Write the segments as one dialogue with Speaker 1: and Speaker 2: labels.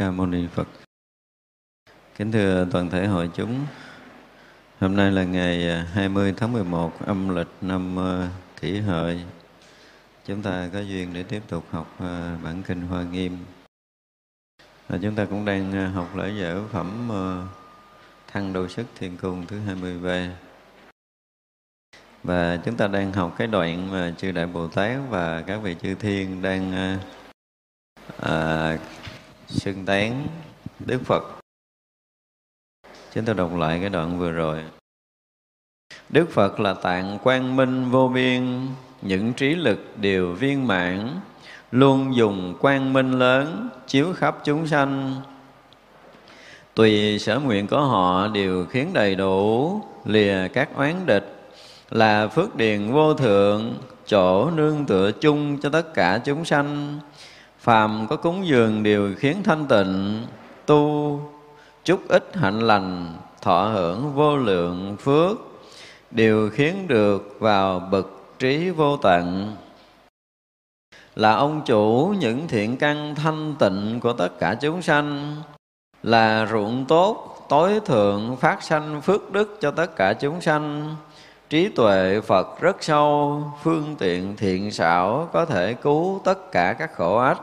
Speaker 1: Ca Mâu Ni Phật. Kính thưa toàn thể hội chúng, hôm nay là ngày à, 20 tháng 11 âm lịch năm à, Kỷ Hợi. Chúng ta có duyên để tiếp tục học à, bản kinh Hoa Nghiêm. Và chúng ta cũng đang học lễ dở phẩm Thăng Đô Sức Thiên Cung thứ 20V. Và chúng ta đang học cái đoạn mà chư Đại Bồ Tát và các vị chư Thiên đang à, xưng tán Đức Phật. Chúng ta đọc lại cái đoạn vừa rồi. Đức Phật là tạng quang minh vô biên, những trí lực đều viên mãn, luôn dùng quang minh lớn chiếu khắp chúng sanh. Tùy sở nguyện của họ đều khiến đầy đủ, lìa các oán địch, là phước điền vô thượng, chỗ nương tựa chung cho tất cả chúng sanh phàm có cúng dường đều khiến thanh tịnh, tu chút ít hạnh lành, thọ hưởng vô lượng phước, đều khiến được vào bậc trí vô tận. Là ông chủ những thiện căn thanh tịnh của tất cả chúng sanh, là ruộng tốt, tối thượng, phát sanh phước đức cho tất cả chúng sanh, trí tuệ phật rất sâu, phương tiện thiện xảo có thể cứu tất cả các khổ ách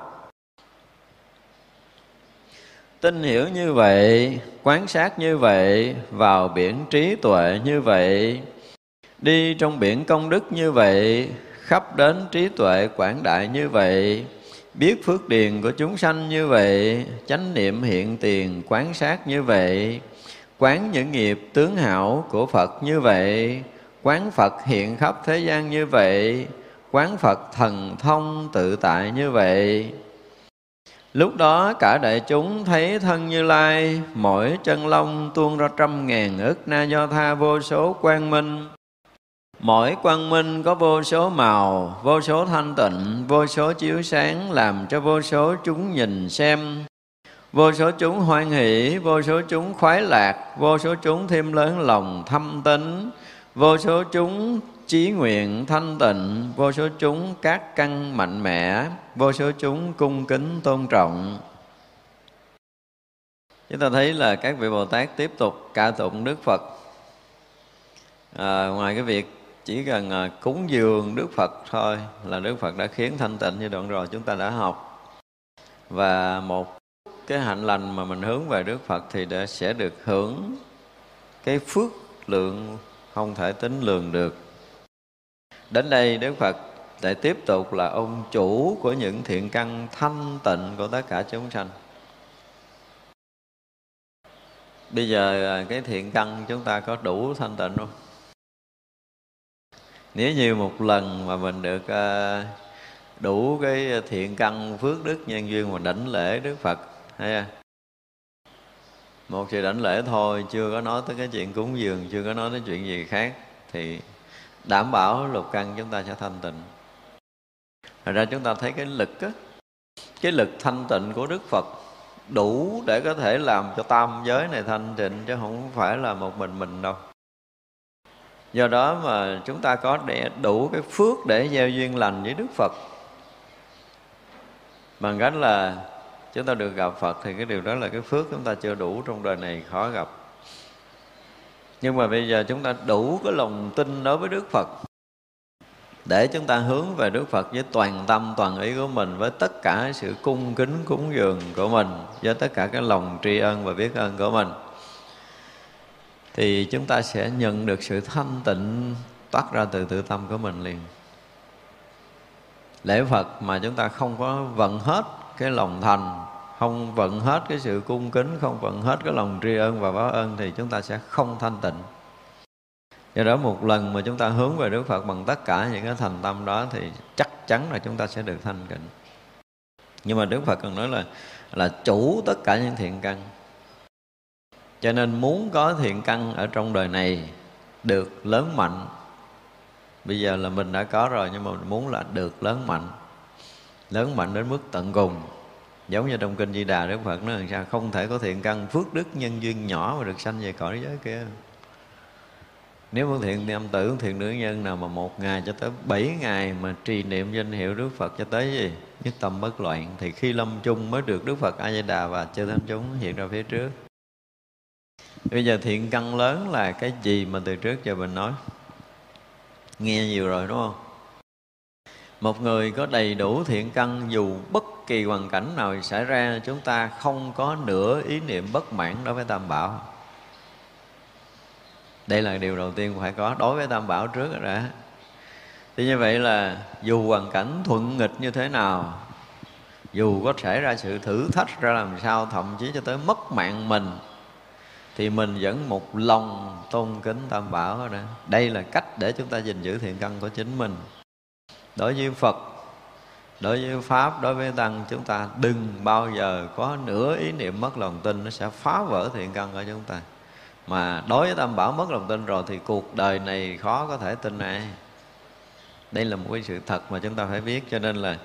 Speaker 1: tin hiểu như vậy quán sát như vậy vào biển trí tuệ như vậy đi trong biển công đức như vậy khắp đến trí tuệ quảng đại như vậy biết phước điền của chúng sanh như vậy chánh niệm hiện tiền quán sát như vậy quán những nghiệp tướng hảo của phật như vậy quán phật hiện khắp thế gian như vậy quán phật thần thông tự tại như vậy Lúc đó cả đại chúng thấy thân Như Lai, mỗi chân lông tuôn ra trăm ngàn ức na do tha vô số quang minh. Mỗi quang minh có vô số màu, vô số thanh tịnh, vô số chiếu sáng làm cho vô số chúng nhìn xem. Vô số chúng hoan hỷ, vô số chúng khoái lạc, vô số chúng thêm lớn lòng thâm tính, vô số chúng chí nguyện thanh tịnh vô số chúng các căn mạnh mẽ vô số chúng cung kính tôn trọng. Chúng ta thấy là các vị bồ tát tiếp tục ca tụng đức phật. À, ngoài cái việc chỉ cần à, cúng dường đức phật thôi là đức phật đã khiến thanh tịnh như đoạn rồi chúng ta đã học. Và một cái hạnh lành mà mình hướng về đức phật thì đã sẽ được hưởng cái phước lượng không thể tính lường được. Đến đây Đức Phật lại tiếp tục là ông chủ của những thiện căn thanh tịnh của tất cả chúng sanh. Bây giờ à, cái thiện căn chúng ta có đủ thanh tịnh không? Nếu như một lần mà mình được à, đủ cái thiện căn phước đức nhân duyên mà đảnh lễ Đức Phật hay à? một sự đảnh lễ thôi, chưa có nói tới cái chuyện cúng dường, chưa có nói tới chuyện gì khác, thì đảm bảo lục căn chúng ta sẽ thanh tịnh. Thật ra chúng ta thấy cái lực á, cái lực thanh tịnh của đức phật đủ để có thể làm cho tam giới này thanh tịnh chứ không phải là một mình mình đâu. Do đó mà chúng ta có để đủ cái phước để gieo duyên lành với đức phật. Bằng cách là chúng ta được gặp phật thì cái điều đó là cái phước chúng ta chưa đủ trong đời này khó gặp nhưng mà bây giờ chúng ta đủ cái lòng tin đối với đức phật. Để chúng ta hướng về Đức Phật với toàn tâm, toàn ý của mình, với tất cả sự cung kính, cúng dường của mình, với tất cả cái lòng tri ân và biết ơn của mình, thì chúng ta sẽ nhận được sự thanh tịnh toát ra từ tự tâm của mình liền. Lễ Phật mà chúng ta không có vận hết cái lòng thành không vận hết cái sự cung kính, không vận hết cái lòng tri ân và báo ơn thì chúng ta sẽ không thanh tịnh. Do đó một lần mà chúng ta hướng về Đức Phật bằng tất cả những cái thành tâm đó thì chắc chắn là chúng ta sẽ được thanh tịnh. Nhưng mà Đức Phật còn nói là là chủ tất cả những thiện căn. Cho nên muốn có thiện căn ở trong đời này được lớn mạnh, bây giờ là mình đã có rồi nhưng mà mình muốn là được lớn mạnh lớn mạnh đến mức tận cùng giống như trong kinh di đà đức phật nói rằng sao, không thể có thiện căn phước đức nhân duyên nhỏ mà được sanh về cõi giới kia. Nếu muốn thiện nam tử thiện nữ nhân nào mà một ngày cho tới bảy ngày mà trì niệm danh hiệu đức phật cho tới gì? Nhất tâm bất loạn. Thì khi lâm chung mới được đức phật a di đà và chư thánh chúng hiện ra phía trước. Bây giờ thiện căn lớn là cái gì mà từ trước giờ mình nói? Nghe nhiều rồi, đúng không? Một người có đầy đủ thiện căn, dù bất kỳ hoàn cảnh nào xảy ra, chúng ta không có nửa ý niệm bất mãn đối với tam bảo. Đây là điều đầu tiên phải có đối với tam bảo trước rồi đã thì như vậy là dù hoàn cảnh thuận nghịch như thế nào, dù có xảy ra sự thử thách, ra làm sao, thậm chí cho tới mất mạng mình, thì mình vẫn một lòng tôn kính tam bảo đó. Đây là cách để chúng ta gìn giữ thiện căn của chính mình đối với phật, đối với pháp, đối với tăng, chúng ta đừng bao giờ có nửa ý niệm mất lòng tin nó sẽ phá vỡ thiện căn của chúng ta. Mà đối với tam bảo mất lòng tin rồi thì cuộc đời này khó có thể tin ai. Đây là một cái sự thật mà chúng ta phải biết, cho nên là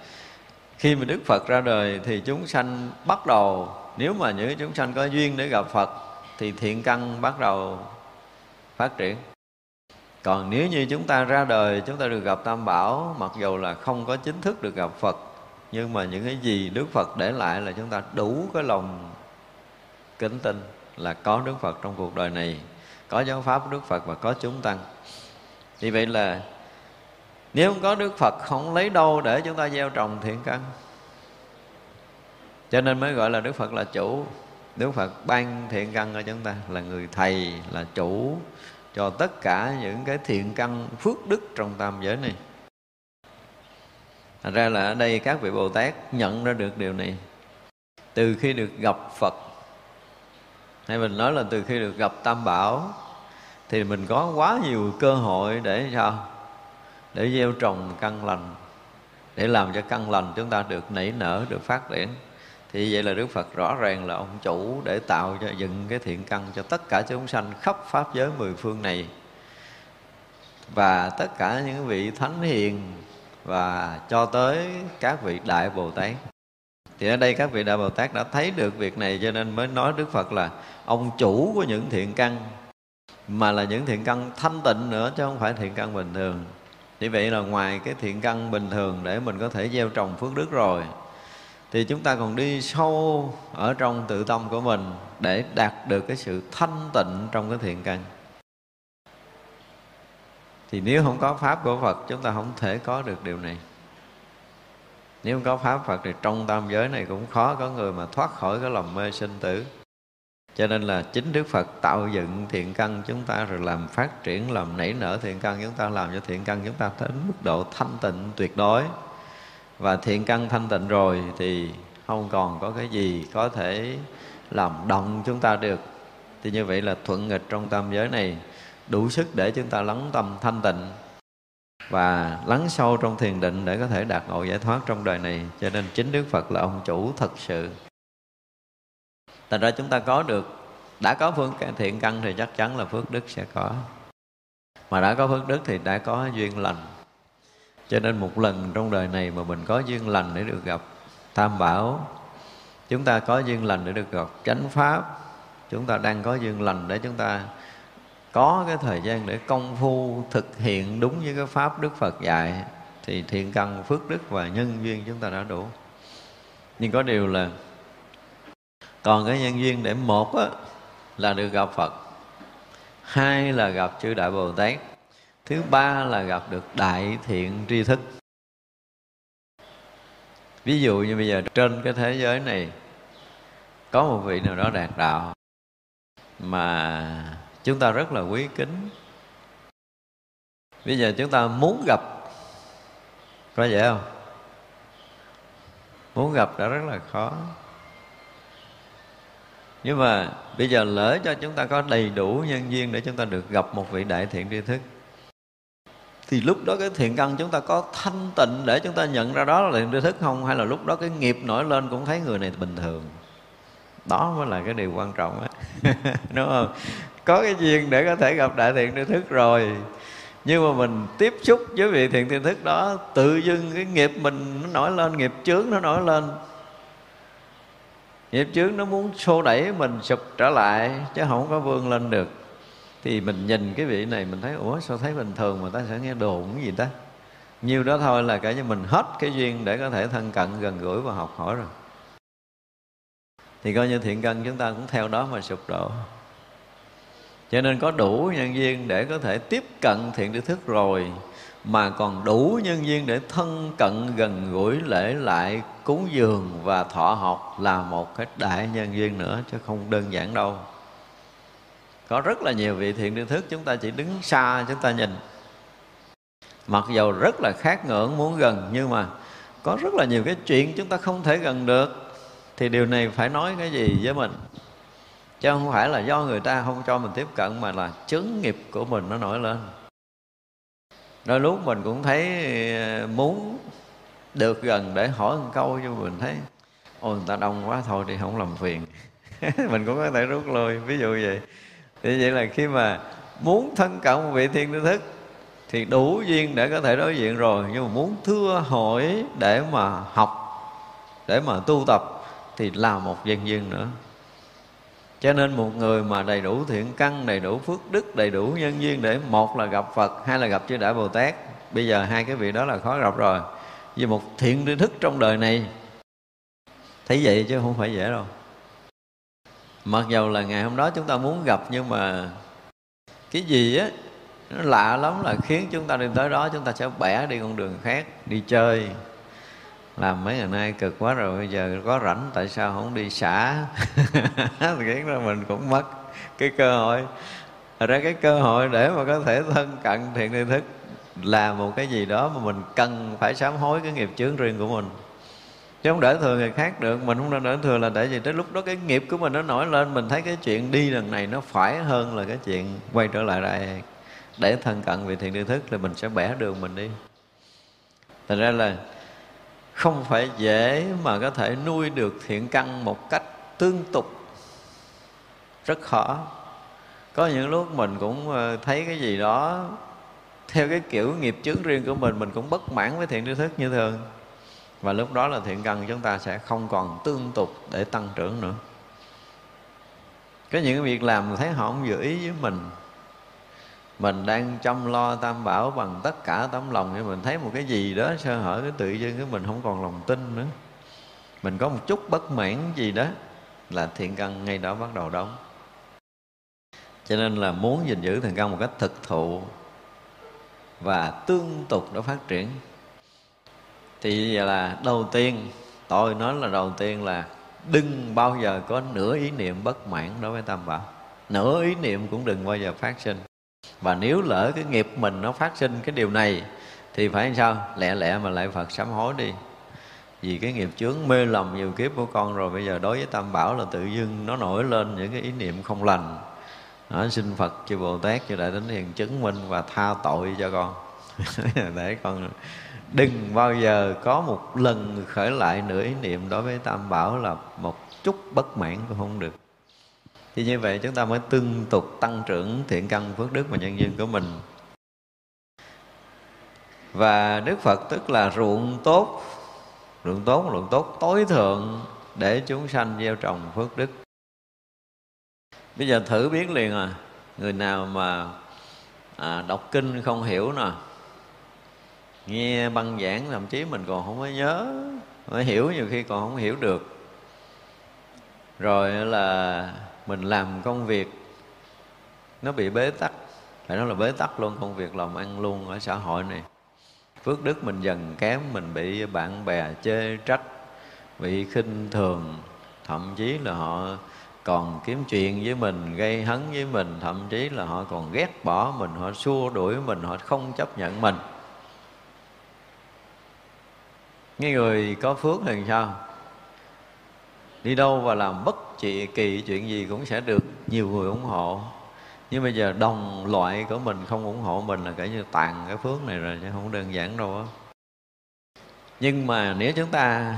Speaker 1: khi mà đức phật ra đời thì chúng sanh bắt đầu, nếu mà những chúng sanh có duyên để gặp phật thì thiện căn bắt đầu phát triển còn nếu như chúng ta ra đời, chúng ta được gặp tam bảo, mặc dù là không có chính thức được gặp phật, nhưng mà những cái gì đức phật để lại là chúng ta đủ cái lòng kính tin là có đức phật trong cuộc đời này, có giáo pháp của đức phật và có chúng tăng. Vì vậy là nếu không có đức phật, không lấy đâu để chúng ta gieo trồng thiện căn. Cho nên mới gọi là đức phật là chủ. Đức Phật ban thiện căn cho chúng ta, là người thầy, là chủ cho tất cả những cái thiện căn phước đức trong tam giới này. Thành ra là ở đây các vị Bồ Tát nhận ra được điều này. Từ khi được gặp Phật Hay mình nói là từ khi được gặp Tam Bảo Thì mình có quá nhiều cơ hội để sao? Để gieo trồng căn lành Để làm cho căn lành chúng ta được nảy nở, được phát triển thì vậy là đức phật rõ ràng là ông chủ để tạo cho, dựng cái thiện căn cho tất cả chúng sanh khắp pháp giới mười phương này. Và tất cả những vị thánh hiền và cho tới các vị đại bồ tát. Thì ở đây các vị đại bồ tát đã thấy được việc này cho nên mới nói đức phật là ông chủ của những thiện căn. Mà là những thiện căn thanh tịnh nữa chứ không phải thiện căn bình thường. Như vậy là ngoài cái thiện căn bình thường để mình có thể gieo trồng phước đức rồi thì chúng ta còn đi sâu ở trong tự tâm của mình để đạt được cái sự thanh tịnh trong cái thiện căn. Thì nếu không có pháp của Phật, chúng ta không thể có được điều này. Nếu không có pháp Phật thì trong tam giới này cũng khó có người mà thoát khỏi cái lòng mê sinh tử. Cho nên là chính Đức Phật tạo dựng thiện căn chúng ta rồi làm phát triển, làm nảy nở thiện căn chúng ta, làm cho thiện căn chúng ta đến mức độ thanh tịnh tuyệt đối và thiện căn thanh tịnh rồi thì không còn có cái gì có thể làm động chúng ta được. Thì như vậy là thuận nghịch trong tam giới này, đủ sức để chúng ta lắng tâm thanh tịnh và lắng sâu trong thiền định để có thể đạt ngộ giải thoát trong đời này. Cho nên chính đức phật là ông chủ thật sự. Thành ra chúng ta có được, đã có phương thiện căn thì chắc chắn là phước đức sẽ có. Mà đã có phước đức thì đã có duyên lành cho nên một lần trong đời này mà mình có duyên lành để được gặp tam bảo chúng ta có duyên lành để được gặp chánh pháp chúng ta đang có duyên lành để chúng ta có cái thời gian để công phu thực hiện đúng với cái pháp đức phật dạy thì thiện căn phước đức và nhân duyên chúng ta đã đủ. Nhưng có điều là còn cái nhân duyên để một á, là được gặp phật hai là gặp chư đại bồ tát thứ ba là gặp được đại thiện tri thức. Ví dụ như bây giờ trên cái thế giới này, có một vị nào đó đạt đạo mà chúng ta rất là quý kính. Bây giờ chúng ta muốn gặp, có dễ không? Muốn gặp đã rất là khó. Nhưng mà bây giờ lỡ cho chúng ta có đầy đủ nhân duyên để chúng ta được gặp một vị đại thiện tri thức thì lúc đó cái thiện căn chúng ta có thanh tịnh để chúng ta nhận ra đó là thiện tri thức không? Hay là lúc đó cái nghiệp nổi lên cũng thấy người này bình thường? Đó mới là cái điều quan trọng á. Đúng không? Có cái duyên để có thể gặp đại thiện tri thức rồi. Nhưng mà mình tiếp xúc với vị thiện tri thức đó, tự dưng cái nghiệp mình nó nổi lên, nghiệp chướng nó nổi lên. Nghiệp chướng nó muốn xô đẩy mình sụp trở lại, chứ không có vươn lên được thì mình nhìn cái vị này mình thấy, ủa, sao thấy bình thường mà ta sẽ nghe đồn cái gì ta? Nhiều đó thôi là cả như mình hết cái duyên để có thể thân cận, gần gũi và học hỏi rồi. Thì coi như thiện căn chúng ta cũng theo đó mà sụp đổ. Cho nên có đủ nhân duyên để có thể tiếp cận thiện tri thức rồi, mà còn đủ nhân duyên để thân cận, gần gũi, lễ lại, cúng dường và thọ học là một cái đại nhân duyên nữa chứ không đơn giản đâu có rất là nhiều vị thiện tri thức chúng ta chỉ đứng xa chúng ta nhìn. Mặc dầu rất là khát ngưỡng muốn gần, nhưng mà có rất là nhiều cái chuyện chúng ta không thể gần được, thì điều này phải nói cái gì với mình? Chứ không phải là do người ta không cho mình tiếp cận, mà là chứng nghiệp của mình nó nổi lên. Đôi lúc mình cũng thấy ờ, muốn được gần để hỏi một câu cho mình thấy, ôi, người ta đông quá, thôi thì không làm phiền. Mình cũng có thể rút lui, ví dụ vậy thì vậy là khi mà muốn thân cận một vị thiên tư thức thì đủ duyên để có thể đối diện rồi. Nhưng mà muốn thưa hỏi để mà học, để mà tu tập, thì là một duyên duyên nữa. Cho nên một người mà đầy đủ thiện căn, đầy đủ phước đức, đầy đủ nhân duyên để một là gặp phật, hai là gặp chư đại bồ tát, bây giờ hai cái vị đó là khó gặp rồi. Vì một thiện tri thức trong đời này, thấy vậy chứ không phải dễ đâu mặc dầu là ngày hôm đó chúng ta muốn gặp nhưng mà cái gì á, nó lạ lắm là khiến chúng ta đi tới đó, chúng ta sẽ bẻ đi con đường khác, đi chơi. Làm mấy ngày nay cực quá rồi, bây giờ có rảnh tại sao không đi xả? Khiến ra mình cũng mất cái cơ hội. Thật ra cái cơ hội để mà có thể thân cận thiện tri thức là một cái gì đó mà mình cần phải sám hối cái nghiệp chướng riêng của mình chứ không để thừa người khác được. Mình không nên để thừa là tại vì tới lúc đó cái nghiệp của mình nó nổi lên, mình thấy cái chuyện đi lần này nó phải hơn là cái chuyện quay trở lại đây để thân cận vị thiện tri thức thì mình sẽ bẻ đường mình đi. Thành ra là không phải dễ mà có thể nuôi được thiện căn một cách tương tục. Rất khó. Có những lúc mình cũng ờ, thấy cái gì đó theo cái kiểu nghiệp chướng riêng của mình mình cũng bất mãn với thiện tri thức như thường và lúc đó là thiện căn chúng ta sẽ không còn tương tục để tăng trưởng nữa. Có những cái việc làm thấy họ không giữ ý với mình. Mình đang chăm lo tam bảo bằng tất cả tấm lòng nhưng mình thấy một cái gì đó sơ hở, cái tự dưng cái mình không còn lòng tin nữa. Mình có một chút bất mãn gì đó là thiện căn ngay đó bắt đầu đóng. Cho nên là muốn gìn giữ thiện căn một cách thực thụ và tương tục để phát triển thì là đầu tiên, tôi nói là đầu tiên là đừng bao giờ có nửa ý niệm bất mãn đối với tam bảo. Nửa ý niệm cũng đừng bao giờ phát sinh. Và nếu lỡ cái nghiệp mình nó phát sinh cái điều này, thì phải làm sao? Lẹ lẹ mà lại phật sám hối đi. Vì cái nghiệp chướng mê lầm nhiều kiếp của con rồi, bây giờ đối với tam bảo là tự dưng nó nổi lên những cái ý niệm không lành. Nó xin phật chư bồ tát chư đại thánh hiền chứng minh và tha tội cho con. Để con đừng bao giờ có một lần khởi lại nửa ý niệm đối với tam bảo là một chút bất mãn cũng không được. Thì như vậy chúng ta mới tương tục tăng trưởng thiện căn phước đức và nhân duyên của mình. Và đức phật tức là ruộng tốt ruộng tốt ruộng tốt tối thượng để chúng sanh gieo trồng phước đức. Bây giờ thử biết liền à người nào mà à, đọc kinh không hiểu nè nghe băng giảng thậm chí mình còn không có nhớ mới hiểu, nhiều khi còn không hiểu được. Rồi là mình làm công việc, nó bị bế tắc. Phải nói là bế tắc luôn, công việc làm ăn luôn ở xã hội này. Phước đức mình dần kém, mình bị bạn bè chê trách, bị khinh thường. Thậm chí là họ còn kiếm chuyện với mình, gây hấn với mình. Thậm chí là họ còn ghét bỏ mình, họ xua đuổi mình, họ không chấp nhận mình cái người có phước thì sao? Đi đâu và làm bất trị kỳ chuyện gì cũng sẽ được nhiều người ủng hộ. Nhưng bây giờ đồng loại của mình không ủng hộ mình là kể như tàn cái phước này rồi, chứ không đơn giản đâu á. Nhưng mà nếu chúng ta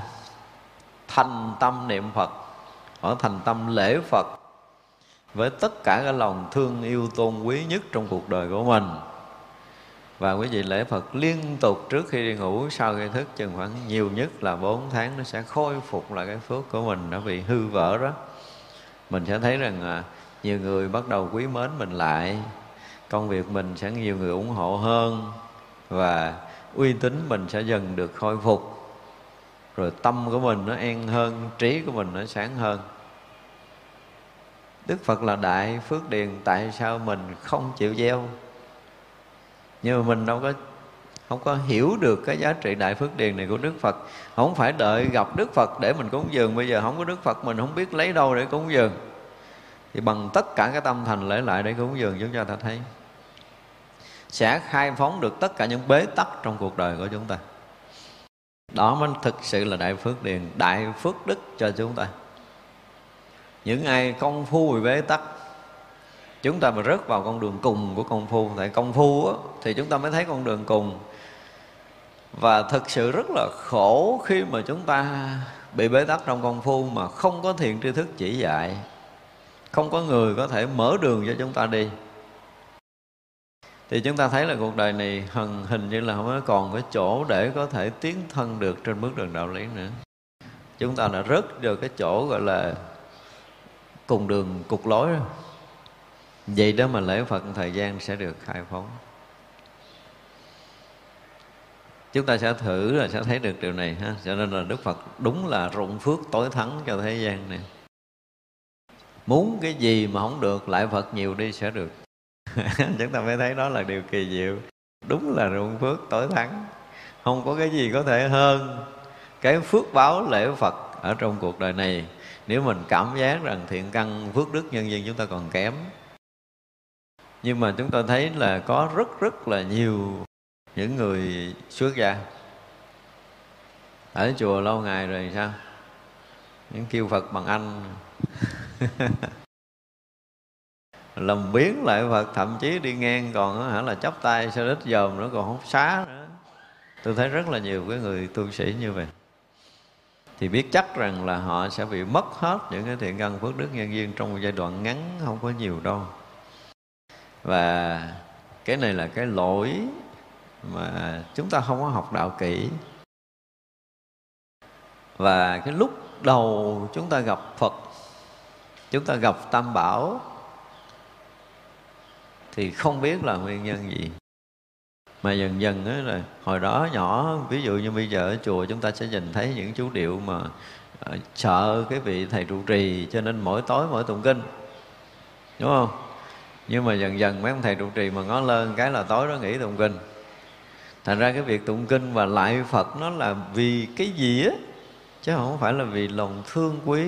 Speaker 1: thành tâm niệm phật, ở thành tâm lễ phật, với tất cả cái lòng thương yêu tôn quý nhất trong cuộc đời của mình và quý vị lễ Phật liên tục trước khi đi ngủ, sau khi thức chừng khoảng nhiều nhất là 4 tháng, nó sẽ khôi phục lại cái phước của mình đã bị hư vỡ đó. Mình sẽ thấy rằng à, nhiều người bắt đầu quý mến mình lại, công việc mình sẽ nhiều người ủng hộ hơn và uy tín mình sẽ dần được khôi phục. Rồi tâm của mình nó an hơn, trí của mình nó sáng hơn. Đức phật là đại phước điền, tại sao mình không chịu gieo? Nhưng mà mình đâu có, không có hiểu được cái giá trị đại phước điền này của đức phật. Không phải đợi gặp đức phật để mình cúng dường. Bây giờ không có đức phật, mình không biết lấy đâu để cúng dường. Thì bằng tất cả cái tâm thành lễ lại để cúng dường, chúng ta thấy. Sẽ khai phóng được tất cả những bế tắc trong cuộc đời của chúng ta. Đó mới thực sự là đại phước điền, đại phước đức cho chúng ta. Những ai công phu về bế tắc chúng ta mà rớt vào con đường cùng của công phu tại công phu á, thì chúng ta mới thấy con đường cùng. Và thực sự rất là khổ khi mà chúng ta bị bế tắc trong công phu mà không có thiện tri thức chỉ dạy. Không có người có thể mở đường cho chúng ta đi. Thì chúng ta thấy là cuộc đời này hần hình như là không còn cái chỗ để có thể tiến thân được trên bước đường đạo lý nữa. Chúng ta đã rớt được cái chỗ gọi là cùng đường cục lối. rồi vậy đó mà lễ phật thời gian sẽ được khai phóng. Chúng ta sẽ thử là sẽ thấy được điều này ha. Cho nên là đức phật đúng là rụng phước tối thắng cho thế gian này. Muốn cái gì mà không được, lại phật nhiều đi sẽ được. Chúng ta mới thấy đó là điều kỳ diệu. Đúng là rụng phước tối thắng. Không có cái gì có thể hơn cái phước báo lễ phật ở trong cuộc đời này. Nếu mình cảm giác rằng thiện căn, phước đức nhân viên chúng ta còn kém nhưng mà chúng tôi thấy là có rất rất là nhiều những người xuất gia. Ở chùa lâu ngày rồi sao? Những kêu phật bằng anh. Lầm biến lại Phật, thậm chí đi ngang còn hả, là chắp tay sao đít dòm nữa, còn không xá nữa. Tôi thấy rất là nhiều cái người tu sĩ như vậy. Thì biết chắc rằng là họ sẽ bị mất hết những cái thiện căn phước đức nhân duyên trong một giai đoạn ngắn, không có nhiều đâu và cái này là cái lỗi mà chúng ta không có học đạo kỹ. Và cái lúc đầu chúng ta gặp phật chúng ta gặp tam bảo thì không biết là nguyên nhân gì. Mà dần dần á là hồi đó nhỏ ví dụ như bây giờ ở chùa chúng ta sẽ nhìn thấy những chú điệu mà uh, sợ cái vị thầy trụ trì cho nên mỗi tối mỗi tụng kinh đúng không? Nhưng mà dần dần mấy ông thầy trụ trì mà ngó lên cái là tối đó nghỉ tụng kinh. Thành ra cái việc tụng kinh và lại phật nó là vì cái gì á? Chứ không phải là vì lòng thương quý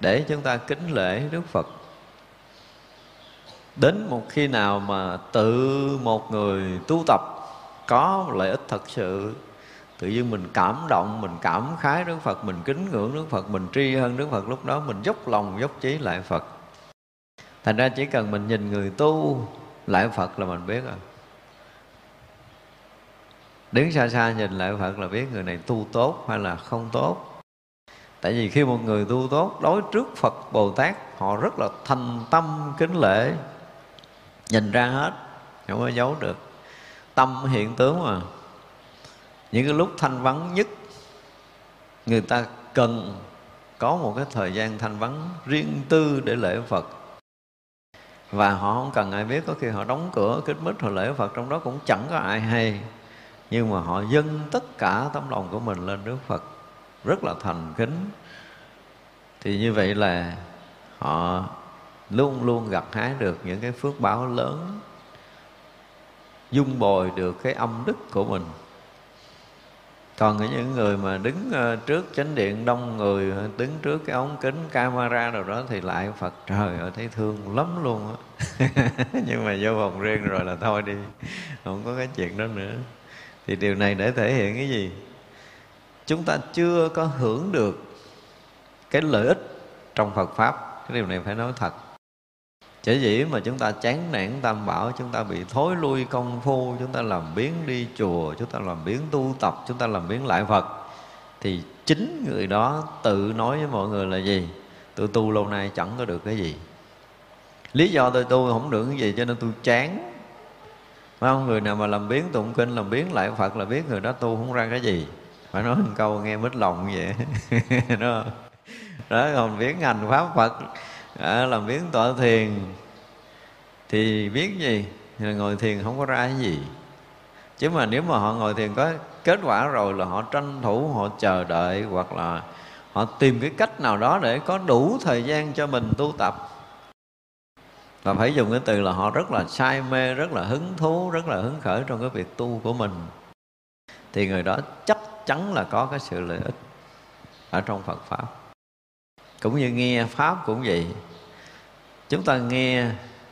Speaker 1: để chúng ta kính lễ đức phật. Đến một khi nào mà tự một người tu tập có lợi ích thật sự, tự nhiên mình cảm động, mình cảm khái đức phật, mình kính ngưỡng đức phật, mình tri hơn đức phật, lúc đó mình dốc lòng, dốc trí lại phật thành ra chỉ cần mình nhìn người tu lại phật là mình biết rồi. Đứng xa xa nhìn lại phật là biết người này tu tốt hay là không tốt. Tại vì khi một người tu tốt, đối trước phật bồ tát, họ rất là thành tâm kính lễ. Nhìn ra hết, không có giấu được. Tâm hiện tướng mà. Những cái lúc thanh vắng nhất, người ta cần có một cái thời gian thanh vắng riêng tư để lễ Phật và họ không cần ai biết, có khi họ đóng cửa kích mít, họ lễ Phật, trong đó cũng chẳng có ai hay. Nhưng mà họ dâng tất cả tấm lòng của mình lên Đức Phật. Rất là thành kính. Thì như vậy là họ luôn luôn gặt hái được những cái phước báo lớn, dung bồi được cái âm đức của mình còn những người mà đứng ờ, trước chánh điện, đông người ờ, đứng trước cái ống kính camera rồi đó thì lại phật trời ơi, thấy thương lắm luôn á. Nhưng mà vô phòng riêng rồi là thôi đi, không có cái chuyện đó nữa. Thì điều này để thể hiện cái gì? Chúng ta chưa có hưởng được cái lợi ích trong phật pháp. Cái điều này phải nói thật. Chỉ dĩ mà chúng ta chán nản, tam bảo, Chúng ta bị thối lui công phu, Chúng ta làm biến đi chùa, Chúng ta làm biến tu tập, Chúng ta làm biến lại Phật, Thì chính người đó tự nói với mọi người là gì? Tôi tu lâu nay chẳng có được cái gì. Lý do tôi tu không được cái gì cho nên tôi chán. Phải không? Người nào mà làm biến tụng kinh, Làm biến lại Phật là biết người đó tu không ra cái gì. Phải nói một câu nghe mít lòng vậy. Đó đó, còn biến hành pháp phật à, làm biến tọa thiền thì biết gì? Là ngồi thiền không có ra cái gì. Chứ mà nếu mà họ ngồi thiền có kết quả rồi là họ tranh thủ họ chờ đợi hoặc là họ tìm cái cách nào đó để có đủ thời gian cho mình tu tập. Và phải dùng cái từ là họ rất là say mê rất là hứng thú rất là hứng khởi trong cái việc tu của mình. Thì người đó chắc chắn là có cái sự lợi ích ở trong Phật pháp cũng như nghe pháp cũng vậy. Chúng ta nghe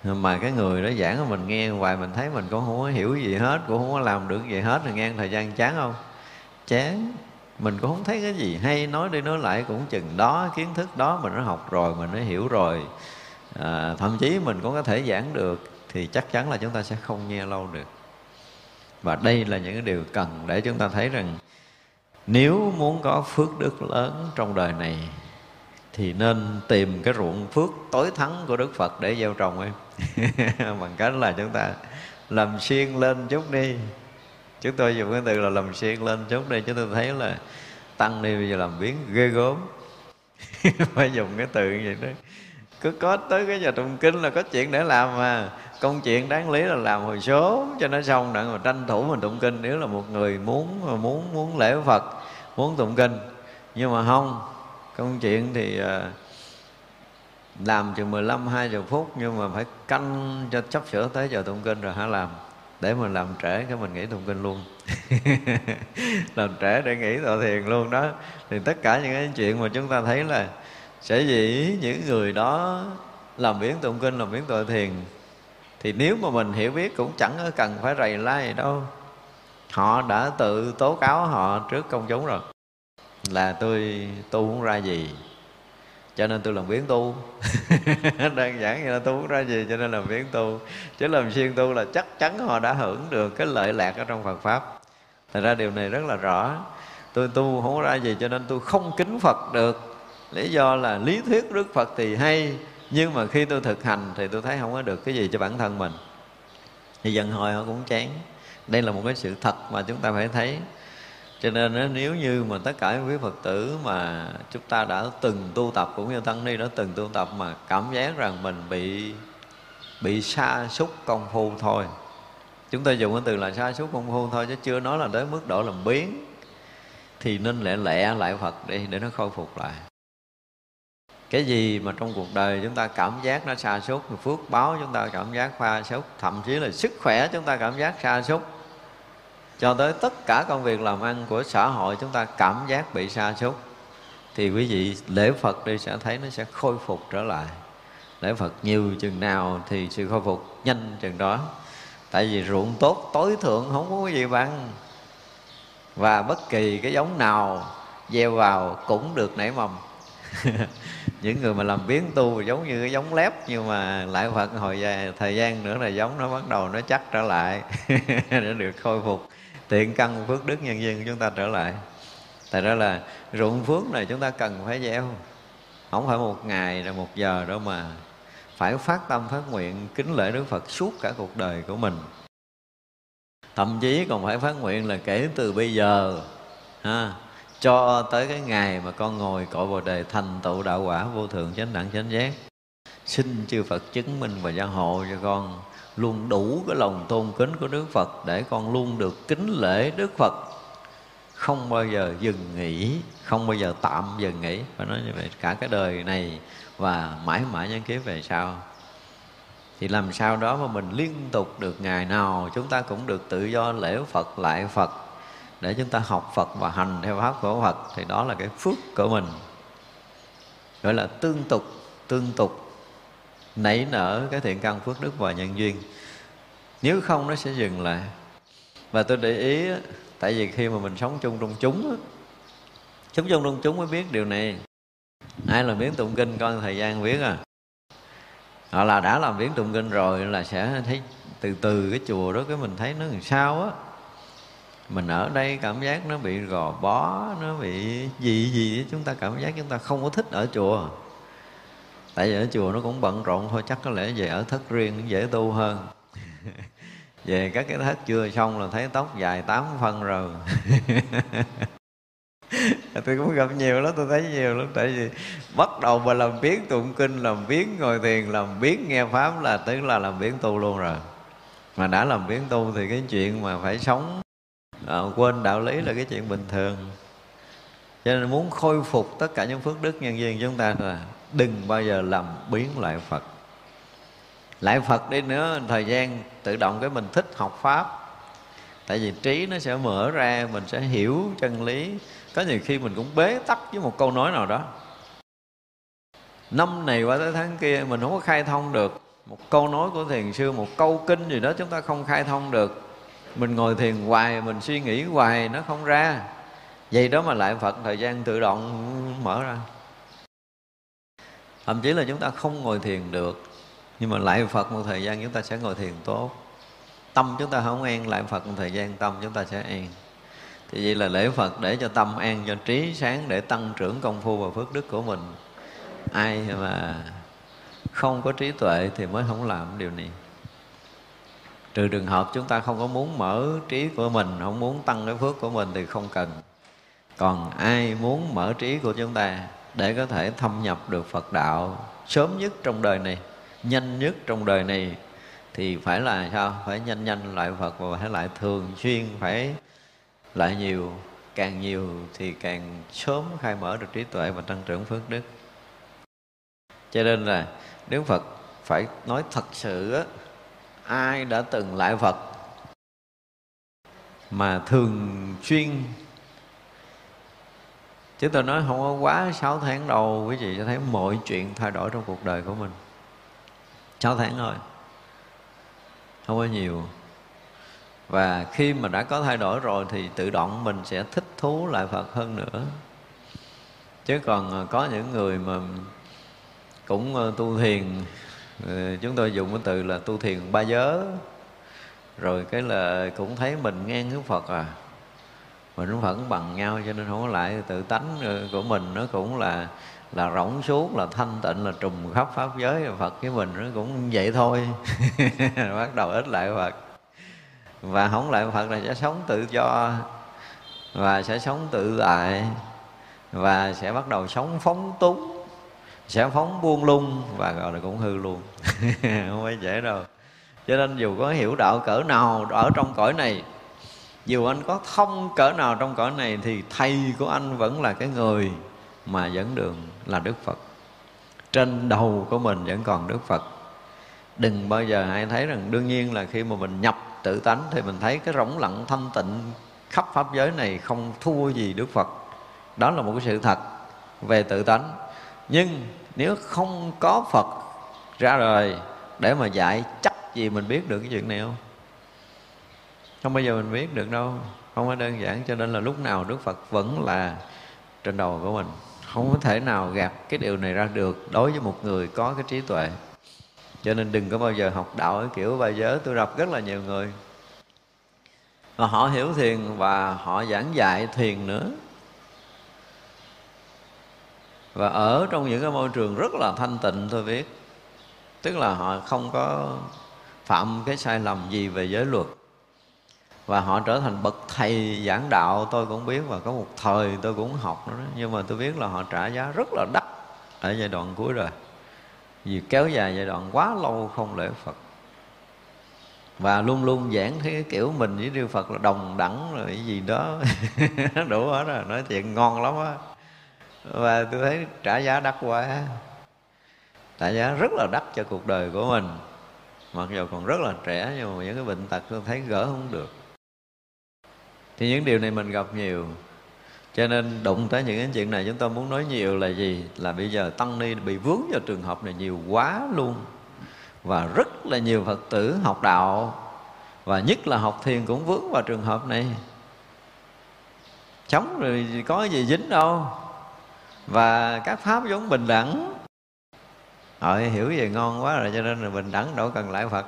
Speaker 1: mà cái người đó giảng mình nghe hoài mình thấy mình cũng không có hiểu gì hết cũng không có làm được gì hết rồi nghe thời gian chán không? Chán. Mình cũng không thấy cái gì hay nói đi nói lại cũng chừng đó kiến thức đó mình đã học rồi mình đã hiểu rồi. À, thậm chí mình cũng có thể giảng được thì chắc chắn là chúng ta sẽ không nghe lâu được. Và đây là những điều cần để chúng ta thấy rằng nếu muốn có phước đức lớn trong đời này thì nên tìm cái ruộng phước tối thắng của Đức Phật để gieo trồng em. Bằng cách là chúng ta làm xuyên lên chút đi. Chúng tôi dùng cái từ là làm xuyên lên chút đi chúng tôi thấy là tăng đi bây giờ làm biến ghê gớm. Phải dùng cái từ như vậy đó. Cứ có tới cái giờ tụng kinh là có chuyện để làm mà. Công chuyện đáng lý là làm hồi số cho nó xong đặng mà tranh thủ mình tụng kinh. Nếu là một người muốn muốn muốn lễ phật, muốn tụng kinh. Nhưng mà không công chuyện thì ờ, làm chừng 15 20 phút nhưng mà phải canh cho chấp sửa tới giờ tụng kinh rồi hả làm? Để mình làm trễ cái mình nghỉ tụng kinh luôn. Làm trễ để nghỉ tọa thiền luôn đó. Thì tất cả những cái chuyện mà chúng ta thấy là sẽ dĩ những người đó làm biến tụng kinh, làm biến tọa thiền, thì nếu mà mình hiểu biết cũng chẳng cần phải rầy la gì đâu. Họ đã tự tố cáo họ trước công chúng rồi là tôi tu không ra gì, cho nên tôi làm biến tu. Đơn giản như là tu không ra gì, cho nên làm biến tu. Chứ làm xuyên tu là chắc chắn họ đã hưởng được cái lợi lạc ở trong Phật pháp. Thật ra điều này rất là rõ. Tôi tu không ra gì cho nên tôi không kính Phật được. Lý do là lý thuyết Đức Phật thì hay, nhưng mà khi tôi thực hành thì tôi thấy không có được cái gì cho bản thân mình. Thì dần hồi họ cũng chán. Đây là một cái sự thật mà chúng ta phải thấy cho nên nếu như mà tất cả quý phật tử mà chúng ta đã từng tu tập, cũng như tăng ni đã từng tu tập, mà cảm giác rằng mình bị bị sa sút công phu thôi. Chúng ta dùng cái từ là sa sút công phu thôi, chứ chưa nói là tới mức độ làm biến. Thì nên lẹ lẹ lại phật đi, để nó khôi phục lại. Cái gì mà trong cuộc đời chúng ta cảm giác nó sa sút, phước báo chúng ta cảm giác pha sút, thậm chí là sức khỏe chúng ta cảm giác sa sút cho tới tất cả công việc làm ăn của xã hội chúng ta cảm giác bị sa sút, thì quý vị lễ Phật đi sẽ thấy nó sẽ khôi phục trở lại. Lễ Phật nhiều chừng nào thì sự khôi phục nhanh chừng đó. Tại vì ruộng tốt, tối thượng không có gì bằng. Và bất kỳ cái giống nào gieo vào cũng được nảy mầm. Những người mà làm biến tu giống như cái giống lép, nhưng mà lại Phật hồi dài thời gian nữa là giống nó bắt đầu nó chắc trở lại để được khôi phục tiện căn phước đức nhân duyên của chúng ta trở lại. Tại đó là ruộng phước này chúng ta cần phải gieo. Không phải một ngày rồi một giờ đâu mà phải phát tâm phát nguyện kính lễ Đức Phật suốt cả cuộc đời của mình. Thậm chí còn phải phát nguyện là kể từ bây giờ, ha, cho tới cái ngày mà con ngồi cội bồ đề thành tựu đạo quả vô thượng chánh đẳng chánh giác. Xin chư Phật chứng minh và gia hộ cho con luôn đủ cái lòng tôn kính của Đức Phật để con luôn được kính lễ Đức Phật. Không bao giờ dừng nghỉ, không bao giờ tạm dừng nghỉ. Phải nói như vậy, cả cái đời này và mãi mãi nhân kiếp về sau. Thì làm sao đó mà mình liên tục được ngày nào chúng ta cũng được tự do lễ Phật, lại Phật, để chúng ta học Phật và hành theo pháp của Phật, thì đó là cái phước của mình. Gọi là tương tục tương tục nảy nở cái thiện căn phước đức và nhân duyên. Nếu không, nó sẽ dừng lại. Và tôi để ý tại vì khi mà mình sống chung trong chúng sống chung trong chúng mới biết điều này. Ai làm biến tụng kinh coi thời gian biết à? Họ là đã làm biến tụng kinh rồi là sẽ thấy từ từ cái chùa đó cái mình thấy nó làm sao á. Mình ở đây cảm giác nó bị gò bó, nó bị gì gì chúng ta cảm giác chúng ta không có thích ở chùa tại vì ở chùa nó cũng bận rộn thôi chắc có lẽ về ở thất riêng dễ tu hơn. Về các cái thất chưa xong là thấy tóc dài tám phân rồi. Tôi cũng gặp nhiều lắm tôi thấy nhiều lắm tại vì bắt đầu mà làm biến tụng kinh làm biến ngồi thiền làm biến nghe pháp là tức là làm biến tu luôn rồi. Mà đã làm biến tu thì cái chuyện mà phải sống à, quên đạo lý là cái chuyện bình thường. Cho nên muốn khôi phục tất cả những phước đức nhân duyên chúng ta là đừng bao giờ làm biến lại phật. Lại phật đi nữa, thời gian tự động cái mình thích học pháp. Tại vì trí nó sẽ mở ra, mình sẽ hiểu chân lý. Có nhiều khi mình cũng bế tắc với một câu nói nào đó. Năm này qua tới tháng kia, mình không có khai thông được. Một câu nói của thiền sư, một câu kinh gì đó chúng ta không khai thông được. Mình ngồi thiền hoài, mình suy nghĩ hoài, nó không ra. Vậy đó mà lại phật, thời gian tự động mở ra thậm chí là chúng ta không ngồi thiền được, nhưng mà lại phật một thời gian chúng ta sẽ ngồi thiền tốt. Tâm chúng ta không an, lại phật một thời gian tâm chúng ta sẽ an. Thì vậy là lễ phật để cho tâm an, cho trí sáng, để tăng trưởng công phu và phước đức của mình. Ai mà không có trí tuệ thì mới không làm điều này. Trừ trường hợp chúng ta không có muốn mở trí của mình, không muốn tăng cái phước của mình thì không cần. Còn ai muốn mở trí của chúng ta để có thể thâm nhập được phật đạo sớm nhất trong đời này, nhanh nhất trong đời này, thì phải là sao? Phải nhanh nhanh lại phật và phải lại thường xuyên, phải lại nhiều, càng nhiều thì càng sớm khai mở được trí tuệ và tăng trưởng phước đức. Cho nên là nếu phật phải nói thật sự á, ai đã từng lại phật mà thường xuyên chứ tôi nói không có quá 6 tháng đầu quý vị cho thấy mọi chuyện thay đổi trong cuộc đời của mình. 6 tháng thôi. Không có nhiều. Và khi mà đã có thay đổi rồi thì tự động mình sẽ thích thú lại phật hơn nữa. Chứ còn à, có những người mà cũng à, tu thiền à, chúng tôi dùng cái từ là tu thiền ba giới. Rồi cái là cũng thấy mình ngang với phật à mình vẫn bằng nhau, cho nên không có lại tự tánh của mình nó cũng là là rỗng suốt là thanh tịnh, là trùng khắp pháp giới. Phật với mình nó cũng vậy thôi. Bắt đầu ít lại phật. Và không lại phật là sẽ sống tự do, và sẽ sống tự tại, và sẽ bắt đầu sống phóng túng, sẽ phóng buông lung, và gọi là cũng hư luôn. Không phải dễ đâu. Cho nên dù có hiểu đạo cỡ nào ở trong cõi này dù anh có thông cỡ nào trong cõi này thì thầy của anh vẫn là cái người mà dẫn đường là đức phật. Trên đầu của mình vẫn còn đức phật. Đừng bao giờ ai thấy rằng đương nhiên là khi mà mình nhập tự tánh thì mình thấy cái rỗng lặng thanh tịnh khắp pháp giới này không thua gì đức phật. Đó là một cái sự thật về tự tánh. Nhưng nếu không có phật ra đời để mà dạy, chắc gì mình biết được cái chuyện này không? Không bao giờ mình biết được đâu. Không có đơn giản cho nên là lúc nào đức phật vẫn là trên đầu của mình. Không có thể nào gạt cái điều này ra được đối với một người có cái trí tuệ. Cho nên đừng có bao giờ học đạo ở kiểu bài giới. Tôi đọc rất là nhiều người. Và họ hiểu thiền và họ giảng dạy thiền nữa. Và ở trong những cái môi trường rất là thanh tịnh, tôi biết. Tức là họ không có phạm cái sai lầm gì về giới luật và họ trở thành bậc thầy giảng đạo, tôi cũng biết, và có một thời tôi cũng học nữa đó. nhưng mà tôi biết là họ trả giá rất là đắt ở giai đoạn cuối rồi vì kéo dài giai đoạn quá lâu không lễ Phật. Và luôn luôn giảng thế cái kiểu mình với Đức Phật là đồng đẳng rồi cái gì đó. Đủ hết rồi, nói chuyện ngon lắm á. Và tôi thấy trả giá đắt quá. Trả giá rất là đắt cho cuộc đời của mình. Mặc dù còn rất là trẻ, nhưng mà những cái bệnh tật tôi thấy gỡ không được thì những điều này mình gặp nhiều. Cho nên đụng tới những cái chuyện này chúng tôi muốn nói nhiều là gì? Là bây giờ tăng ni bị vướng vào trường hợp này nhiều quá luôn. Và rất là nhiều phật tử học đạo. Và nhất là học thiền cũng vướng vào trường hợp này. Chống rồi có gì dính đâu. Và các pháp giống bình đẳng. Ờ hiểu về ngon quá rồi, cho nên là bình đẳng đâu cần lại Phật.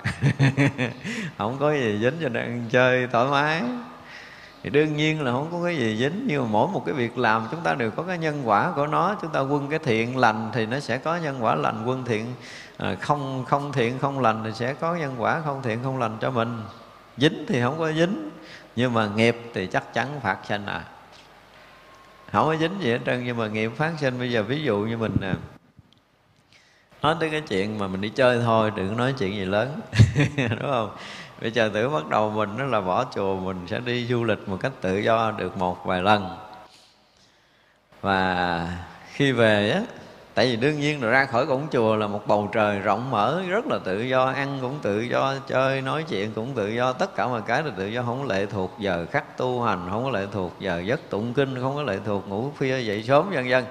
Speaker 1: Không có gì dính cho nên ăn chơi thoải mái thì đương nhiên là không có cái gì dính, nhưng mà mỗi một cái việc làm chúng ta đều có cái nhân quả của nó. Chúng ta quân cái thiện lành thì nó sẽ có nhân quả lành, quân thiện à, không không thiện, không lành thì sẽ có nhân quả, không thiện, không lành cho mình. Dính thì không có dính, nhưng mà nghiệp thì chắc chắn phạt sanh à. Không có dính gì hết trơn, nhưng mà nghiệp phát sinh bây giờ ví dụ như mình nè nói tới cái chuyện mà mình đi chơi thôi, đừng nói chuyện gì lớn, đúng không? Bây giờ tử bắt đầu mình nó là bỏ chùa mình sẽ đi du lịch một cách tự do được một vài lần. Và khi về á, tại vì đương nhiên là ra khỏi cổng chùa là một bầu trời rộng mở, rất là tự do, ăn cũng tự do, chơi, nói chuyện cũng tự do, tất cả mọi cái là tự do, không có lệ thuộc giờ khắc tu hành, không có lệ thuộc giờ giấc tụng kinh, không có lệ thuộc ngủ khuya dậy sớm, vân vân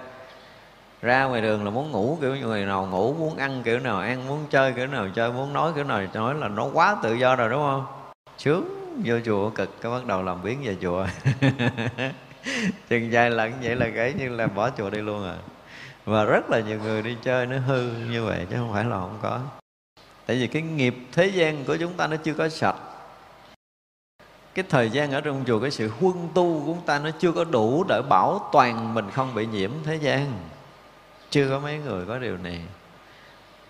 Speaker 1: ra ngoài đường là muốn ngủ kiểu như người nào ngủ, muốn ăn kiểu nào ăn, muốn chơi kiểu nào chơi, muốn nói kiểu nào nói là nó quá tự do rồi, đúng không? Sướng vô chùa cực, cái bắt đầu làm biến về chùa. Chừng dài lận vậy là cái như là bỏ chùa đi luôn à. Và rất là nhiều người đi chơi nó hư như vậy, chứ không phải là không có. Tại vì cái nghiệp thế gian của chúng ta nó chưa có sạch. Cái thời gian ở trong chùa, cái sự huân tu của chúng ta nó chưa có đủ để bảo toàn mình không bị nhiễm thế gian chưa có mấy người có điều này.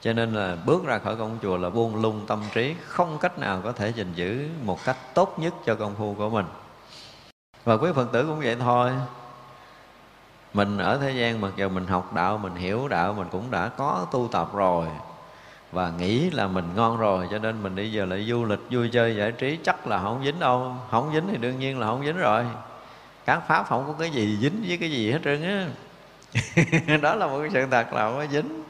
Speaker 1: Cho nên là bước ra khỏi công chùa là buông lung tâm trí, không cách nào có thể gìn giữ một cách tốt nhất cho công phu của mình. Và quý phật tử cũng vậy thôi. Mình ở thế gian mặc dù mình học đạo, mình hiểu đạo, mình cũng đã có tu tập rồi. Và nghĩ là mình ngon rồi, cho nên mình đi giờ lại du lịch, vui chơi, giải trí, chắc là không dính đâu. Không dính thì đương nhiên là không dính rồi. Các pháp không có cái gì dính với cái gì hết trơn á. đó là một cái sự thật là không có dính.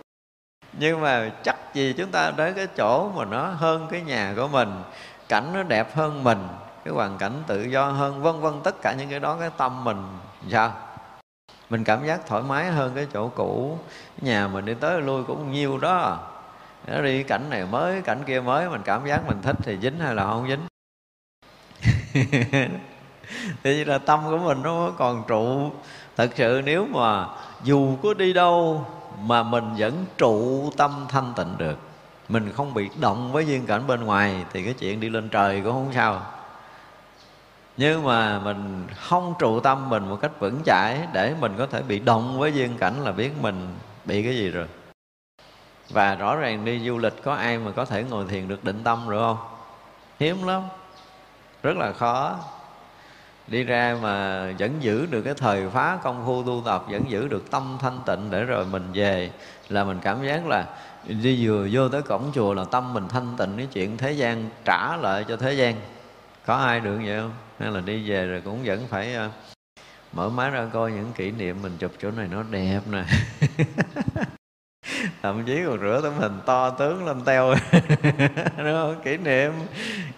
Speaker 1: Nhưng mà chắc gì chúng ta đến cái chỗ mà nó hơn cái nhà của mình, cảnh nó đẹp hơn mình, cái hoàn cảnh tự do hơn, vân vân tất cả những cái đó, cái tâm mình sao? Mình cảm giác thoải mái hơn cái chỗ cũ. Nhà mình đi tới lui cũng nhiều đó. Nó đi cảnh này mới cảnh kia mới, mình cảm giác mình thích thì dính hay là không dính? Thì là tâm của mình nó còn trụ. Thật sự nếu mà dù có đi đâu mà mình vẫn trụ tâm thanh tịnh được. Mình không bị động với duyên cảnh bên ngoài thì cái chuyện đi lên trời cũng không sao. Nhưng mà mình không trụ tâm mình một cách vững chãi để mình có thể bị động với duyên cảnh là biết mình bị cái gì rồi. Và rõ ràng đi du lịch có ai mà có thể ngồi thiền được định tâm rồi không? Hiếm lắm. Rất là khó đi ra mà vẫn giữ được cái thời phá công phu tu tập, vẫn giữ được tâm thanh tịnh để rồi mình về, là mình cảm giác là đi vừa vô tới cổng chùa là tâm mình thanh tịnh, cái chuyện thế gian trả lại cho thế gian. Có ai được vậy không? Hay là đi về rồi cũng vẫn phải ờ, mở máy ra coi những kỷ niệm mình chụp chỗ này nó đẹp nè. thậm chí còn rửa tấm hình to tướng lên teo. Đúng không? Kỷ niệm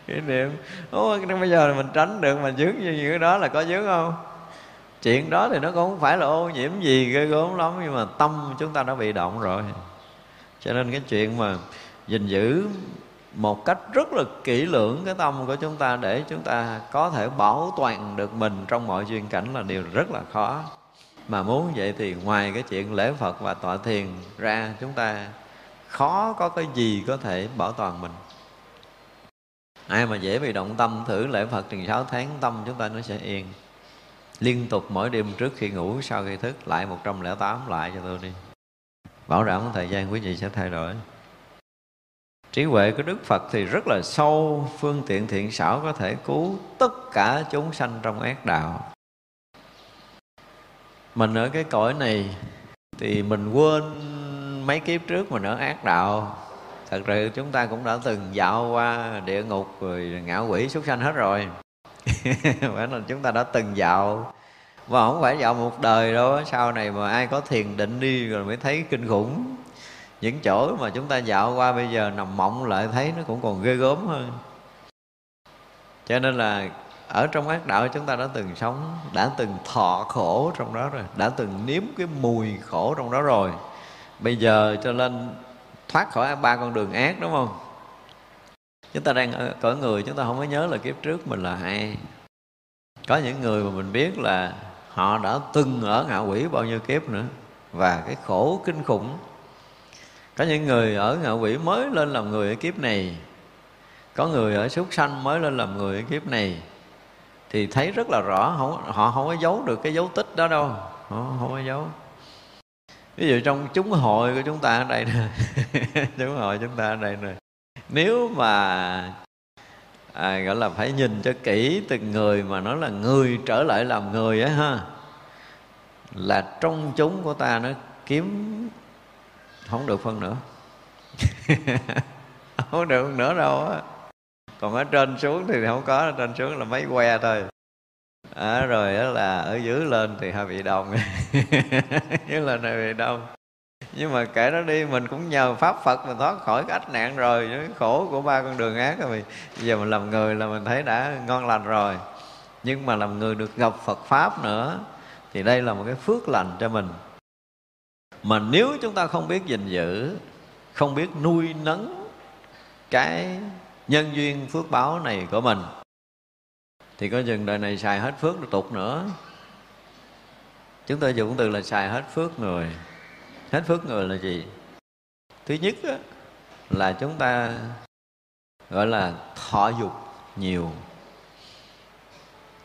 Speaker 1: kỷ niệm. Ủa, bây giờ mình tránh được mà dướng như những cái đó là có dướng không? Chuyện đó thì nó cũng không phải là ô nhiễm gì ghê gớm lắm nhưng mà tâm chúng ta đã bị động rồi. Cho nên cái chuyện mà gìn giữ một cách rất là kỹ lưỡng cái tâm của chúng ta để chúng ta có thể bảo toàn được mình trong mọi duyên cảnh là điều rất là khó mà muốn vậy thì ngoài cái chuyện lễ Phật và tọa thiền ra, chúng ta khó có cái gì có thể bảo toàn mình. Ai mà dễ bị động tâm thử lễ Phật chừng 6 tháng, tâm chúng ta nó sẽ yên. Liên tục mỗi đêm trước khi ngủ, sau khi thức, lại 108 lại cho tôi đi. Bảo đảm thời gian quý vị sẽ thay đổi. Trí huệ của đức phật thì rất là sâu, phương tiện thiện xảo có thể cứu tất cả chúng sanh trong ác đạo mình ở cái cõi này thì mình quên mấy kiếp trước mình ở ác đạo. Thật sự chúng ta cũng đã từng dạo qua địa ngục rồi ngạ quỷ súc sanh hết rồi. Phải là chúng ta đã từng dạo. Và không phải dạo một đời đâu, sau này mà ai có thiền định đi rồi mới thấy kinh khủng. Những chỗ mà chúng ta dạo qua bây giờ nằm mộng lại thấy nó cũng còn ghê gớm hơn. Cho nên là ở trong ác đạo chúng ta đã từng sống, đã từng thọ khổ trong đó rồi, đã từng nếm cái mùi khổ trong đó rồi. Bây giờ cho nên thoát khỏi ba con đường ác, đúng không? Chúng ta đang ở cõi người, chúng ta không có nhớ là kiếp trước mình là ai. Có những người mà mình biết là họ đã từng ở ngạ quỷ bao nhiêu kiếp nữa và cái khổ kinh khủng. Có những người ở ngạ quỷ mới lên làm người ở kiếp này. Có người ở súc sanh mới lên làm người ở kiếp này thì thấy rất là rõ không, họ không có giấu được cái dấu tích đó đâu. Họ không có giấu. Ví dụ trong chúng hội của chúng ta ở đây nè chúng hội chúng ta ở đây nè nếu mà à, gọi là phải nhìn cho kỹ từng người mà nói là người trở lại làm người á ha là trong chúng của ta nó kiếm không được phân nữa. Không được nữa đâu á còn ở trên xuống thì không có ở trên xuống là mấy que thôi. À, rồi đó là ở dưới lên thì hơi bị đông. Dưới lên hơi bị đông. Nhưng mà kể đó đi mình cũng nhờ pháp phật mình thoát khỏi cái ách nạn rồi cái khổ của ba con đường ác rồi. Giờ mình làm người là mình thấy đã ngon lành rồi. Nhưng mà làm người được gặp phật pháp nữa thì đây là một cái phước lành cho mình. Mà nếu chúng ta không biết gìn giữ không biết nuôi nấng cái nhân duyên phước báo này của mình. Thì có chừng đời này xài hết phước được tục nữa. Chúng ta dùng từ là xài hết phước người. Hết phước người là gì? Thứ nhất á, là chúng ta gọi là thọ dục nhiều.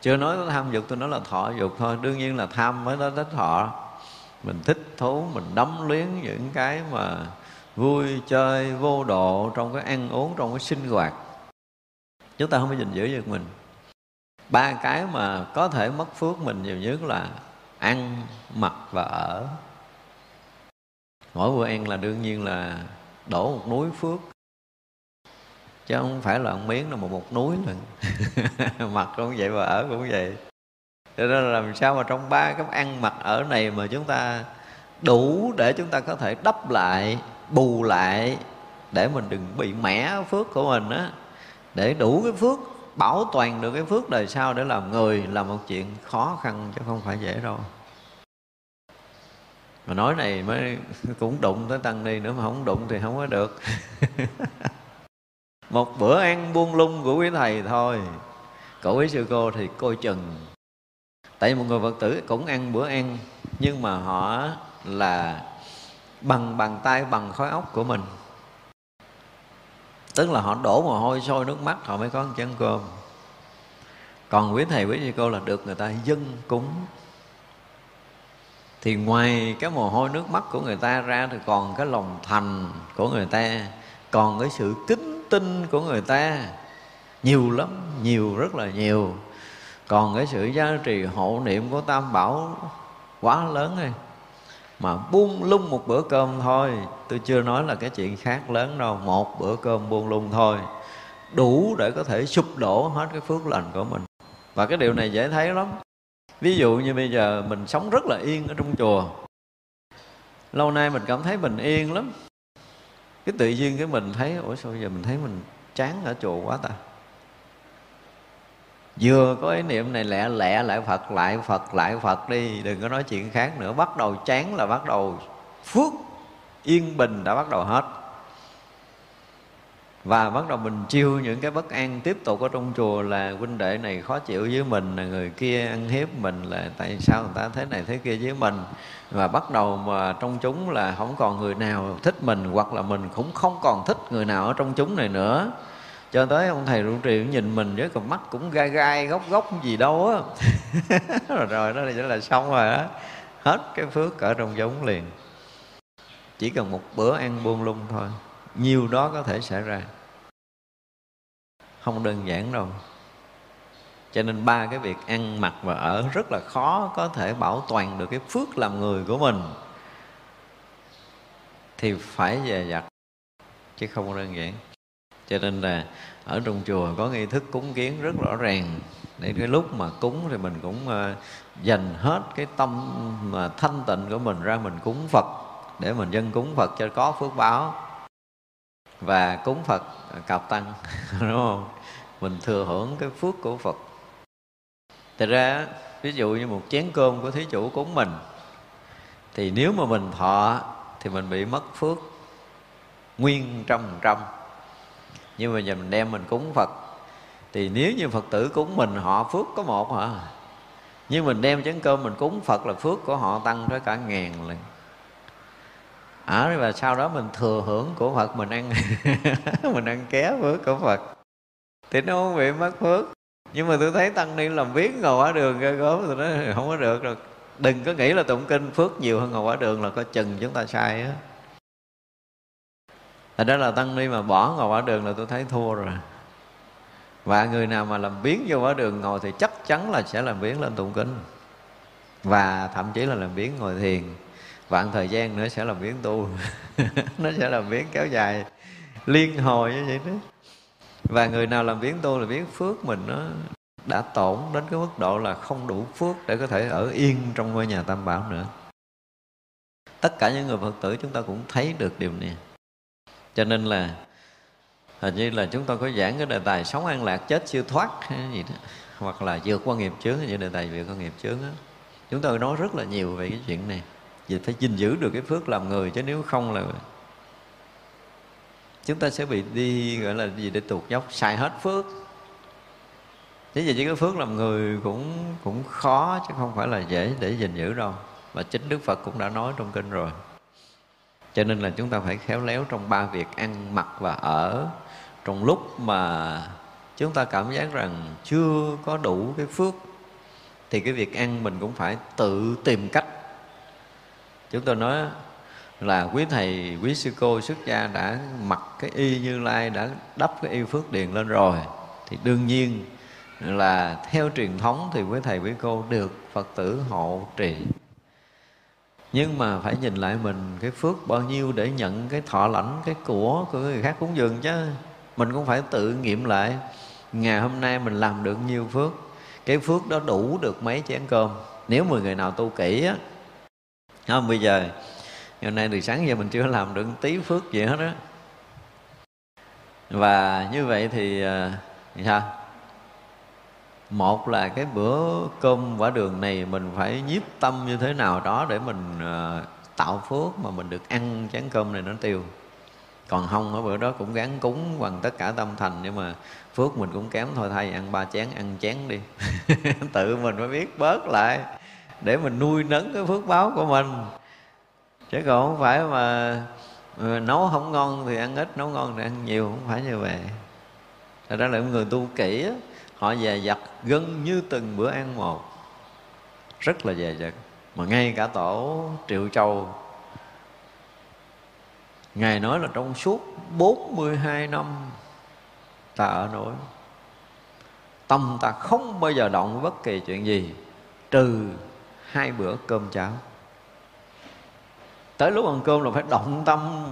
Speaker 1: Chưa nói tới tham dục tôi nói là thọ dục thôi. Đương nhiên là tham mới nói tới thọ. Mình thích thú mình đắm luyến những cái mà vui chơi vô độ trong cái ăn uống, trong cái sinh hoạt. Chúng ta không có gìn giữ được mình. Ba cái mà có thể mất phước mình nhiều nhất là ăn, mặc và ở. Mỗi bữa ăn là đương nhiên là đổ một núi phước. Chứ không phải là một miếng là một một núi lần mặc cũng vậy và ở cũng vậy. Cho nên là làm sao mà trong ba cái ăn, mặc, ở này mà chúng ta đủ để chúng ta có thể đắp lại bù lại để mình đừng bị mẻ phước của mình á. Để đủ cái phước, bảo toàn được cái phước đời sau để làm người là một chuyện khó khăn chứ không phải dễ đâu. Mà nói này mới cũng đụng tới tăng ni nữa mà không đụng thì không có được. Một bữa ăn buông lung của quý thầy thôi. Cậu quý sư cô thì coi chừng. Tại một người phật tử cũng ăn bữa ăn, nhưng mà họ là bằng bàn tay, bằng khói óc của mình. Tức là họ đổ mồ hôi, sôi nước mắt, họ mới có một chén cơm. Còn quý thầy, quý sư cô là được người ta dân cúng. Thì ngoài cái mồ hôi nước mắt của người ta ra thì còn cái lòng thành của người ta, còn cái sự kính tin của người ta. Nhiều lắm, nhiều, rất là nhiều. Còn cái sự gia trì hộ niệm của tam bảo quá lớn rồi mà buông lung một bữa cơm thôi. Tôi chưa nói là cái chuyện khác lớn đâu. Một bữa cơm buông lung thôi. Đủ để có thể sụp đổ hết cái phước lành của mình. Và cái điều này dễ thấy lắm. Ví dụ như bây giờ mình sống rất là yên ở trong chùa. Lâu nay mình cảm thấy mình yên lắm. Cái tự nhiên cái mình thấy, ủa sao giờ mình thấy mình chán ở chùa quá ta? Vừa có ý niệm này lẹ lẹ, lại phật lại phật lại phật đi. Đừng có nói chuyện khác nữa. Bắt đầu chán là bắt đầu phước, yên bình đã bắt đầu hết. Và bắt đầu mình chiêu những cái bất an tiếp tục ở trong chùa là huynh đệ này khó chịu với mình, là người kia ăn hiếp mình, là tại sao người ta thế này thế kia với mình. Và bắt đầu mà trong chúng là không còn người nào thích mình, hoặc là mình cũng không còn thích người nào ở trong chúng này nữa cho tới ông thầy trụ trì nhìn mình với cặp mắt cũng gai gai góc góc gì đâu á. Rồi rồi đó là, là xong rồi á. Hết cái phước ở trong giống liền chỉ cần một bữa ăn buông lung thôi nhiều đó có thể xảy ra. Không đơn giản đâu. Cho nên ba cái việc ăn mặc và ở rất là khó có thể bảo toàn được cái phước làm người của mình. Thì phải về dặt chứ không đơn giản cho nên là ở trong chùa có nghi thức cúng kiến rất rõ ràng. Để cái lúc mà cúng thì mình cũng ờ, dành hết cái tâm mà thanh tịnh của mình ra mình cúng Phật, để mình dân cúng Phật cho có phước báo. Và cúng Phật ờ, cạp tăng, đúng không? Mình thừa hưởng cái phước của Phật. Thật ra ví dụ như một chén cơm của thí chủ cúng mình, thì nếu mà mình thọ thì mình bị mất phước nguyên trăm trăm nhưng mà giờ mình đem mình cúng Phật thì nếu như Phật tử cúng mình họ phước có một hả? Nhưng mình đem chén cơm mình cúng Phật là phước của họ tăng tới cả ngàn lần. À, và sau đó mình thừa hưởng của Phật mình ăn mình ăn ké phước của Phật. Thì nó không bị mất phước. Nhưng mà tôi thấy tăng ni làm biến ngồi quả đường ra gốm tôi nói không có được rồi. Đừng có nghĩ là tụng kinh phước nhiều hơn ngồi quả đường là có chừng chúng ta sai á. Thật đó là tăng ni mà bỏ ngồi quả đường là tôi thấy thua rồi. Và người nào mà làm biến vô quả đường ngồi Thì chắc chắn là sẽ làm biến lên tụng kinh. Và thậm chí là làm biến ngồi thiền. Vạn thời gian nữa sẽ làm biến tu. Nó sẽ làm biến kéo dài Liên hồi như vậy đó. Và người nào làm biến tu là biến phước mình nó đã tổn đến cái mức độ là không đủ phước để có thể ở yên trong ngôi nhà tam bảo nữa. Tất cả những người phật tử chúng ta cũng thấy được điều này cho nên là hình như là chúng tôi có giảng cái đề tài sống an lạc chết siêu thoát, hay gì đó. Hoặc là vượt qua nghiệp chướng, như đề tài vượt qua nghiệp chướng đó. chúng tôi nói rất là nhiều về cái chuyện này. Vì phải gìn giữ được cái phước làm người, chứ nếu không là chúng ta sẽ bị đi, gọi là gì để tuột dốc, xài hết phước. Thế vì chỉ cái phước làm người cũng cũng khó, chứ không phải là dễ để gìn giữ đâu. Mà chính đức phật cũng đã nói trong kinh rồi cho nên là chúng ta phải khéo léo trong ba việc ăn mặc và ở. Trong lúc mà chúng ta cảm giác rằng chưa có đủ cái phước, thì cái việc ăn mình cũng phải tự tìm cách. Chúng tôi nói là quý thầy, quý sư cô, xuất gia đã mặc cái y như lai, đã đắp cái y phước điền lên rồi. Thì đương nhiên là theo truyền thống thì quý thầy, quý cô được phật tử hộ trì nhưng mà phải nhìn lại mình, cái phước bao nhiêu để nhận cái thọ lãnh, cái của của người khác cúng dường chứ. Mình cũng phải tự nghiệm lại, ngày hôm nay mình làm được nhiêu phước, cái phước đó đủ được mấy chén cơm. Nếu mười người nào tu kỹ á, không, bây giờ hôm nay từ sáng giờ mình chưa làm được tí phước gì hết á. Và như vậy thì à, sao? Một là cái bữa cơm quả đường này mình phải nhiếp tâm như thế nào đó để mình ờ, tạo phước mà mình được ăn chén cơm này nó tiêu. Còn không ở bữa đó cũng gắn cúng bằng tất cả tâm thành nhưng mà phước mình cũng kém thôi thay ăn ba chén ăn chén đi. Tự mình phải biết bớt lại để mình nuôi nấng cái phước báo của mình. Chứ còn không phải mà ờ, nấu không ngon thì ăn ít nấu ngon thì ăn nhiều không phải như vậy. Thật ra là người tu kỹ á, họ dè dặt gần như từng bữa ăn một. Rất là dè dặt. Mà ngay cả tổ triệu châu Ngài nói là trong suốt 42 năm ta ở nỗi Tâm ta không bao giờ động bất kỳ chuyện gì Trừ hai bữa cơm cháo. Tới lúc ăn cơm là phải động tâm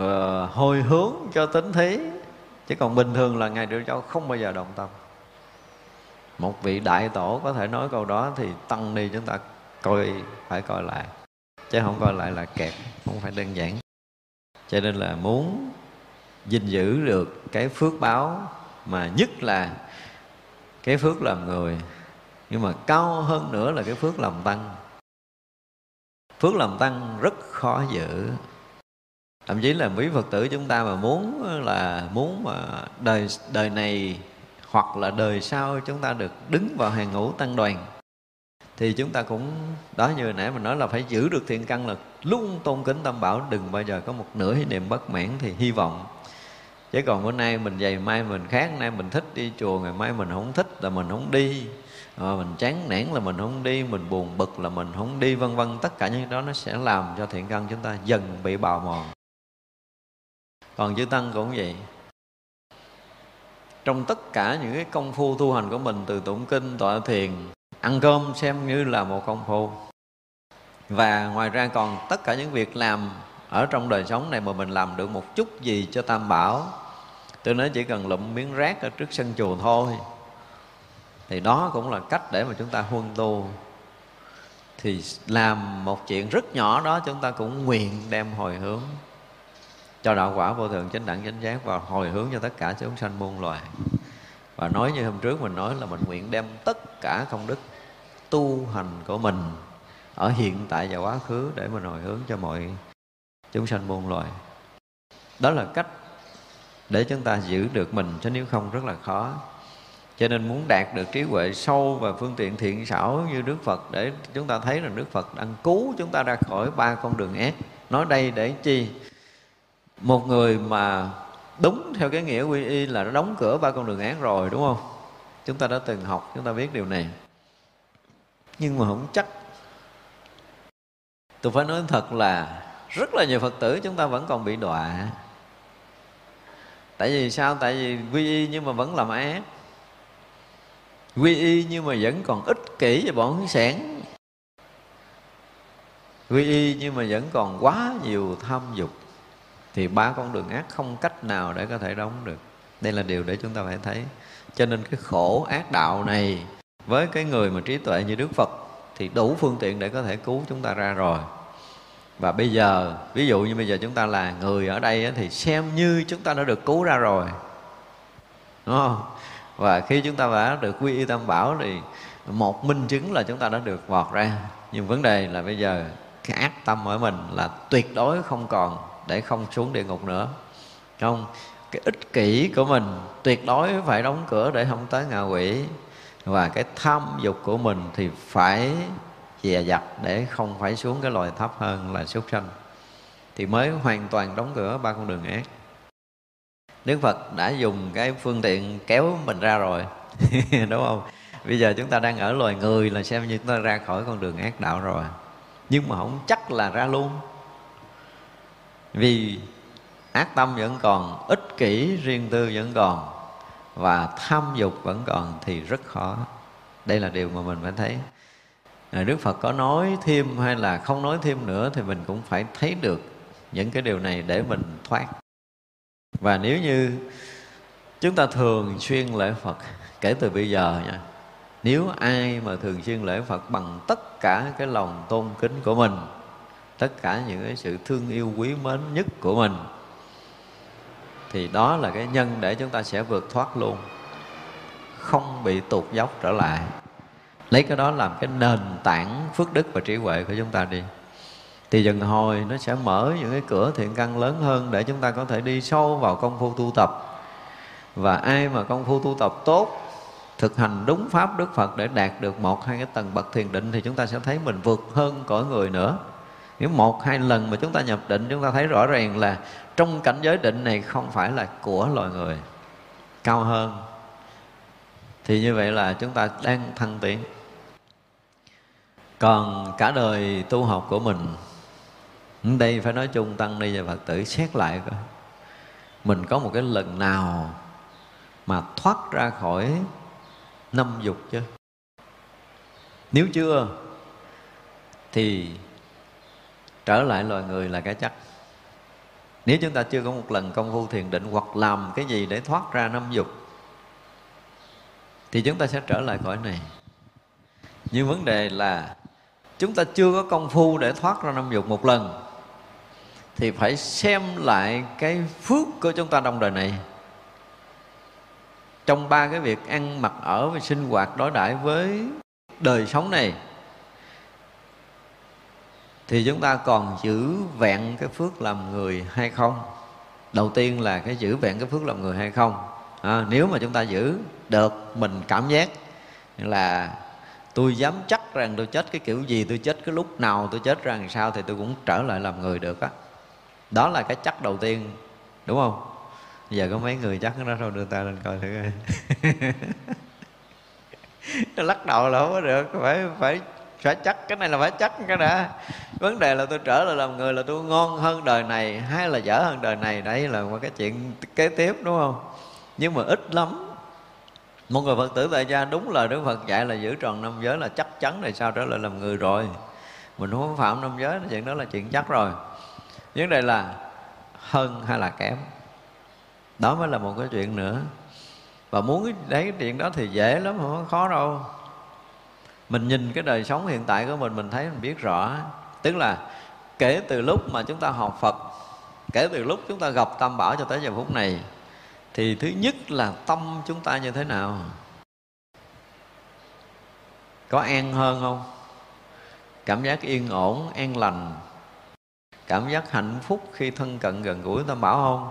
Speaker 1: uh, Hồi hướng cho tính thí. Chứ còn bình thường là Ngài Triệu Châu không bao giờ động tâm một vị đại tổ có thể nói câu đó thì tăng ni chúng ta coi, phải coi lại. Chứ không coi lại là kẹt, không phải đơn giản. Cho nên là muốn gìn giữ được cái phước báo mà nhất là cái phước làm người, nhưng mà cao hơn nữa là cái phước làm tăng. Phước làm tăng rất khó giữ. Thậm chí là quý phật tử chúng ta mà muốn là muốn mà đời đời này hoặc là đời sau chúng ta được đứng vào hàng ngũ tăng đoàn, thì chúng ta cũng, đó như nãy mình nói là phải giữ được thiện căn là luôn tôn kính tâm bảo, đừng bao giờ có một nửa ý niệm bất mãn thì hy vọng. Chứ còn bữa nay mình dày mai mình khác, nay mình thích đi chùa, ngày mai mình không thích là mình không đi. Mà mình chán nản là mình không đi, mình buồn bực là mình không đi, vân vân, tất cả những đó nó sẽ làm cho thiện căn chúng ta dần bị bào mòn. Còn chư tăng cũng vậy trong tất cả những cái công phu tu hành của mình, từ tụng kinh, tọa thiền, ăn cơm xem như là một công phu. Và ngoài ra còn tất cả những việc làm ở trong đời sống này mà mình làm được một chút gì cho tam bảo. Tôi nói chỉ cần lụm miếng rác ở trước sân chùa thôi. Thì đó cũng là cách để mà chúng ta huân tu. Thì làm một chuyện rất nhỏ đó, chúng ta cũng nguyện đem hồi hướng cho đạo quả vô thường chánh đẳng chánh giác và hồi hướng cho tất cả chúng sanh muôn loài. Và nói như hôm trước mình nói là mình nguyện đem tất cả công đức tu hành của mình ở hiện tại và quá khứ để mình hồi hướng cho mọi chúng sanh muôn loài. Đó là cách để chúng ta giữ được mình, chứ nếu không rất là khó. Cho nên muốn đạt được trí huệ sâu và phương tiện thiện xảo như Đức Phật để chúng ta thấy là Đức Phật đang cứu chúng ta ra khỏi ba con đường ác. Nói đây để chi? Một người mà đúng theo cái nghĩa quy y là nó đóng cửa ba con đường ác rồi, đúng không? Chúng ta đã từng học, chúng ta biết điều này. Nhưng mà không chắc. Tôi phải nói thật là rất là nhiều phật tử chúng ta vẫn còn bị đọa. Tại vì sao? Tại vì quy y nhưng mà vẫn làm ác quy y nhưng mà vẫn còn ích kỷ và bọn sản quy y nhưng mà vẫn còn quá nhiều tham dục thì ba con đường ác không cách nào để có thể đóng được. Đây là điều để chúng ta phải thấy. Cho nên cái khổ ác đạo này với cái người mà trí tuệ như đức phật thì đủ phương tiện để có thể cứu chúng ta ra rồi. Và bây giờ, ví dụ như bây giờ chúng ta là người ở đây thì xem như chúng ta đã được cứu ra rồi. Đúng không? Và khi chúng ta đã được quy y tam bảo thì một minh chứng là chúng ta đã được vọt ra. Nhưng vấn đề là bây giờ cái ác tâm ở mình là tuyệt đối không còn để không xuống địa ngục nữa. Không, cái ích kỷ của mình tuyệt đối phải đóng cửa để không tới ngạ quỷ. Và cái tham dục của mình thì phải dè dặt để không phải xuống cái loài thấp hơn là súc sanh. Thì mới hoàn toàn đóng cửa ba con đường ác. Đức Phật đã dùng cái phương tiện kéo mình ra rồi, đúng không? Bây giờ chúng ta đang ở loài người là xem như chúng ta ra khỏi con đường ác đạo rồi. Nhưng mà không chắc là ra luôn vì ác tâm vẫn còn, ích kỷ riêng tư vẫn còn và tham dục vẫn còn thì rất khó. Đây là điều mà mình phải thấy. À, Đức Phật có nói thêm hay là không nói thêm nữa thì mình cũng phải thấy được những cái điều này để mình thoát. Và nếu như chúng ta thường xuyên lễ Phật, kể từ bây giờ nha, nếu ai mà thường xuyên lễ Phật bằng tất cả cái lòng tôn kính của mình tất cả những cái sự thương yêu quý mến nhất của mình, thì đó là cái nhân để chúng ta sẽ vượt thoát luôn, không bị tụt dốc trở lại. Lấy cái đó làm cái nền tảng phước đức và trí huệ của chúng ta đi. Thì dần hồi nó sẽ mở những cái cửa thiện căn lớn hơn để chúng ta có thể đi sâu vào công phu tu tập. Và ai mà công phu tu tập tốt, thực hành đúng pháp đức phật để đạt được một, hai cái tầng bậc thiền định thì chúng ta sẽ thấy mình vượt hơn cõi người nữa nếu một hai lần mà chúng ta nhập định, chúng ta thấy rõ ràng là trong cảnh giới định này không phải là của loài người, cao hơn. Thì như vậy là chúng ta đang thăng tiến. Còn cả đời tu học của mình, đây phải nói chung tăng ni và phật tử xét lại coi. Mình có một cái lần nào mà thoát ra khỏi năm dục chứ nếu chưa, thì trở lại loài người là cái chắc. Nếu chúng ta chưa có một lần công phu thiền định hoặc làm cái gì để thoát ra năm dục, thì chúng ta sẽ trở lại cõi này. Nhưng vấn đề là chúng ta chưa có công phu để thoát ra năm dục một lần, thì phải xem lại cái phước của chúng ta trong đời này. Trong ba cái việc ăn mặc ở và sinh hoạt đối đãi với đời sống này thì chúng ta còn giữ vẹn cái phước làm người hay không? Đầu tiên là cái giữ vẹn cái phước làm người hay không? À, nếu mà chúng ta giữ được mình cảm giác là tôi dám chắc rằng tôi chết cái kiểu gì tôi chết cái lúc nào tôi chết ra làm sao thì tôi cũng trở lại làm người được á. Đó. đó là cái chắc đầu tiên đúng không? Giờ có mấy người chắc nó đâu đưa ta lên coi thử coi. Lắc đầu là không có được phải phải phải chắc, cái này là phải chắc cái đã. Vấn đề là tôi trở lại làm người là tôi ngon hơn đời này, hay là dở hơn đời này? Đấy là một cái chuyện kế tiếp, đúng không? Nhưng mà ít lắm. Một người phật tử tại gia đúng là đức phật dạy là giữ tròn năm giới là chắc chắn này sao trở lại làm người rồi. Mình không phạm năm giới, chuyện đó là chuyện chắc rồi. Vấn đề là hơn hay là kém? Đó mới là một cái chuyện nữa. Và muốn đấy cái chuyện đó thì dễ lắm, không khó đâu mình nhìn cái đời sống hiện tại của mình mình thấy, mình biết rõ. Tức là kể từ lúc mà chúng ta học phật, kể từ lúc chúng ta gặp tam bảo cho tới giờ phút này, thì thứ nhất là tâm chúng ta như thế nào? Có an hơn không? Cảm giác yên ổn, an lành. Cảm giác hạnh phúc khi thân cận gần gũi tam bảo không?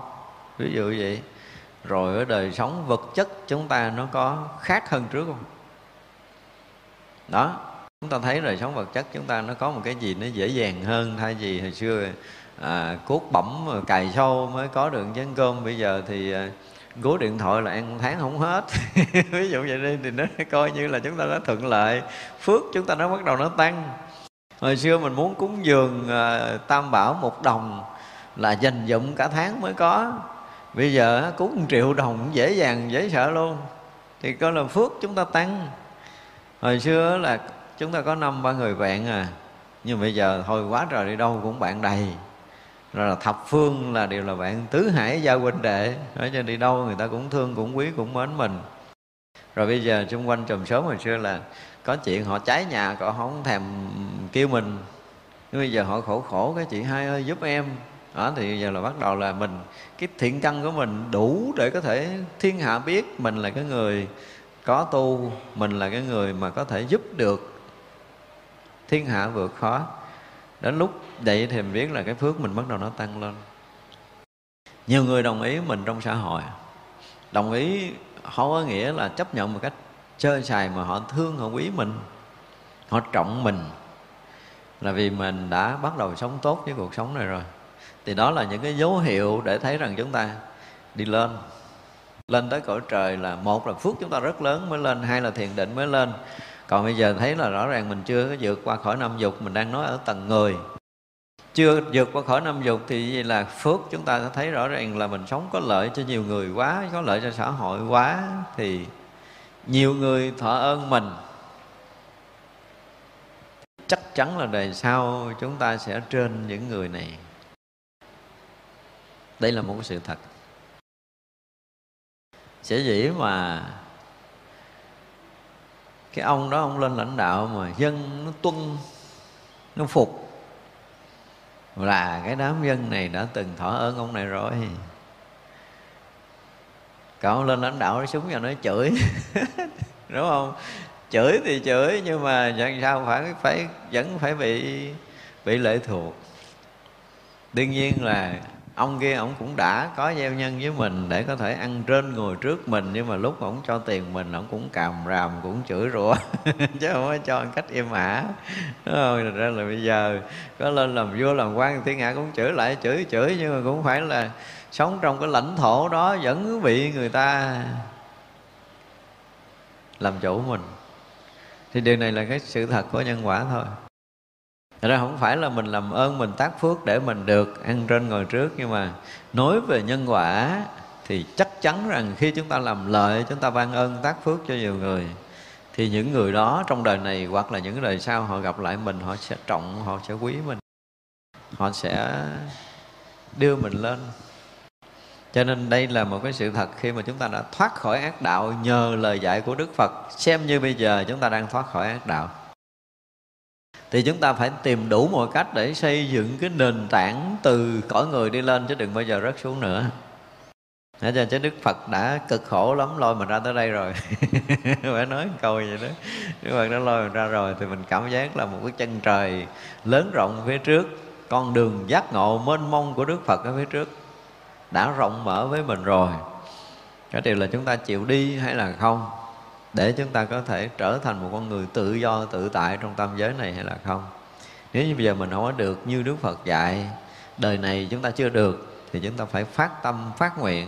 Speaker 1: Ví dụ vậy. Rồi ở đời sống vật chất chúng ta nó có khác hơn trước không? Đó chúng ta thấy đời sống vật chất chúng ta nó có một cái gì nó dễ dàng hơn thay vì hồi xưa à, cốt bẩm cài sâu mới có được chén cơm. Bây giờ thì à, gối điện thoại là ăn tháng không hết. Ví dụ vậy đi thì nó coi như là chúng ta đã thuận lợi phước chúng ta nó bắt đầu nó tăng. Hồi xưa mình muốn cúng dường à, tam bảo một đồng là dành dụng cả tháng mới có. Bây giờ cúng một triệu đồng dễ dàng dễ sợ luôn. Thì coi là phước chúng ta tăng hồi xưa là chúng ta có năm, ba người bạn à. Nhưng bây giờ thôi, quá trời đi đâu cũng bạn đầy. Rồi là thập phương là đều là bạn tứ hải gia huynh đệ. Nói cho đi đâu người ta cũng thương, cũng quý, cũng mến mình. Rồi bây giờ xung quanh trùm sớm hồi xưa là có chuyện họ cháy nhà họ không thèm kêu mình. Nhưng bây giờ họ khổ khổ, cái chị hai ơi, giúp em. Đó, thì giờ là bắt đầu là mình, cái thiện căn của mình đủ để có thể thiên hạ biết mình là cái người có tu, mình là cái người mà có thể giúp được thiên hạ vượt khó. Đến lúc vậy thì mình biết là cái phước mình bắt đầu nó tăng lên. Nhiều người đồng ý mình trong xã hội. Đồng ý không có nghĩa là chấp nhận một cách chơi xài mà họ thương, họ quý mình, họ trọng mình. Là vì mình đã bắt đầu sống tốt với cuộc sống này rồi. Thì đó là những cái dấu hiệu để thấy rằng chúng ta đi lên lên tới cõi trời là một là phước chúng ta rất lớn mới lên, hai là thiền định mới lên. Còn bây giờ thấy là rõ ràng mình chưa có vượt qua khỏi năm dục, mình đang nói ở tầng người chưa vượt qua khỏi năm dục thì vậy là phước chúng ta thấy rõ ràng là mình sống có lợi cho nhiều người quá, có lợi cho xã hội quá thì nhiều người thọ ơn mình. Chắc chắn là đời sau chúng ta sẽ trên những người này. Đây là một sự thật sẽ dĩ mà cái ông đó, ông lên lãnh đạo mà dân nó tuân, nó phục. Là cái đám dân này đã từng thọ ơn ông này rồi. Cậu lên lãnh đạo nó súng vào nó chửi. Đúng không? Chửi thì chửi, nhưng mà làm sao, phải phải, vẫn phải bị bị lệ thuộc. Đương nhiên là ông kia ông cũng đã có gieo nhân với mình để có thể ăn trên ngồi trước mình, nhưng mà lúc ông cho tiền mình ông cũng càm ràm, cũng chửi rủa. Chứ không có cho cách im ả. Rồi Thật ra là bây giờ có lên làm vua, làm quan thiên hạ cũng chửi lại, chửi chửi, nhưng mà cũng phải là sống trong cái lãnh thổ đó, vẫn bị người ta làm chủ mình. Thì điều này là cái sự thật của nhân quả thôi. Thật ra không phải là mình làm ơn, mình tác phước để mình được ăn trên ngồi trước, Nhưng mà nói về nhân quả thì chắc chắn rằng khi chúng ta làm lợi, chúng ta ban ơn, tác phước cho nhiều người, thì những người đó trong đời này hoặc là những đời sau họ gặp lại mình, họ sẽ trọng, họ sẽ quý mình, họ sẽ đưa mình lên. Cho nên đây là một cái sự thật khi mà chúng ta đã thoát khỏi ác đạo nhờ lời dạy của đức phật. Xem như bây giờ chúng ta đang thoát khỏi ác đạo thì chúng ta phải tìm đủ mọi cách để xây dựng cái nền tảng từ cõi người đi lên, chứ đừng bao giờ rớt xuống nữa. Thế cho chứ Đức Phật đã cực khổ lắm, lôi mình ra tới đây rồi. Phải nói câu vậy đó. Đức Phật đã lôi mình ra rồi Thì mình cảm giác là một cái chân trời lớn rộng phía trước. Con đường giác ngộ mênh mông của Đức Phật ở phía trước Đã rộng mở với mình rồi. Cái điều là chúng ta chịu đi hay là không? Để chúng ta có thể trở thành một con người tự do, tự tại trong tam giới này hay là không? Nếu như bây giờ mình không có được như đức phật dạy, đời này chúng ta chưa được, thì chúng ta phải phát tâm, phát nguyện.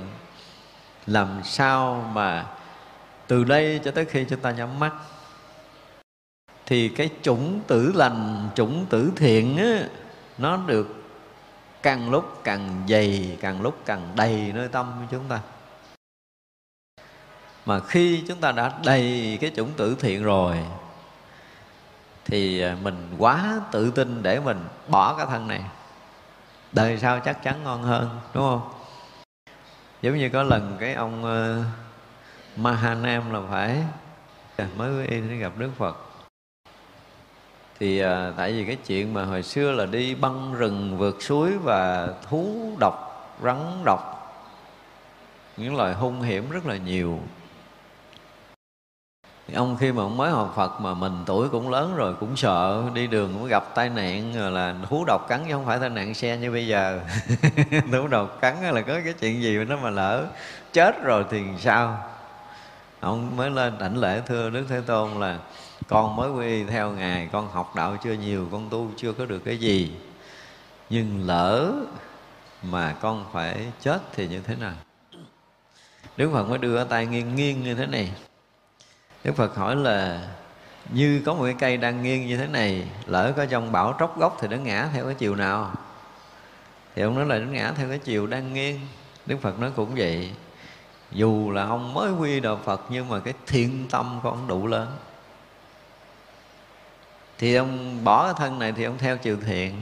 Speaker 1: Làm sao mà từ đây cho tới khi chúng ta nhắm mắt, thì cái chủng tử lành, chủng tử thiện á, nó được càng lúc càng dày, càng lúc càng đầy nơi tâm của chúng ta mà khi chúng ta đã đầy cái chủng tử thiện rồi thì à, mình quá tự tin để mình bỏ cái thân này. Đời sau chắc chắn ngon hơn đúng không? Giống như có lần cái ông ờ, uh, Mahanam là phải mới đi gặp Đức Phật. Thì à, tại vì cái chuyện mà hồi xưa là đi băng rừng vượt suối và thú độc rắn độc những loài hung hiểm rất là nhiều thì ông khi mà ông mới học Phật mà mình tuổi cũng lớn rồi, cũng sợ, đi đường cũng gặp tai nạn, rồi là thú độc cắn, chứ không phải tai nạn xe như bây giờ. Thú độc cắn là có cái chuyện gì mà nó mà lỡ chết rồi thì sao? Ông mới lên đảnh lễ thưa Đức Thế Tôn là, con mới quy theo ngài, con học đạo chưa nhiều, con tu chưa có được cái gì. Nhưng lỡ mà con phải chết thì như thế nào? Đức Phật mới đưa tay nghiêng nghiêng như thế này. Đức Phật hỏi là, như có một cái cây đang nghiêng như thế này, lỡ có trong bão tróc gốc thì nó ngã theo cái chiều nào? Thì ông nói là nó ngã theo cái chiều đang nghiêng. Đức Phật nói cũng vậy. Dù là ông mới quy đạo Phật nhưng mà cái thiện tâm của ông đủ lớn. Thì ông bỏ cái thân này thì ông theo chiều thiện.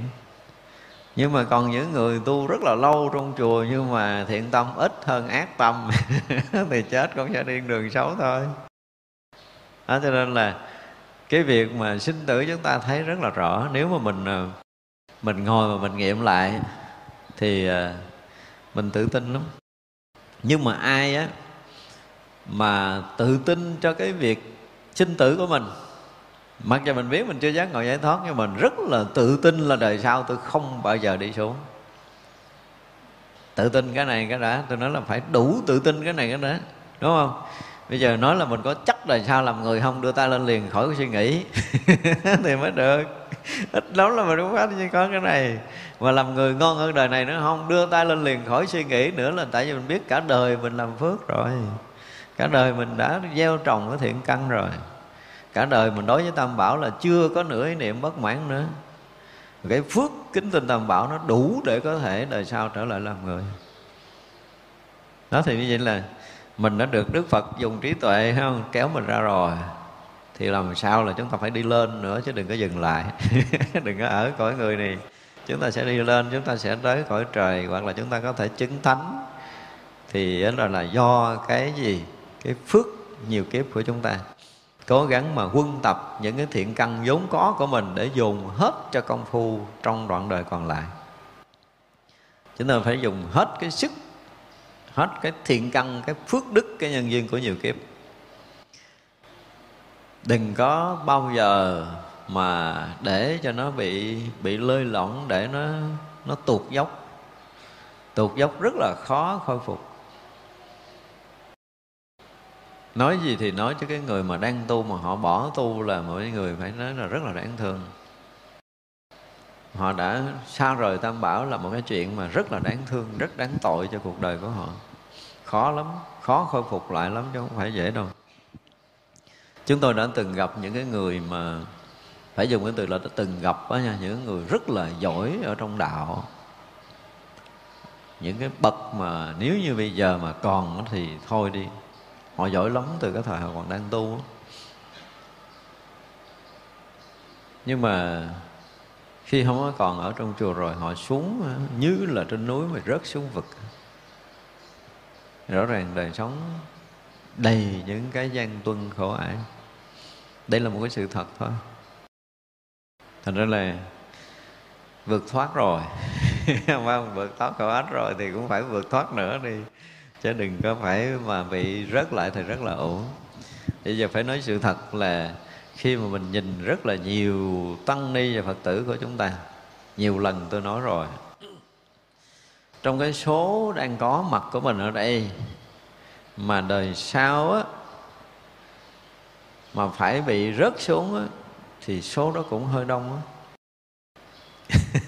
Speaker 1: Nhưng mà còn những người tu rất là lâu trong chùa nhưng mà thiện tâm ít hơn ác tâm thì chết cũng sẽ đi đường xấu thôi đó, cho nên là cái việc mà sinh tử chúng ta thấy rất là rõ. Nếu mà mình ờ, mình ngồi mà mình nghiệm lại thì ờ, mình tự tin lắm. Nhưng mà ai á mà tự tin cho cái việc sinh tử của mình? Mặc dù mình biết mình chưa dám ngồi giải thoát nhưng mình rất là tự tin là đời sau tôi không bao giờ đi xuống. Tự tin cái này cái đã tôi nói là phải đủ tự tin cái này cái đó đúng không? Bây giờ nói là mình có chắc đời sau làm người không? Đưa tay lên liền, khỏi suy nghĩ. Thì mới được. Ít lắm là mình cũng phát như có cái này. Mà làm người ngon hơn đời này nữa không? Đưa tay lên liền, khỏi suy nghĩ nữa là tại vì mình biết cả đời mình làm phước rồi. Cả đời mình đã gieo trồng cái thiện căn rồi. Cả đời mình đối với tam bảo là chưa có nửa ý niệm bất mãn nữa. Cái phước kính tinh tam bảo nó đủ để có thể đời sau trở lại làm người. Đó thì như vậy là mình đã được đức phật dùng trí tuệ không? Kéo mình ra rồi. Thì làm sao là chúng ta phải đi lên nữa chứ đừng có dừng lại. Đừng có ở cõi người này. Chúng ta sẽ đi lên, chúng ta sẽ tới cõi trời, hoặc là chúng ta có thể chứng thánh. Thì đó là do cái gì? Cái phước nhiều kiếp của chúng ta. Cố gắng mà quân tập những cái thiện căn vốn có của mình để dùng hết cho công phu trong đoạn đời còn lại. Chúng ta phải dùng hết cái sức hết cái thiện căn, cái phước đức, cái nhân duyên của nhiều kiếp. Đừng có bao giờ mà để cho nó bị bị lơi lỏng, để nó nó tuột dốc. Tuột dốc rất là khó khôi phục. Nói gì thì nói cho cái người mà đang tu mà họ bỏ tu là mọi người phải nói là rất là đáng thương. Họ đã xa rời tam bảo là một cái chuyện mà rất là đáng thương, rất đáng tội cho cuộc đời của họ khó lắm, khó khôi phục lại lắm chứ không phải dễ đâu. Chúng tôi đã từng gặp những cái người mà, phải dùng cái từ là đã từng gặp đó nha, những người rất là giỏi ở trong đạo. Những cái bậc mà nếu như bây giờ mà còn thì thôi đi, họ giỏi lắm từ cái thời họ còn đang tu nhưng mà khi không có còn ở trong chùa rồi, họ xuống như là trên núi mà rớt xuống vực rõ ràng đời sống đầy những cái gian tuân khổ ải. Đây là một cái sự thật thôi. Thành ra là vượt thoát rồi. Không vượt thoát khổ ách rồi thì cũng phải vượt thoát nữa đi. Chứ đừng có phải mà bị rớt lại thì rất là ổn bây giờ phải nói sự thật là khi mà mình nhìn rất là nhiều tăng ni và phật tử của chúng ta, nhiều lần tôi nói rồi trong cái số đang có mặt của mình ở đây, mà đời sau á, mà phải bị rớt xuống á, thì số đó cũng hơi đông á.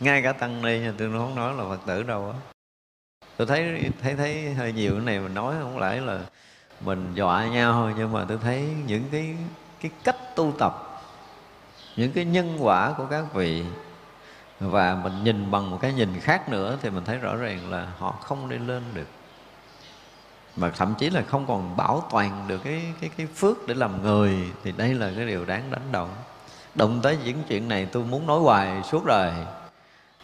Speaker 1: Ngay cả tăng ni tôi không nói là phật tử đâu á. Tôi thấy thấy thấy hơi nhiều cái này mình nói không phải là mình dọa nhau thôi, nhưng mà tôi thấy những cái cái cách tu tập, những cái nhân quả của các vị và mình nhìn bằng một cái nhìn khác nữa thì mình thấy rõ ràng là họ không đi lên được. Mà thậm chí là không còn bảo toàn được cái cái cái phước để làm người thì đây là cái điều đáng đánh động. Động tới những chuyện này tôi muốn nói hoài suốt đời.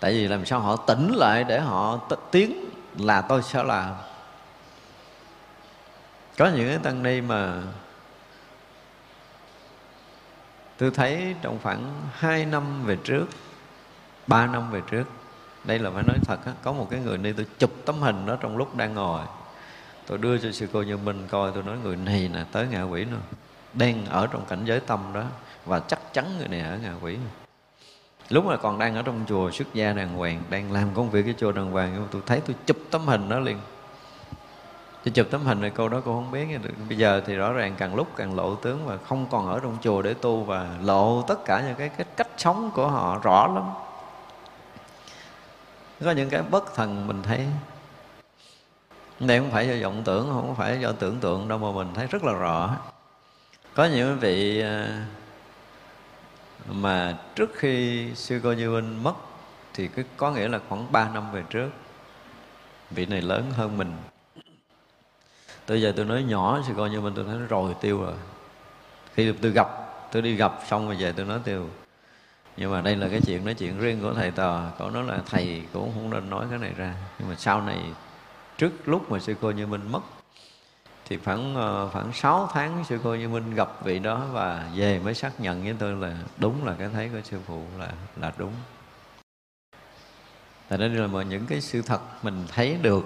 Speaker 1: Tại vì làm sao họ tỉnh lại để họ tiến là tôi sẽ làm. Có những cái tăng ni mà tôi thấy trong khoảng 2 năm về trước ba năm về trước. Đây là phải nói thật á, có một cái người này tôi chụp tấm hình đó trong lúc đang ngồi. Tôi đưa cho sư cô như minh coi tôi nói người này nè tới ngạ quỷ nữa. Đang ở trong cảnh giới tâm đó và chắc chắn người này ở ngạ quỷ lúc mà còn đang ở trong chùa xuất gia đàng hoàng đang làm công việc cái chùa đàng hoàng nhưng mà tôi thấy tôi chụp tấm hình đó liền. Tôi chụp tấm hình này cô đó cô không biết bây giờ thì rõ ràng càng lúc càng lộ tướng và không còn ở trong chùa để tu và lộ tất cả những cái, cái cách sống của họ rõ lắm có những cái bất thần mình thấy. Đây không phải do vọng tưởng, không phải do tưởng tượng đâu mà mình thấy rất là rõ. Có những vị à, mà trước khi sư cô Như Vinh mất thì cứ có nghĩa là khoảng 3 năm về trước, vị này lớn hơn mình. Tới giờ tôi nói nhỏ, sư cô Như Vinh tôi thấy nó rồi, tiêu rồi. Khi tôi gặp, tôi đi gặp xong rồi về tôi nói, tiêu nhưng mà đây là cái chuyện nói chuyện riêng của thầy tò cậu nói là thầy cũng không nên nói cái này ra. Nhưng mà sau này, trước lúc mà sư cô như minh mất, thì khoảng ờ, khoảng 6 tháng sư cô như minh gặp vị đó và về mới xác nhận với tôi là đúng là cái thấy của sư phụ là là đúng. Tại đây là một những cái sự thật mình thấy được.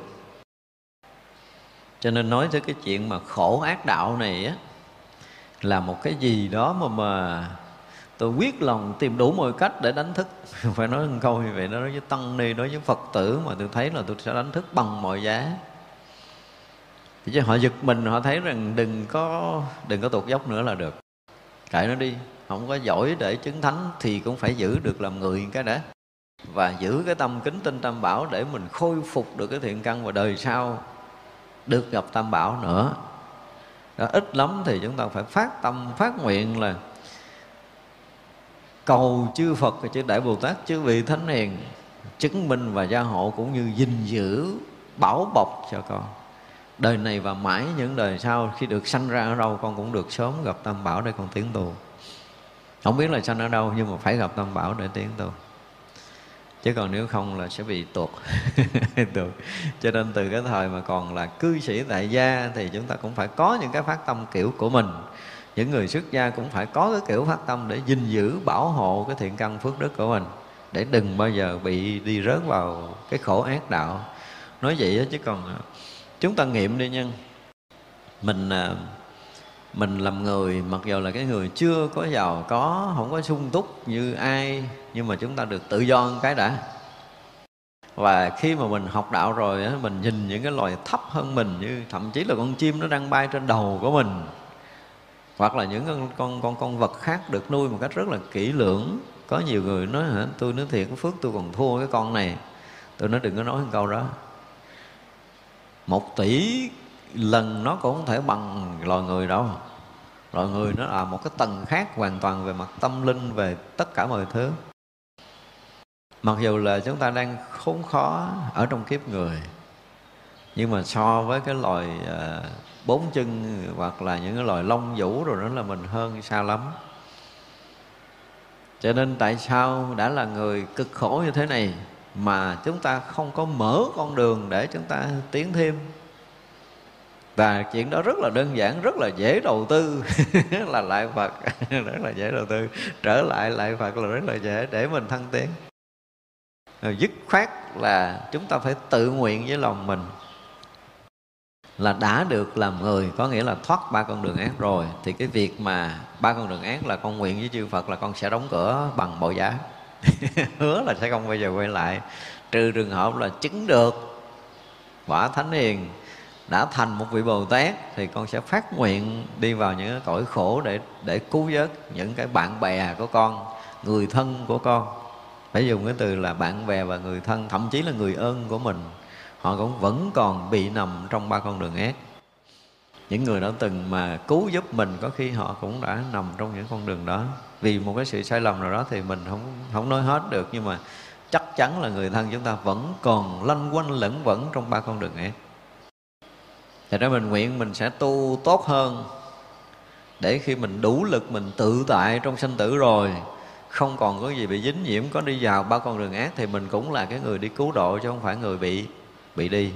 Speaker 1: Cho nên nói tới cái chuyện mà khổ ác đạo này á, là một cái gì đó mà mà tôi quyết lòng tìm đủ mọi cách để đánh thức. Phải nói một câu như vậy nó nói với tăng ni đối với phật tử mà tôi thấy là tôi sẽ đánh thức bằng mọi giá. Thì chứ họ giật mình họ thấy rằng đừng có đừng có tuột dốc nữa là được. Kệ nó đi không có giỏi để chứng thánh thì cũng phải giữ được làm người cái đã. Và giữ cái tâm kính tinh tam bảo để mình khôi phục được cái thiện căn và đời sau được gặp tam bảo nữa. Đó, ít lắm thì chúng ta phải phát tâm phát nguyện là cầu chư Phật và chư Đại Bồ Tát, chư vị thánh hiền chứng minh và gia hộ cũng như gìn giữ, bảo bọc cho con. Đời này và mãi những đời sau, khi được sanh ra ở đâu, con cũng được sớm gặp tam bảo để con tiến tu. Không biết là sanh ở đâu, nhưng mà phải gặp tam bảo để tiến tu. Chứ còn nếu không là sẽ bị tuột. Tuột. Cho nên từ cái thời mà còn là cư sĩ tại gia thì chúng ta cũng phải có những cái phát tâm kiểu của mình những người xuất gia cũng phải có cái kiểu phát tâm để gìn giữ bảo hộ cái thiện căn phước đức của mình để đừng bao giờ bị đi rớt vào cái khổ ác đạo. Nói vậy đó, chứ còn à, chúng ta nghiệm đi nhân, mình à, mình làm người mặc dù là cái người chưa có giàu có không có sung túc như ai nhưng mà chúng ta được tự do cái đã. Và khi mà mình học đạo rồi mình nhìn những cái loài thấp hơn mình như thậm chí là con chim nó đang bay trên đầu của mình hoặc là những con con con con vật khác được nuôi một cách rất là kỹ lưỡng. Có nhiều người nói hả tôi nói thiệt phước tôi còn thua cái con này. Tôi nói đừng có nói câu đó. Một tỷ lần nó cũng không thể bằng loài người đâu. Loài người nó là một cái tầng khác hoàn toàn về mặt tâm linh về tất cả mọi thứ. Mặc dù là chúng ta đang khốn khó ở trong kiếp người nhưng mà so với cái loài uh, bốn chân hoặc là những cái loài lông vũ rồi đó là mình hơn xa lắm. Cho nên tại sao đã là người cực khổ như thế này mà chúng ta không có mở con đường để chúng ta tiến thêm? Và chuyện đó rất là đơn giản, rất là dễ đầu tư. Là lại phật, rất là dễ đầu tư. Trở lại lại phật là rất là dễ để mình thăng tiến. Dứt khoát là chúng ta phải tự nguyện với lòng mình là đã được làm người có nghĩa là thoát ba con đường ác rồi thì cái việc mà ba con đường ác là con nguyện với chư Phật là con sẽ đóng cửa bằng bộ giá. Hứa là sẽ không bao giờ quay lại. Trừ trường hợp là chứng được quả thánh hiền đã thành một vị Bồ Tát thì con sẽ phát nguyện đi vào những cái cõi khổ để để cứu vớt những cái bạn bè của con, người thân của con. Phải dùng cái từ là bạn bè và người thân, thậm chí là người ơn của mình họ cũng vẫn còn bị nằm trong ba con đường ác. Những người đã từng mà cứu giúp mình, có khi họ cũng đã nằm trong những con đường đó. Vì một cái sự sai lầm nào đó thì mình không không nói hết được, nhưng mà chắc chắn là người thân chúng ta vẫn còn lanh quanh, lẫn vẫn trong ba con đường ác. Thì ra mình nguyện mình sẽ tu tốt hơn Để khi mình đủ lực, mình tự tại trong sanh tử rồi, Không còn có gì bị dính nhiễm, Có đi vào ba con đường ác, Thì mình cũng là cái người đi cứu độ Chứ không phải người bị bị đi.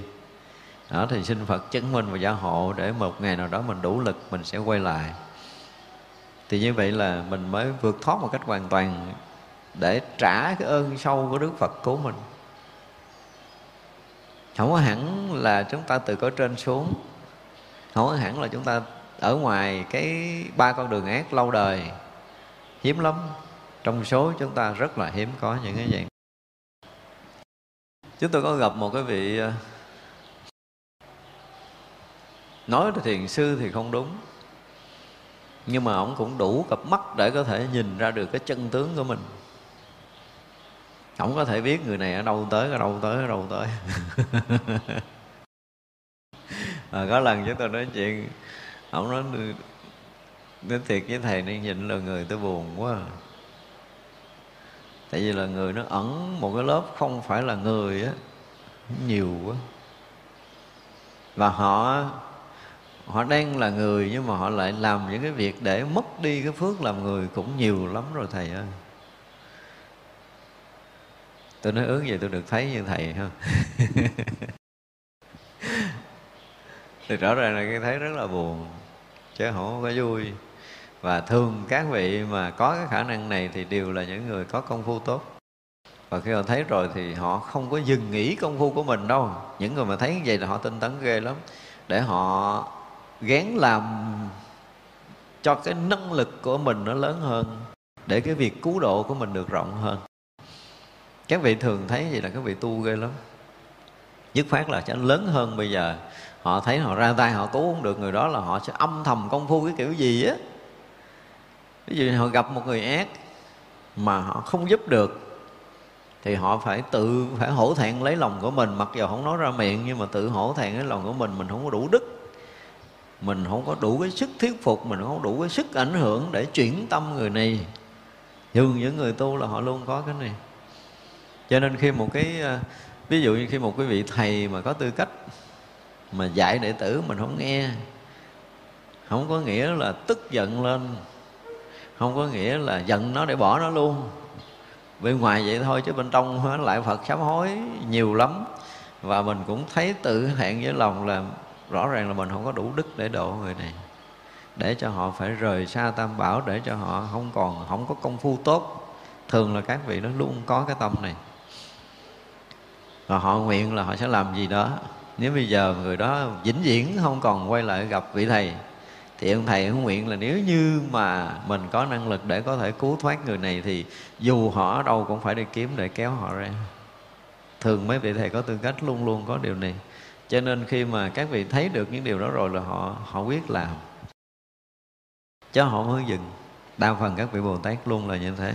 Speaker 1: Đó, thì xin Phật chứng minh và gia hộ để một ngày nào đó mình đủ lực, mình sẽ quay lại. Thì như vậy là mình mới vượt thoát một cách hoàn toàn để trả cái ơn sâu của Đức Phật cứu mình. Không có hẳn là chúng ta từ có trên xuống. Không có hẳn là chúng ta ở ngoài cái ba con đường ác lâu đời. Hiếm lắm. Trong số chúng ta rất là hiếm có những cái vậy chúng tôi có gặp một cái vị ờ, nói là thiền sư thì không đúng nhưng mà ông cũng đủ cặp mắt để có thể nhìn ra được cái chân tướng của mình. Ông có thể biết người này ở đâu tới ở đâu tới ở đâu tới. À, có lần chúng tôi nói chuyện ông nói nói thiệt với thầy nên nhìn là người tôi buồn quá à tại vì là người nó ẩn một cái lớp không phải là người á, nhiều quá. Và họ họ đang là người nhưng mà họ lại làm những cái việc để mất đi cái phước làm người cũng nhiều lắm rồi, thầy ơi. Tôi nói ước gì tôi được thấy như thầy, ha. Thì rõ ràng là cái thấy rất là buồn, chứ không có vui và thường các vị mà có cái khả năng này thì đều là những người có công phu tốt. Và khi họ thấy rồi thì họ không có dừng nghỉ công phu của mình đâu. Những người mà thấy như vậy là họ tinh tấn ghê lắm. Để họ gán làm cho cái năng lực của mình nó lớn hơn. Để cái việc cứu độ của mình được rộng hơn. Các vị thường thấy vậy là các vị tu ghê lắm. Dứt khoát là sẽ lớn hơn bây giờ. Họ thấy họ ra tay, họ cứu không được người đó là họ sẽ âm thầm công phu cái kiểu gì á ví dụ họ gặp một người ác mà họ không giúp được, thì họ phải tự phải hổ thẹn lấy lòng của mình. Mặc dù không nói ra miệng, nhưng mà tự hổ thẹn lấy lòng của mình. Mình không có đủ đức, mình không có đủ cái sức thuyết phục, mình không có đủ cái sức ảnh hưởng để chuyển tâm người này. Thường những người tu là họ luôn có cái này. Cho nên khi một cái ờ, ví dụ như khi một cái vị thầy mà có tư cách mà dạy đệ tử mình không nghe, không có nghĩa là tức giận lên không có nghĩa là giận nó để bỏ nó luôn. Bên ngoài vậy thôi, chứ bên trong lại phật sám hối nhiều lắm. Và mình cũng thấy tự hẹn với lòng là rõ ràng là mình không có đủ đức để độ người này. Để cho họ phải rời xa tam bảo, để cho họ không còn, không có công phu tốt. Thường là các vị nó luôn có cái tâm này. Và họ nguyện là họ sẽ làm gì đó. Nếu bây giờ người đó vĩnh viễn không còn quay lại gặp vị thầy thì ông thầy cũng nguyện là nếu như mà mình có năng lực để có thể cứu thoát người này thì dù họ ở đâu cũng phải đi kiếm để kéo họ ra. Thường mấy vị thầy có tư cách luôn luôn có điều này. Cho nên khi mà các vị thấy được những điều đó rồi là họ họ quyết làm. Chứ họ mới dừng. Đa phần các vị bồ tát luôn là như thế.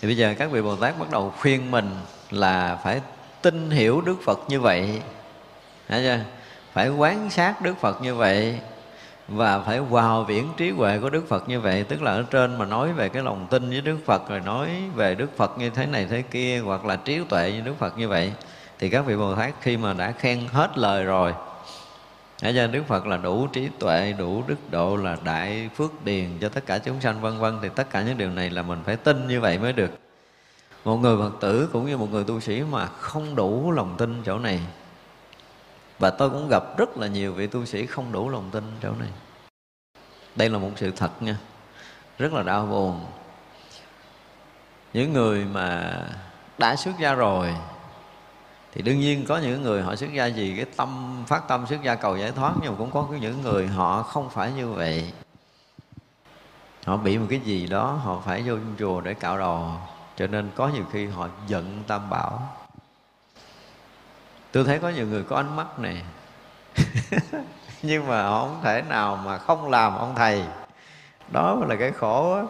Speaker 1: Thì bây giờ các vị bồ tát bắt đầu khuyên mình là phải tin hiểu đức phật như vậy. Thấy chưa? phải quán sát đức phật như vậy và phải vào viễn trí huệ của Đức Phật như vậy tức là ở trên mà nói về cái lòng tin với Đức Phật rồi nói về Đức Phật như thế này thế kia hoặc là trí tuệ như Đức Phật như vậy thì các vị Bồ Tát khi mà đã khen hết lời rồi Hãy cho Đức Phật là đủ trí tuệ, đủ đức độ là đại phước điền cho tất cả chúng sanh vân vân thì tất cả những điều này là mình phải tin như vậy mới được. Một người Phật tử cũng như một người tu sĩ mà không đủ lòng tin chỗ này. Và tôi cũng gặp rất là nhiều vị tu sĩ không đủ lòng tin chỗ này. Đây là một sự thật nha. Rất là đau buồn. Những người mà đã xuất gia rồi, thì đương nhiên có những người họ xuất gia gì cái tâm, phát tâm xuất gia cầu giải thoát, nhưng mà cũng có những người họ không phải như vậy họ bị một cái gì đó họ phải vô chùa để cạo đầu cho nên có nhiều khi họ giận tam bảo tôi thấy có nhiều người có ánh mắt này. Nhưng mà họ không thể nào mà không làm ông thầy. Đó là cái khổ á.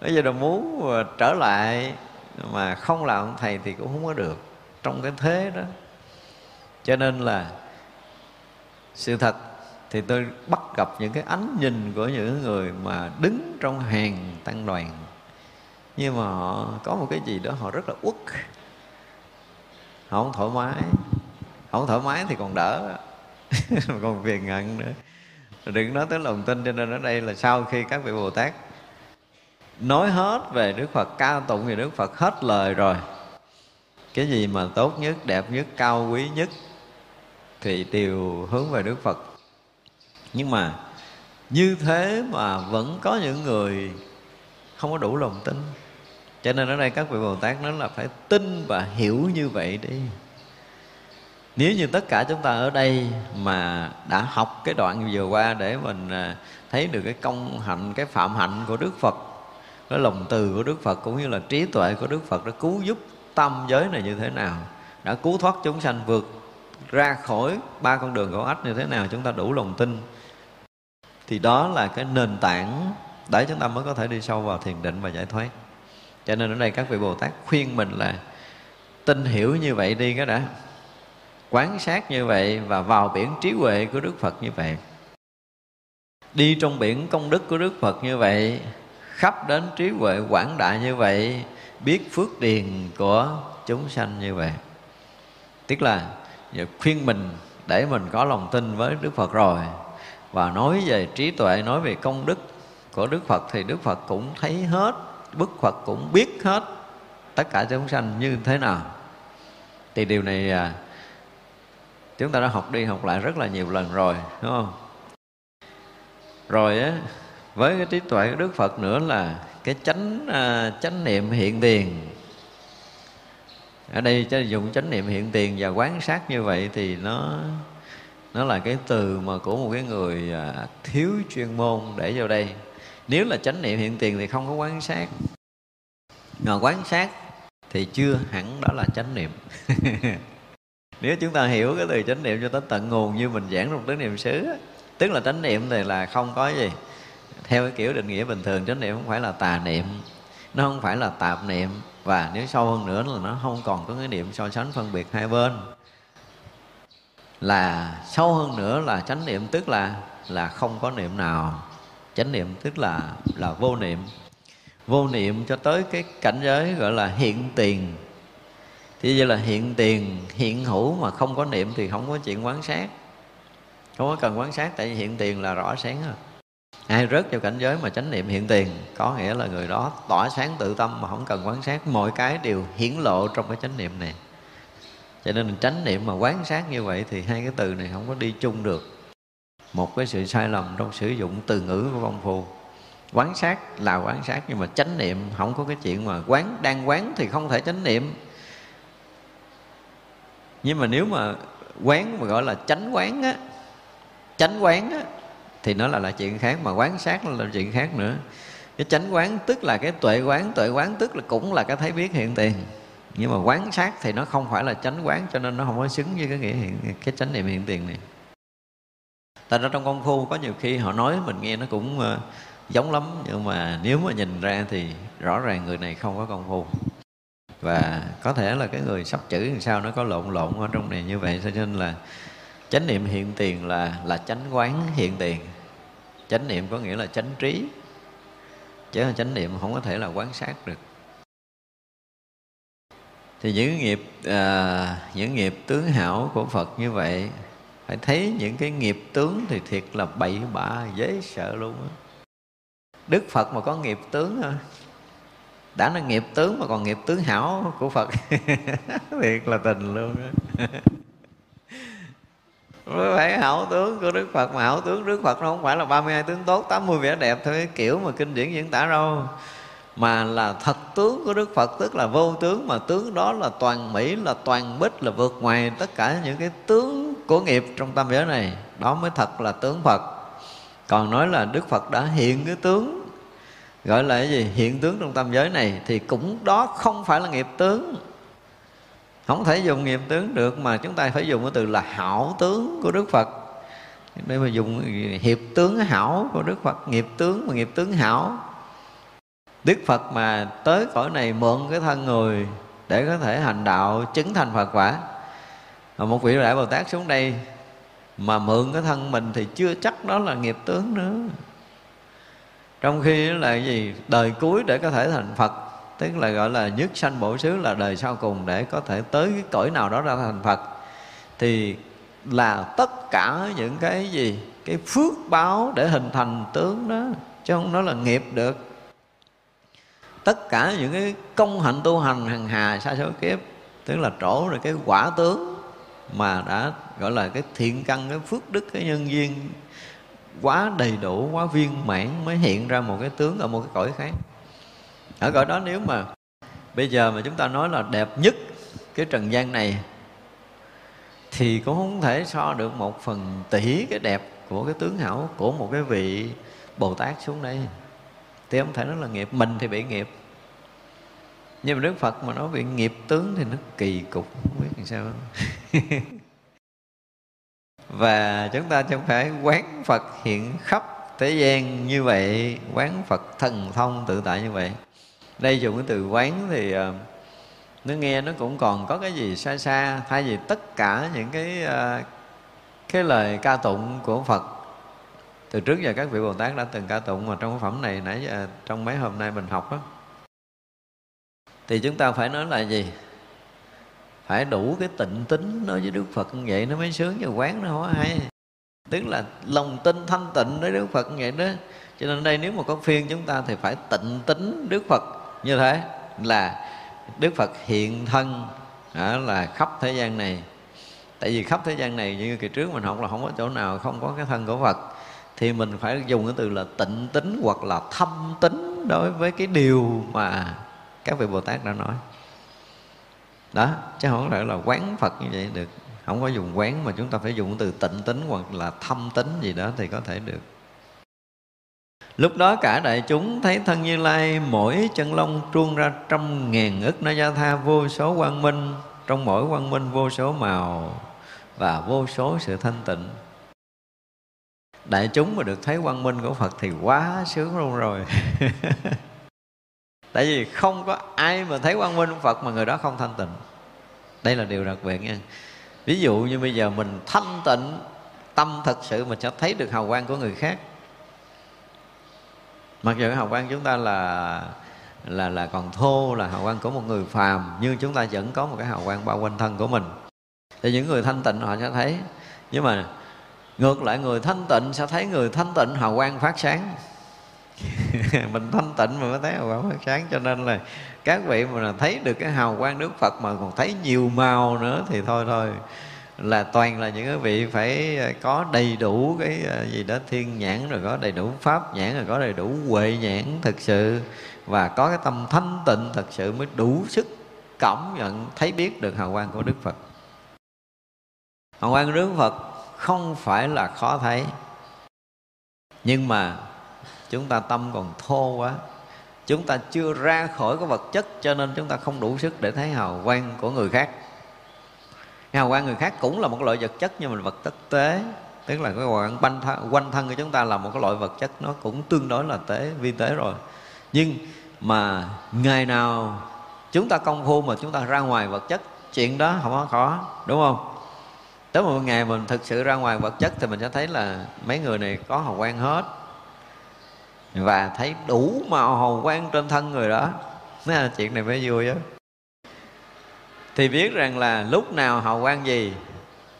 Speaker 1: Bây giờ là muốn ờ, trở lại mà không làm ông thầy thì cũng không có được. Trong cái thế đó. Cho nên là sự thật thì tôi bắt gặp những cái ánh nhìn của những người mà đứng trong hàng tăng đoàn. Nhưng mà họ có một cái gì đó họ rất là uất họ không thoải mái. Không thoải mái thì còn đỡ. Còn phiền ngận nữa. Đừng nói tới lòng tin cho nên ở đây là sau khi các vị bồ tát nói hết về đức phật, ca tụng về đức phật hết lời rồi, cái gì mà tốt nhất, đẹp nhất, cao quý nhất thì đều hướng về đức phật. Nhưng mà như thế mà vẫn có những người không có đủ lòng tin cho nên ở đây các vị bồ tát nói là phải tin và hiểu như vậy đi. Nếu như tất cả chúng ta ở đây mà đã học cái đoạn vừa qua để mình à, thấy được cái công hạnh, cái phạm hạnh của đức phật, cái lòng từ của đức phật cũng như là trí tuệ của đức phật đã cứu giúp tâm giới này như thế nào, đã cứu thoát chúng sanh vượt ra khỏi ba con đường khổ ách như thế nào, chúng ta đủ lòng tin. Thì đó là cái nền tảng để chúng ta mới có thể đi sâu vào thiền định và giải thoát cho nên ở đây các vị bồ tát khuyên mình là tin hiểu như vậy đi cái đã, quán sát như vậy và vào biển trí huệ của đức phật như vậy. Đi trong biển công đức của đức phật như vậy, khắp đến trí huệ quảng đại như vậy, biết phước điền của chúng sanh như vậy. Tức là khuyên mình, để mình có lòng tin với đức phật rồi và nói về trí tuệ, nói về công đức của đức phật thì đức phật cũng thấy hết đức phật cũng biết hết tất cả chúng sanh như thế nào. Thì điều này à, chúng ta đã học đi học lại rất là nhiều lần rồi đúng không? Rồi á với cái trí tuệ của đức phật nữa là cái chánh à, chánh niệm hiện tiền. Ở đây cho dùng chánh niệm hiện tiền và quán sát như vậy thì nó nó là cái từ mà của một cái người à, thiếu chuyên môn để vào đây nếu là chánh niệm hiện tiền thì không có quán sát. Mà quán sát thì chưa hẳn đó là chánh niệm. Nếu chúng ta hiểu cái từ chánh niệm cho tới tận nguồn như mình giảng trong tứ niệm xứ tức là chánh niệm thì là không có gì. Theo cái kiểu định nghĩa bình thường, chánh niệm không phải là tà niệm, nó không phải là tạp niệm, và nếu sâu hơn nữa là nó không còn có cái niệm so sánh phân biệt hai bên. Là sâu hơn nữa là chánh niệm, tức là là không có niệm nào chánh niệm, tức là là vô niệm. Vô niệm cho tới cái cảnh giới gọi là hiện tiền. Thì vậy là hiện tiền, hiện hữu mà không có niệm thì không có chuyện quán sát. Không có cần quán sát, tại vì hiện tiền là rõ sáng rồi. Ai rớt vào cảnh giới mà chánh niệm hiện tiền, có nghĩa là người đó tỏa sáng tự tâm mà không cần quán sát. Mọi cái đều hiển lộ trong cái chánh niệm này. Cho nên chánh niệm mà quán sát như vậy thì hai cái từ này không có đi chung được một cái sự sai lầm trong sử dụng từ ngữ của công phu. Quán sát là quán sát nhưng mà chánh niệm không có cái chuyện mà quán đang quán thì không thể chánh niệm. Nhưng mà nếu mà quán mà gọi là chánh quán á chánh quán á thì nó là là chuyện khác mà quán sát là, là chuyện khác nữa. Cái chánh quán tức là cái tuệ quán tuệ quán tức là cũng là cái thấy biết hiện tiền. Nhưng mà quán sát thì nó không phải là chánh quán cho nên nó không có xứng với cái nghĩa hiện cái chánh niệm hiện tiền này tại ra trong công phu có nhiều khi họ nói mình nghe nó cũng uh, giống lắm nhưng mà nếu mà nhìn ra thì rõ ràng người này không có công phu. Và có thể là cái người sắp chữ làm sao nó có lộn lộn ở trong này như vậy cho nên là chánh niệm hiện tiền là là chánh quán hiện tiền. Chánh niệm có nghĩa là chánh trí chứ là chánh niệm không có thể là quán sát được. Thì những nghiệp à, những nghiệp tướng hảo của Phật như vậy phải thấy những cái nghiệp tướng thì thiệt là bậy bạ, dễ sợ luôn á. Đức Phật mà có nghiệp tướng hả đã là nghiệp tướng mà còn nghiệp tướng hảo của Phật, thiệt là tình luôn á. Phải hảo tướng của Đức Phật mà hảo tướng Đức Phật nó không phải là 32 tướng tốt 80 vẻ đẹp theo cái kiểu mà kinh điển diễn tả đâu. Mà là thật tướng của Đức Phật, tức là vô tướng, mà tướng đó là toàn mỹ, là toàn bích là vượt ngoài tất cả những cái tướng cố nghiệp trong tam giới này, đó mới thật là tướng Phật. Còn nói là Đức Phật đã hiện cái tướng, gọi là cái gì? Hiện tướng trong tam giới này thì cũng đó không phải là nghiệp tướng. Không thể dùng nghiệp tướng được mà chúng ta phải dùng cái từ là hảo tướng của Đức Phật. Đây mà dùng hiệp tướng hảo của Đức Phật, nghiệp tướng mà nghiệp tướng hảo, Đức Phật mà tới cõi này mượn cái thân người để có thể hành đạo chứng thành Phật quả một vị đại Bồ Tát xuống đây mà mượn cái thân mình thì chưa chắc đó là nghiệp tướng nữa. Trong khi là gì? Đời cuối để có thể thành phật, tức là gọi là nhất sanh bổ xứ là đời sau cùng để có thể tới cái cõi nào đó ra thành phật, thì là tất cả những cái gì? Cái phước báo để hình thành tướng đó, chứ không nói là nghiệp được. Tất cả những cái công hạnh tu hành hằng hà xa số kiếp, tức là trổ rồi cái quả tướng mà đã, gọi là, cái thiện căn, cái phước đức, cái nhân duyên quá đầy đủ, quá viên mãn mới hiện ra một cái tướng ở một cái cõi khác. Ở cõi đó nếu mà bây giờ mà chúng ta nói là đẹp nhất cái trần gian này thì cũng không thể so được một phần tỷ cái đẹp của cái tướng hảo của một cái vị bồ tát xuống đây. Thì không thể nói là nghiệp. Mình thì bị nghiệp nhưng mà đức phật mà nói bị nghiệp tướng thì nó kỳ cục, không biết làm sao. Và chúng ta chẳng phải quán phật hiện khắp thế gian như vậy, quán phật thần thông tự tại như vậy. Đây dùng cái từ quán thì ờ, nó nghe nó cũng còn có cái gì xa xa, thay vì tất cả những cái ờ, cái lời ca tụng của Phật. Từ trước giờ các vị Bồ Tát đã từng ca tụng mà trong cái phẩm này nãy giờ, trong mấy hôm nay mình học đó thì chúng ta phải nói là gì? Phải đủ cái tịnh tính nói với Đức Phật như vậy nó mới sướng như quán nó hóa hay. Tức là lòng tin thanh tịnh với Đức Phật như vậy đó. Cho nên đây nếu mà có phiên chúng ta thì phải tịnh tính Đức Phật như thế là Đức Phật hiện thân, đó là khắp thế gian này. Tại vì khắp thế gian này như kỳ trước mình học là không có chỗ nào không có cái thân của Phật. Thì mình phải dùng cái từ là tịnh tính hoặc là thâm tính đối với cái điều mà các vị Bồ Tát đã nói. Đó, chứ không phải là quán Phật như vậy được. Không có dùng quán mà chúng ta phải dùng từ tịnh tính hoặc là thâm tính gì đó thì có thể được. Lúc đó cả đại chúng thấy thân Như Lai mỗi chân lông truông ra trăm ngàn ức na gia tha vô số quang minh, trong mỗi quang minh vô số màu và vô số sự thanh tịnh. Đại chúng mà được thấy quang minh của phật thì quá sướng luôn rồi. tại vì không có ai mà thấy quang minh của phật mà người đó không thanh tịnh. Đây là điều đặc biệt nha. Ví dụ như bây giờ mình thanh tịnh tâm thật sự mình sẽ thấy được hào quang của người khác. Mặc dù cái hào quang chúng ta là là là còn thô, là hào quang của một người phàm, nhưng chúng ta vẫn có một cái hào quang bao quanh thân của mình. Thì những người thanh tịnh họ sẽ thấy. Nhưng mà ngược lại, người thanh tịnh sẽ thấy người thanh tịnh hào quang phát sáng. mình thanh tịnh mà mới thấy hào quang phát sáng. Cho nên là các vị mà thấy được cái hào quang nước Phật mà còn thấy nhiều màu nữa thì thôi thôi. Là toàn là những cái vị phải à, có đầy đủ cái à, gì đó thiên nhãn, rồi có đầy đủ pháp nhãn, rồi có đầy đủ huệ nhãn thực sự. Và có cái tâm thanh tịnh thật sự mới đủ sức cảm nhận, thấy biết được hào quang của Đức Phật. Hào quang của Đức Phật không phải là khó thấy. Nhưng mà chúng ta tâm còn thô quá. Chúng ta chưa ra khỏi cái vật chất cho nên chúng ta không đủ sức để thấy hào quang của người khác. Hào quang người khác cũng là một loại vật chất nhưng mà vật chất tế tức là cái quang quanh thân, quanh thân của chúng ta là một cái loại vật chất nó cũng tương đối là tế vi tế rồi. Nhưng mà ngày nào chúng ta công phu mà chúng ta ra ngoài vật chất chuyện đó không có khó đúng không? Tới một ngày mình thực sự ra ngoài vật chất thì mình sẽ thấy là mấy người này có hào quang hết và thấy đủ màu hào quang trên thân người đó. Nói chuyện này mới vui á. Thì biết rằng là lúc nào hào quang gì?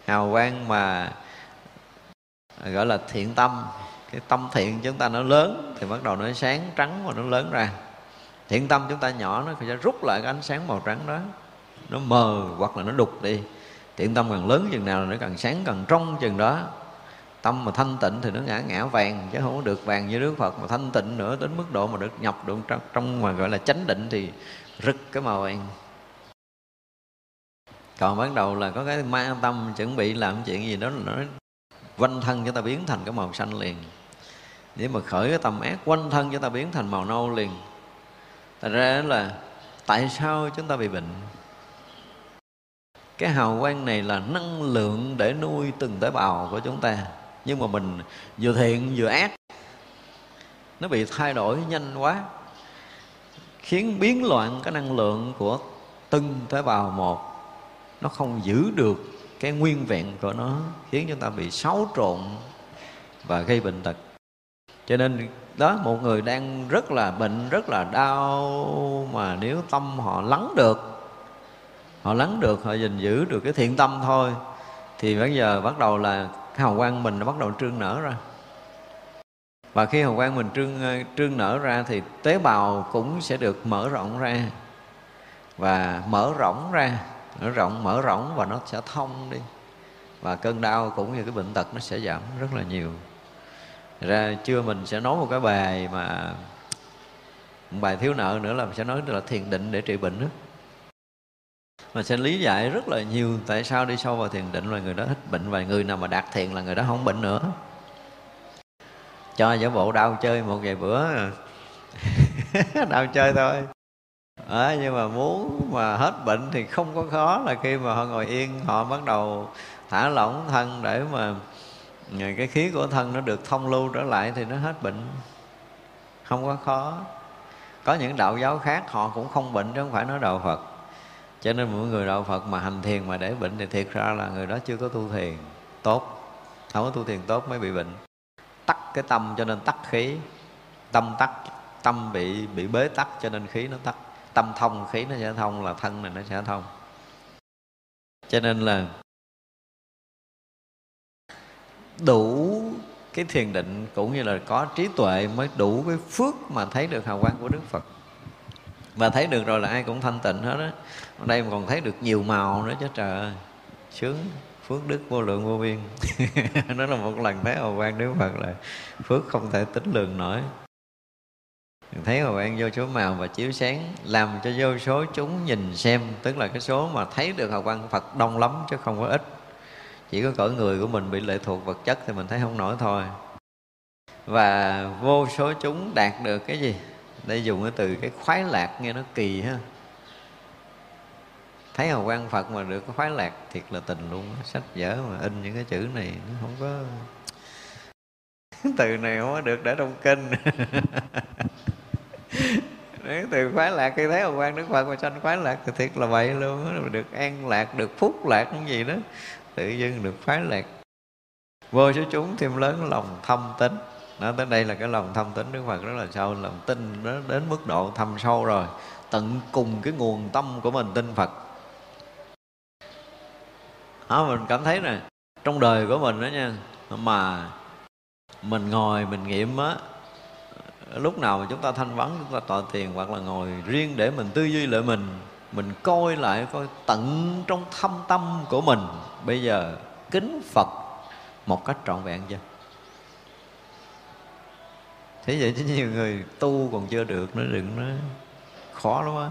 Speaker 1: Hào quang mà gọi là thiện tâm. Cái tâm thiện chúng ta nó lớn thì bắt đầu nó sáng trắng và nó lớn ra. Thiện tâm chúng ta nhỏ nó sẽ rút lại cái ánh sáng màu trắng đó. Nó mờ hoặc là nó đục đi. Thiện tâm càng lớn chừng nào là nó càng sáng càng trong chừng đó tâm mà thanh tịnh thì nó ngã ngã vàng chứ không có được vàng như Đức Phật mà thanh tịnh nữa đến mức độ mà được nhập được trong, trong mà gọi là chánh định thì rực cái màu vàng. Còn bắt đầu là có cái ma tâm chuẩn bị làm chuyện gì đó nó quanh thân cho ta biến thành cái màu xanh liền. Để mà khởi cái tầm ác quanh thân cho ta biến thành màu nâu liền thật ra là tại sao chúng ta bị bệnh? Cái hào quang này là năng lượng để nuôi từng tế bào của chúng ta nhưng mà mình vừa thiện vừa ác. Nó bị thay đổi nhanh quá, khiến biến loạn cái năng lượng của từng tế bào một. Nó không giữ được cái nguyên vẹn của nó, khiến chúng ta bị xáo trộn và gây bệnh tật. Cho nên đó, một người đang rất là bệnh, rất là đau, mà nếu tâm họ lắng được, họ lắng được, họ gìn giữ được cái thiện tâm thôi, thì bây giờ bắt đầu là hào quang mình nó bắt đầu trương nở ra. Và khi hào quang mình trương ờ, trương nở ra thì tế bào cũng sẽ được mở rộng ra. Và mở rộng ra, mở rộng mở rộng và nó sẽ thông đi. Và cơn đau cũng như cái bệnh tật nó sẽ giảm rất là nhiều. Ra chưa mình sẽ nói một cái bài mà, một bài thiếu nợ nữa là mình sẽ nói là thiền định để trị bệnh đó mà sẽ lý giải rất là nhiều tại sao đi sâu vào thiền định là người đó hết bệnh và người nào mà đạt thiền là người đó không bệnh nữa. Cho giả bộ đau chơi một vài bữa. Đau chơi thôi. À, nhưng mà muốn mà hết bệnh thì không có khó là khi mà họ ngồi yên họ bắt đầu thả lỏng thân để mà cái khí của thân nó được thông lưu trở lại thì nó hết bệnh. Không có khó. Có những đạo giáo khác họ cũng không bệnh chứ không phải nói đạo phật cho nên mỗi người đạo phật mà hành thiền mà để bệnh thì thiệt ra là người đó chưa có tu thiền tốt. Không có tu thiền tốt mới bị bệnh. Tắt cái tâm cho nên tắt khí. Tâm tắt tâm bị bị bế tắc cho nên khí nó tắt tâm thông, khí nó sẽ thông là thân này nó sẽ thông. Cho nên là đủ cái thiền định cũng như là có trí tuệ mới đủ cái phước mà thấy được hào quang của Đức Phật. Và thấy được rồi là ai cũng thanh tịnh hết á ở đây mà còn thấy được nhiều màu nữa chứ, trời ơi. Sướng. Phước đức vô lượng vô biên. Đó là một lần thấy hào quang Đức Phật là phước không thể tính lường nổi. Thấy hào quang vô số màu và chiếu sáng, làm cho vô số chúng nhìn xem, tức là cái số mà thấy được hào quang Phật đông lắm chứ không có ít. Chỉ có cõi người của mình bị lệ thuộc vật chất thì mình thấy không nổi thôi. Và vô số chúng đạt được cái gì? Đây dùng cái từ cái khoái lạc nghe nó kỳ ha thấy hào quang phật mà được khoái lạc thiệt là tình luôn sách vở mà in những cái chữ này nó không có từ này không có được để trong kinh. Nếu từ khoái lạc khi thấy hồng quang đức phật mà sanh khoái lạc thì thiệt là vậy luôn được an lạc, được phúc lạc cái gì đó, tự dưng được khoái lạc. Vô số chúng thêm lớn lòng thâm tính. Nói tới đây là cái lòng thâm tính đức phật rất là sâu, lòng tin nó đến mức độ thâm sâu rồi. Tận cùng cái nguồn tâm của mình tin phật đó, mình cảm thấy nè trong đời của mình đó nha mà mình ngồi mình nghiệm á lúc nào mà chúng ta thanh vắng chúng ta tọa tiền hoặc là ngồi riêng để mình tư duy lại mình mình coi lại coi tận trong thâm tâm của mình. Bây giờ kính phật một cách trọn vẹn chưa? Thế vậy chứ nhiều người tu còn chưa được nó đừng nó khó lắm á.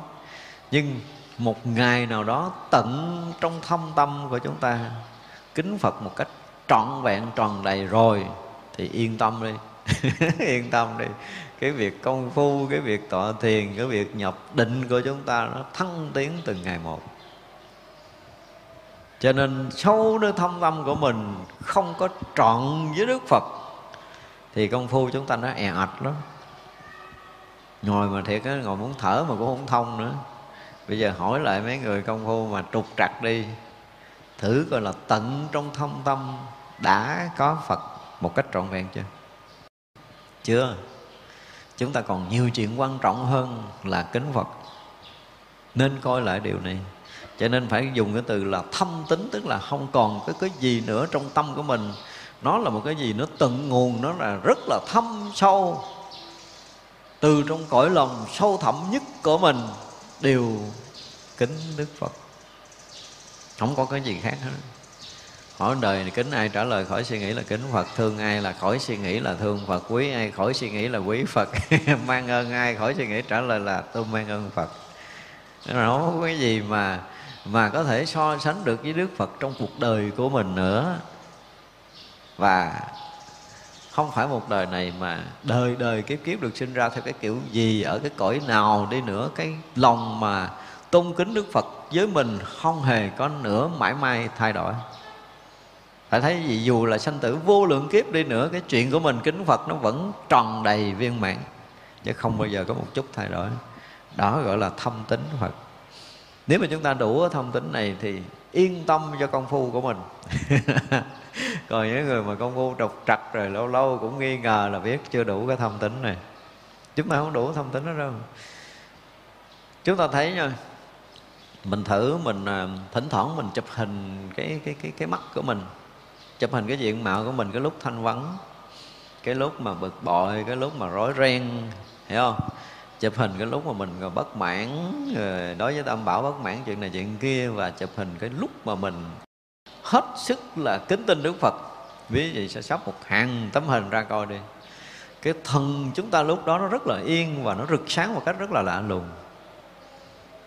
Speaker 1: Nhưng một ngày nào đó tận trong thâm tâm của chúng ta, kính phật một cách trọn vẹn, tròn đầy rồi, thì yên tâm đi. Yên tâm đi. Cái việc công phu, cái việc tọa thiền, cái việc nhập định của chúng ta nó thăng tiến từng ngày một. Cho nên sâu nơi thâm tâm của mình không có trọn với đức phật, thì công phu chúng ta nó è ạch lắm. Ngồi mà thiệt á, ngồi muốn thở mà cũng không thông nữa bây giờ hỏi lại mấy người công phu mà trục trặc đi. Thử coi là tận trong thâm tâm đã có phật một cách trọn vẹn chưa? Chưa. Chúng ta còn nhiều chuyện quan trọng hơn là kính phật. Nên coi lại điều này. Cho nên phải dùng cái từ là thâm tính, tức là không còn cái cái gì nữa trong tâm của mình. Nó là một cái gì nó tận nguồn, nó là rất là thâm sâu. Từ trong cõi lòng sâu thẳm nhất của mình đều kính đức phật. Không có cái gì khác hết. Hỏi đời này kính ai trả lời khỏi suy nghĩ là kính phật, thương ai là khỏi suy nghĩ là thương phật, quý ai khỏi suy nghĩ là quý phật, mang ơn ai khỏi suy nghĩ trả lời là tôi mang ơn phật. Nó không có cái gì mà mà có thể so sánh được với đức phật trong cuộc đời của mình nữa. Và không phải một đời này mà đời đời kiếp kiếp được sinh ra theo cái kiểu gì, ở cái cõi nào đi nữa, cái lòng mà tôn kính đức phật với mình không hề có nữa mãi may thay đổi. Phải thấy gì? Dù là sanh tử, vô lượng kiếp đi nữa, cái chuyện của mình kính phật nó vẫn tròn đầy viên mãn, chứ không bao giờ có một chút thay đổi. Đó gọi là thâm tính phật. Nếu mà chúng ta đủ thông tính này thì yên tâm cho công phu của mình. còn những người mà công phu trục trặc rồi lâu lâu cũng nghi ngờ là biết chưa đủ cái thông tính này. Chúng ta không đủ thông tính đó đâu. Chúng ta thấy nha, mình thử mình à, thỉnh thoảng mình chụp hình cái cái cái cái mắt của mình, chụp hình cái diện mạo của mình cái lúc thanh vắng, cái lúc mà bực bội, cái lúc mà rối ren, hiểu không? Chụp hình cái lúc mà mình còn bất mãn đối với tam bảo bất mãn chuyện này chuyện kia và chụp hình cái lúc mà mình hết sức là kính tin đức phật. Ví dụ sẽ sắp một hàng tấm hình ra coi đi. Cái thân chúng ta lúc đó nó rất là yên và nó rực sáng một cách rất là lạ lùng.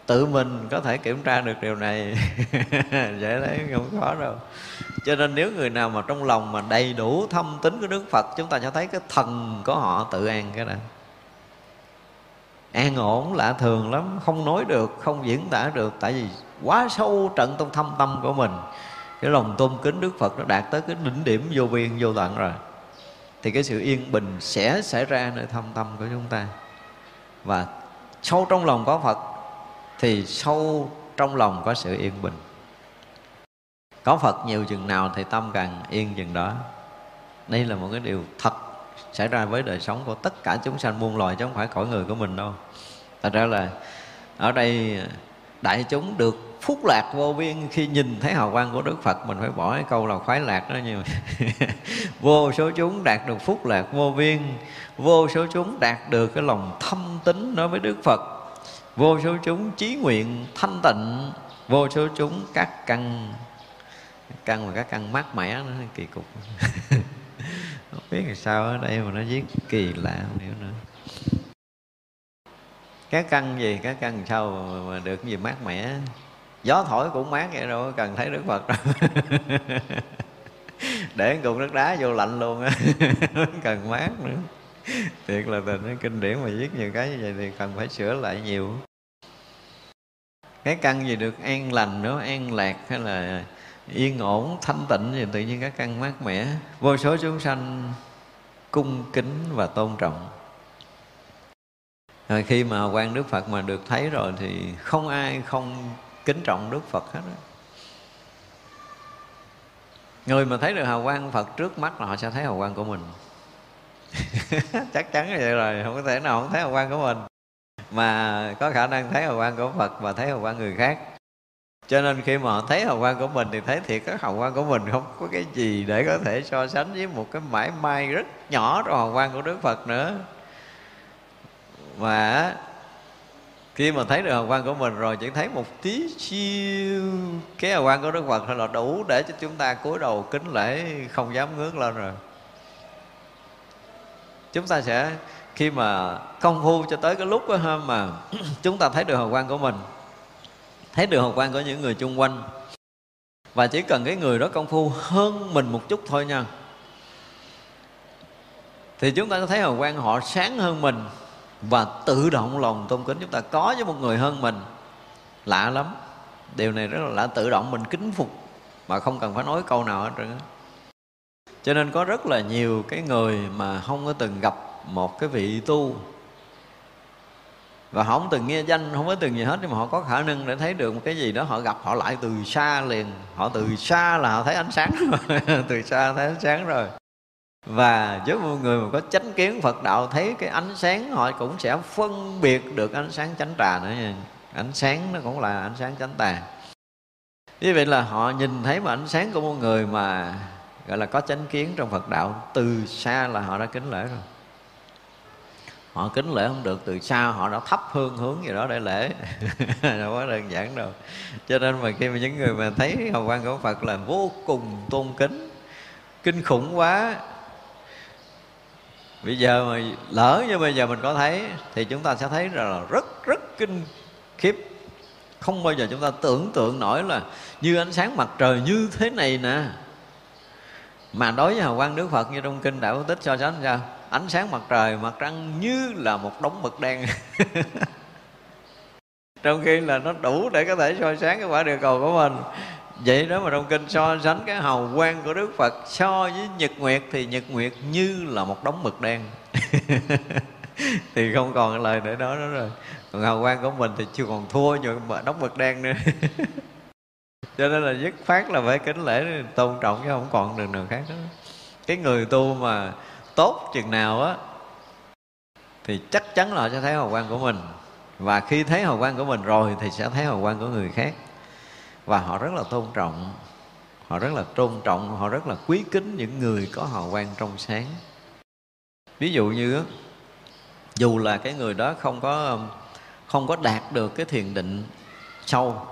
Speaker 1: Tự mình có thể kiểm tra được điều này. Dễ đấy không khó đâu. Cho nên nếu người nào mà trong lòng mà đầy đủ thâm tính của đức phật, chúng ta sẽ thấy cái thần của họ tự an cái đó an ổn, lạ thường lắm, không nói được, không diễn tả được. Tại vì quá sâu trận trong thâm tâm của mình cái lòng tôn kính đức phật nó đạt tới cái đỉnh điểm vô biên, vô tận rồi. Thì cái sự yên bình sẽ xảy ra nơi thâm tâm của chúng ta. Và sâu trong lòng có phật, thì sâu trong lòng có sự yên bình. Có phật nhiều chừng nào thì tâm càng yên chừng đó. Đây là một cái điều thật xảy ra với đời sống của tất cả chúng sanh, muôn loài chứ không phải cõi người của mình đâu. Thật ra là ở đây đại chúng được phúc lạc vô biên khi nhìn thấy hào quang của Đức Phật. Mình phải bỏ cái câu là khoái lạc đó nhiều vô số chúng đạt được phúc lạc vô biên. Vô số chúng đạt được cái lòng thâm tín đối với Đức Phật. Vô số chúng chí nguyện thanh tịnh. Vô số chúng các căn căn và các căn mát mẻ nó kỳ cục. Không biết là sao ở đây mà nó viết kỳ lạ không hiểu nữa các căn gì các căn sau mà, được gì mát mẻ? Gió thổi cũng mát vậy đâu cần thấy đức phật đâu. Để cục nước đá vô lạnh luôn á cần mát nữa. Thiệt là tình cái kinh điển mà viết nhiều cái như vậy thì cần phải sửa lại nhiều. Cái căn gì được an lành nữa an lạc hay là yên ổn thanh tịnh thì tự nhiên các căn mát mẻ. Vô số chúng sanh cung kính và tôn trọng rồi khi mà quan đức phật mà được thấy rồi thì không ai không kính trọng đức phật hết đó. người mà thấy được hào quang phật trước mắt là họ sẽ thấy hào quang của mình. Chắc chắn như vậy rồi, không có thể nào không thấy hào quang của mình. Mà có khả năng thấy hào quang của phật và thấy hào quang người khác. Cho nên khi mà họ thấy hào quang của mình thì thấy thiệt cái hào quang của mình, không có cái gì để có thể so sánh với một cái mãi may rất nhỏ trong hào quang của đức phật nữa và khi mà thấy được hào quang của mình rồi chỉ thấy một tí siêu cái hào quang của đức phật là đủ để cho chúng ta cúi đầu kính lễ không dám ngước lên rồi. Chúng ta sẽ khi mà công phu cho tới cái lúc đó, mà chúng ta thấy được hào quang của mình thấy được hào quang của những người chung quanh. Và chỉ cần cái người đó công phu hơn mình một chút thôi nha thì chúng ta sẽ thấy hào quang họ sáng hơn mình và tự động lòng tôn kính chúng ta có với một người hơn mình. Lạ lắm. Điều này rất là lạ. Tự động mình kính phục mà không cần phải nói câu nào hết trơn cho nên có rất là nhiều cái người mà không có từng gặp một cái vị tu. Và họ không từng nghe danh, không có từng gì hết, nhưng mà họ có khả năng để thấy được một cái gì đó. Họ gặp, họ lại từ xa liền. Họ từ xa là họ thấy ánh sáng rồi. Từ xa thấy ánh sáng rồi và với một người mà có chánh kiến Phật đạo, thấy cái ánh sáng, họ cũng sẽ phân biệt được ánh sáng chánh tà nữa nha. Ánh sáng nó cũng là ánh sáng chánh tà. Như vậy là họ nhìn thấy mà ánh sáng của một người mà, gọi là, có chánh kiến trong Phật đạo, từ xa là họ đã kính lễ rồi. Họ kính lễ không được, từ xa họ đã thấp hương hướng gì đó để lễ. Đâu có đơn giản đâu. Cho nên mà khi mà những người mà thấy hào quang của Phật là vô cùng tôn kính, kinh khủng quá bây giờ mà lỡ như bây giờ mình có thấy, thì chúng ta sẽ thấy là rất rất kinh khiếp. Không bao giờ chúng ta tưởng tượng nổi là như ánh sáng mặt trời như thế này nè. Mà đối với hào quang đức phật như trong kinh đại vô tích so sánh sao? Ánh sáng mặt trời, mặt trăng như là một đống mực đen. Trong khi là nó đủ để có thể soi sáng cái quả địa cầu của mình vậy đó mà trong kinh so sánh cái hào quang của đức phật so với nhật nguyệt thì nhật nguyệt như là một đống mực đen. Thì không còn lời để nói nữa rồi. Còn hào quang của mình thì chưa còn thua nhưng mà đóng mực đen nữa. Cho nên là dứt phát là phải kính lễ, tôn trọng chứ không còn đường nào khác nữa cái người tu mà tốt chừng nào á, thì chắc chắn là họ sẽ thấy hào quang của mình. Và khi thấy hào quang của mình rồi thì sẽ thấy hào quang của người khác và họ rất là tôn trọng. Họ rất là tôn trọng, họ rất là quý kính những người có hào quang trong sáng. Ví dụ như dù là cái người đó không có um, không có đạt được cái thiền định sâu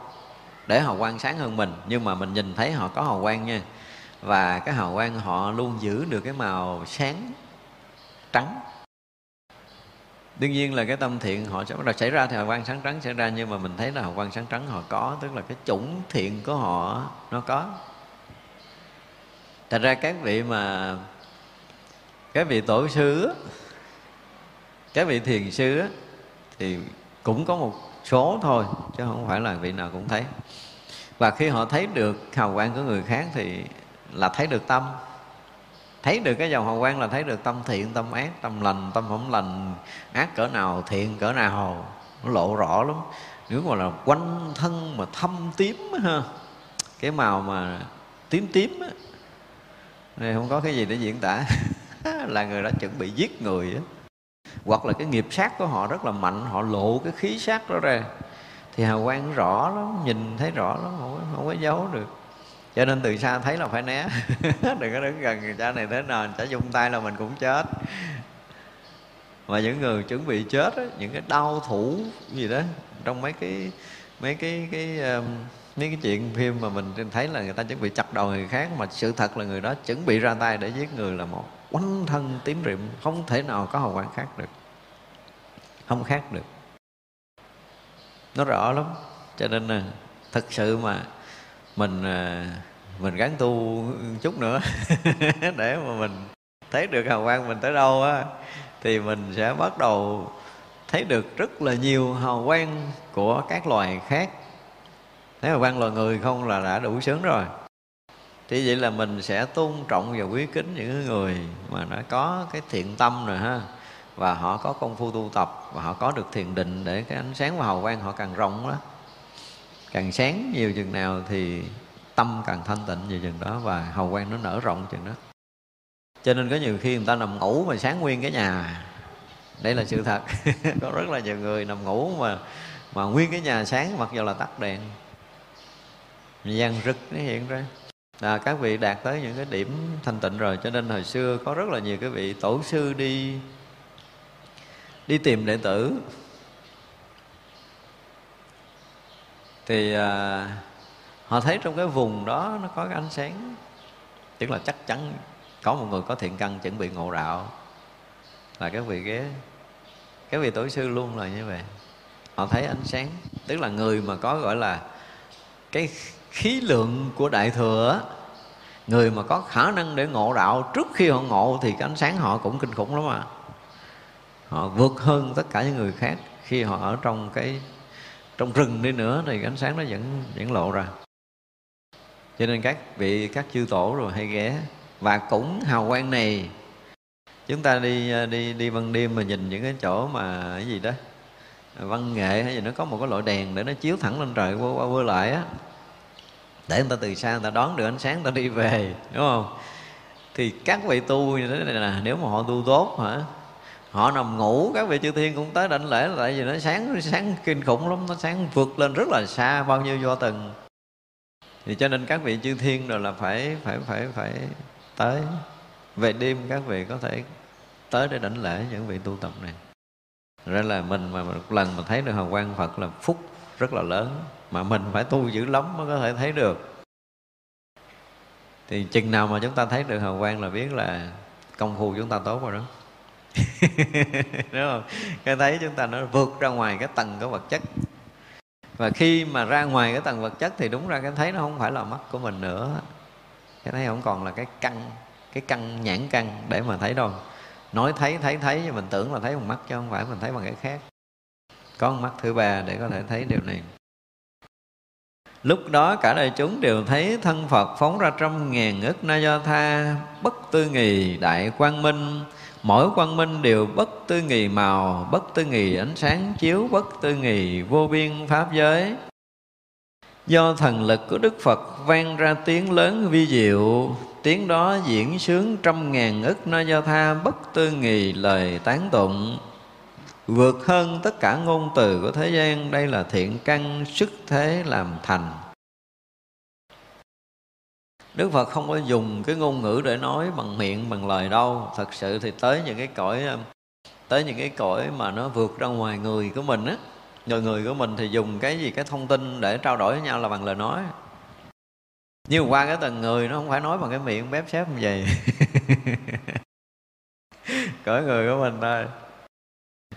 Speaker 1: để hào quang sáng hơn mình, nhưng mà mình nhìn thấy họ có hào quang nha, và cái hào quang họ luôn giữ được cái màu sáng trắng đương nhiên là cái tâm thiện họ sẽ bắt đầu xảy ra thì hào quang sáng trắng xảy ra, nhưng mà mình thấy là hào quang sáng trắng họ có, tức là cái chủng thiện của họ, nó có. Thật ra các vị mà, các vị tổ sư các vị thiền sư thì cũng có một số thôi, chứ không phải là vị nào cũng thấy. Và khi họ thấy được hào quang của người khác thì là thấy được tâm thấy được cái dòng hào quang là thấy được tâm thiện tâm ác tâm lành tâm không lành. Ác cỡ nào thiện cỡ nào nó lộ rõ lắm. Nếu mà là quanh thân mà thâm tím ha cái màu mà tím tím á này không có cái gì để diễn tả. Là người đã chuẩn bị giết người á. Hoặc là cái nghiệp sát của họ rất là mạnh họ lộ cái khí sát đó ra. Thì hào quang rõ lắm nhìn thấy rõ lắm không có, không có giấu được cho nên từ xa thấy là phải né. Đừng có đứng gần người cha này thế nào chả dùng tay là mình cũng chết. Mà những người chuẩn bị chết đó, những cái đau thủ gì đó trong mấy cái mấy cái cái um, mấy cái chuyện phim mà mình thấy là người ta chuẩn bị chặt đầu người khác mà sự thật là người đó chuẩn bị ra tay để giết người là một quánh thân tím rịm không thể nào có hậu quả khác được. Không khác được. Nó rõ lắm. Cho nên là thật sự mà mình à, mình gắn tu chút nữa để mà mình thấy được hào quang mình tới đâu á, thì mình sẽ bắt đầu thấy được rất là nhiều hào quang của các loài khác. Thấy hào quang loài người không là đã đủ sướng rồi. Thì vậy là mình sẽ tôn trọng và quý kính những người mà nó có cái thiện tâm rồi ha, và họ có công phu tu tập và họ có được thiền định để cái ánh sáng và hào quang họ càng rộng đó càng sáng nhiều chừng nào thì tâm càng thanh tịnh nhiều chừng đó và hào quang nó nở rộng chừng đó. Cho nên có nhiều khi người ta nằm ngủ mà sáng nguyên cái nhà. Đây là sự thật. Có rất là nhiều người nằm ngủ mà mà nguyên cái nhà sáng mặc dù là tắt đèn. Gian rực nó hiện ra. Là các vị đạt tới những cái điểm thanh tịnh rồi, cho nên hồi xưa có rất là nhiều cái vị tổ sư đi đi tìm đệ tử. Thì à, họ thấy trong cái vùng đó nó có cái ánh sáng. Tức là chắc chắn có một người có thiện căn chuẩn bị ngộ đạo. Là các vị ghé các vị tổ sư luôn là như vậy. Họ thấy ánh sáng. Tức là người mà có gọi là cái khí lượng của đại thừa người mà có khả năng để ngộ đạo trước khi họ ngộ thì cái ánh sáng họ cũng kinh khủng lắm à. Họ vượt hơn tất cả những người khác khi họ ở trong cái trong rừng đi nữa thì ánh sáng nó vẫn vẫn lộ ra. Cho nên các vị các chư tổ rồi hay ghé. Và cũng hào quang này chúng ta đi đi đi ban đêm mà nhìn những cái chỗ mà cái gì đó văn nghệ hay gì nó có một cái loại đèn để nó chiếu thẳng lên trời qua qua, qua lại á. Để người ta từ xa người ta đón được ánh sáng người ta đi về đúng không? Thì các vị tu như thế này là nếu mà họ tu tốt hả họ nằm ngủ, các vị chư thiên cũng tới đảnh lễ, tại vì nó sáng nó sáng kinh khủng lắm, nó sáng vượt lên rất là xa bao nhiêu do từng. Thì cho nên các vị chư thiên rồi là phải phải phải phải tới. Về đêm các vị có thể tới để đảnh lễ những vị tu tập này. Ra là mình mà một lần mà thấy được hào quang phật là phúc rất là lớn, mà mình phải tu dữ lắm mới có thể thấy được. Thì chừng nào mà chúng ta thấy được hào quang là biết là công phu chúng ta tốt rồi đó. đúng không? Cái thấy chúng ta nó vượt ra ngoài cái tầng của vật chất. Và khi mà ra ngoài cái tầng vật chất thì đúng ra cái thấy nó không phải là mắt của mình nữa. Cái thấy không còn là cái căn cái căn nhãn căn để mà thấy đâu. Nói thấy thấy thấy nhưng mình tưởng là thấy bằng mắt chứ không phải mình thấy bằng cái khác. Có một mắt thứ ba để có thể thấy điều này. Lúc đó cả đại chúng đều thấy thân Phật phóng ra trăm ngàn ức na do tha, Bất tư nghì, đại quang minh mỗi quang minh đều bất tư nghì màu, bất tư nghì ánh sáng chiếu, bất tư nghì vô biên pháp giới. Do thần lực của đức phật vang ra tiếng lớn vi diệu, tiếng đó diễn sướng trăm ngàn ức na do tha bất tư nghì lời tán tụng. Vượt hơn tất cả ngôn từ của thế gian, đây là thiện căn sức thế làm thành. Đức Phật không có dùng cái ngôn ngữ để nói bằng miệng, bằng lời đâu. Thật sự thì tới những cái cõi um, tới những cái cõi mà nó vượt ra ngoài người của mình á, người người của mình thì dùng cái gì, cái thông tin để trao đổi với nhau là bằng lời nói. Nhưng qua cái tầng người nó không phải nói bằng cái miệng bếp xếp như vậy. Cõi người của mình thôi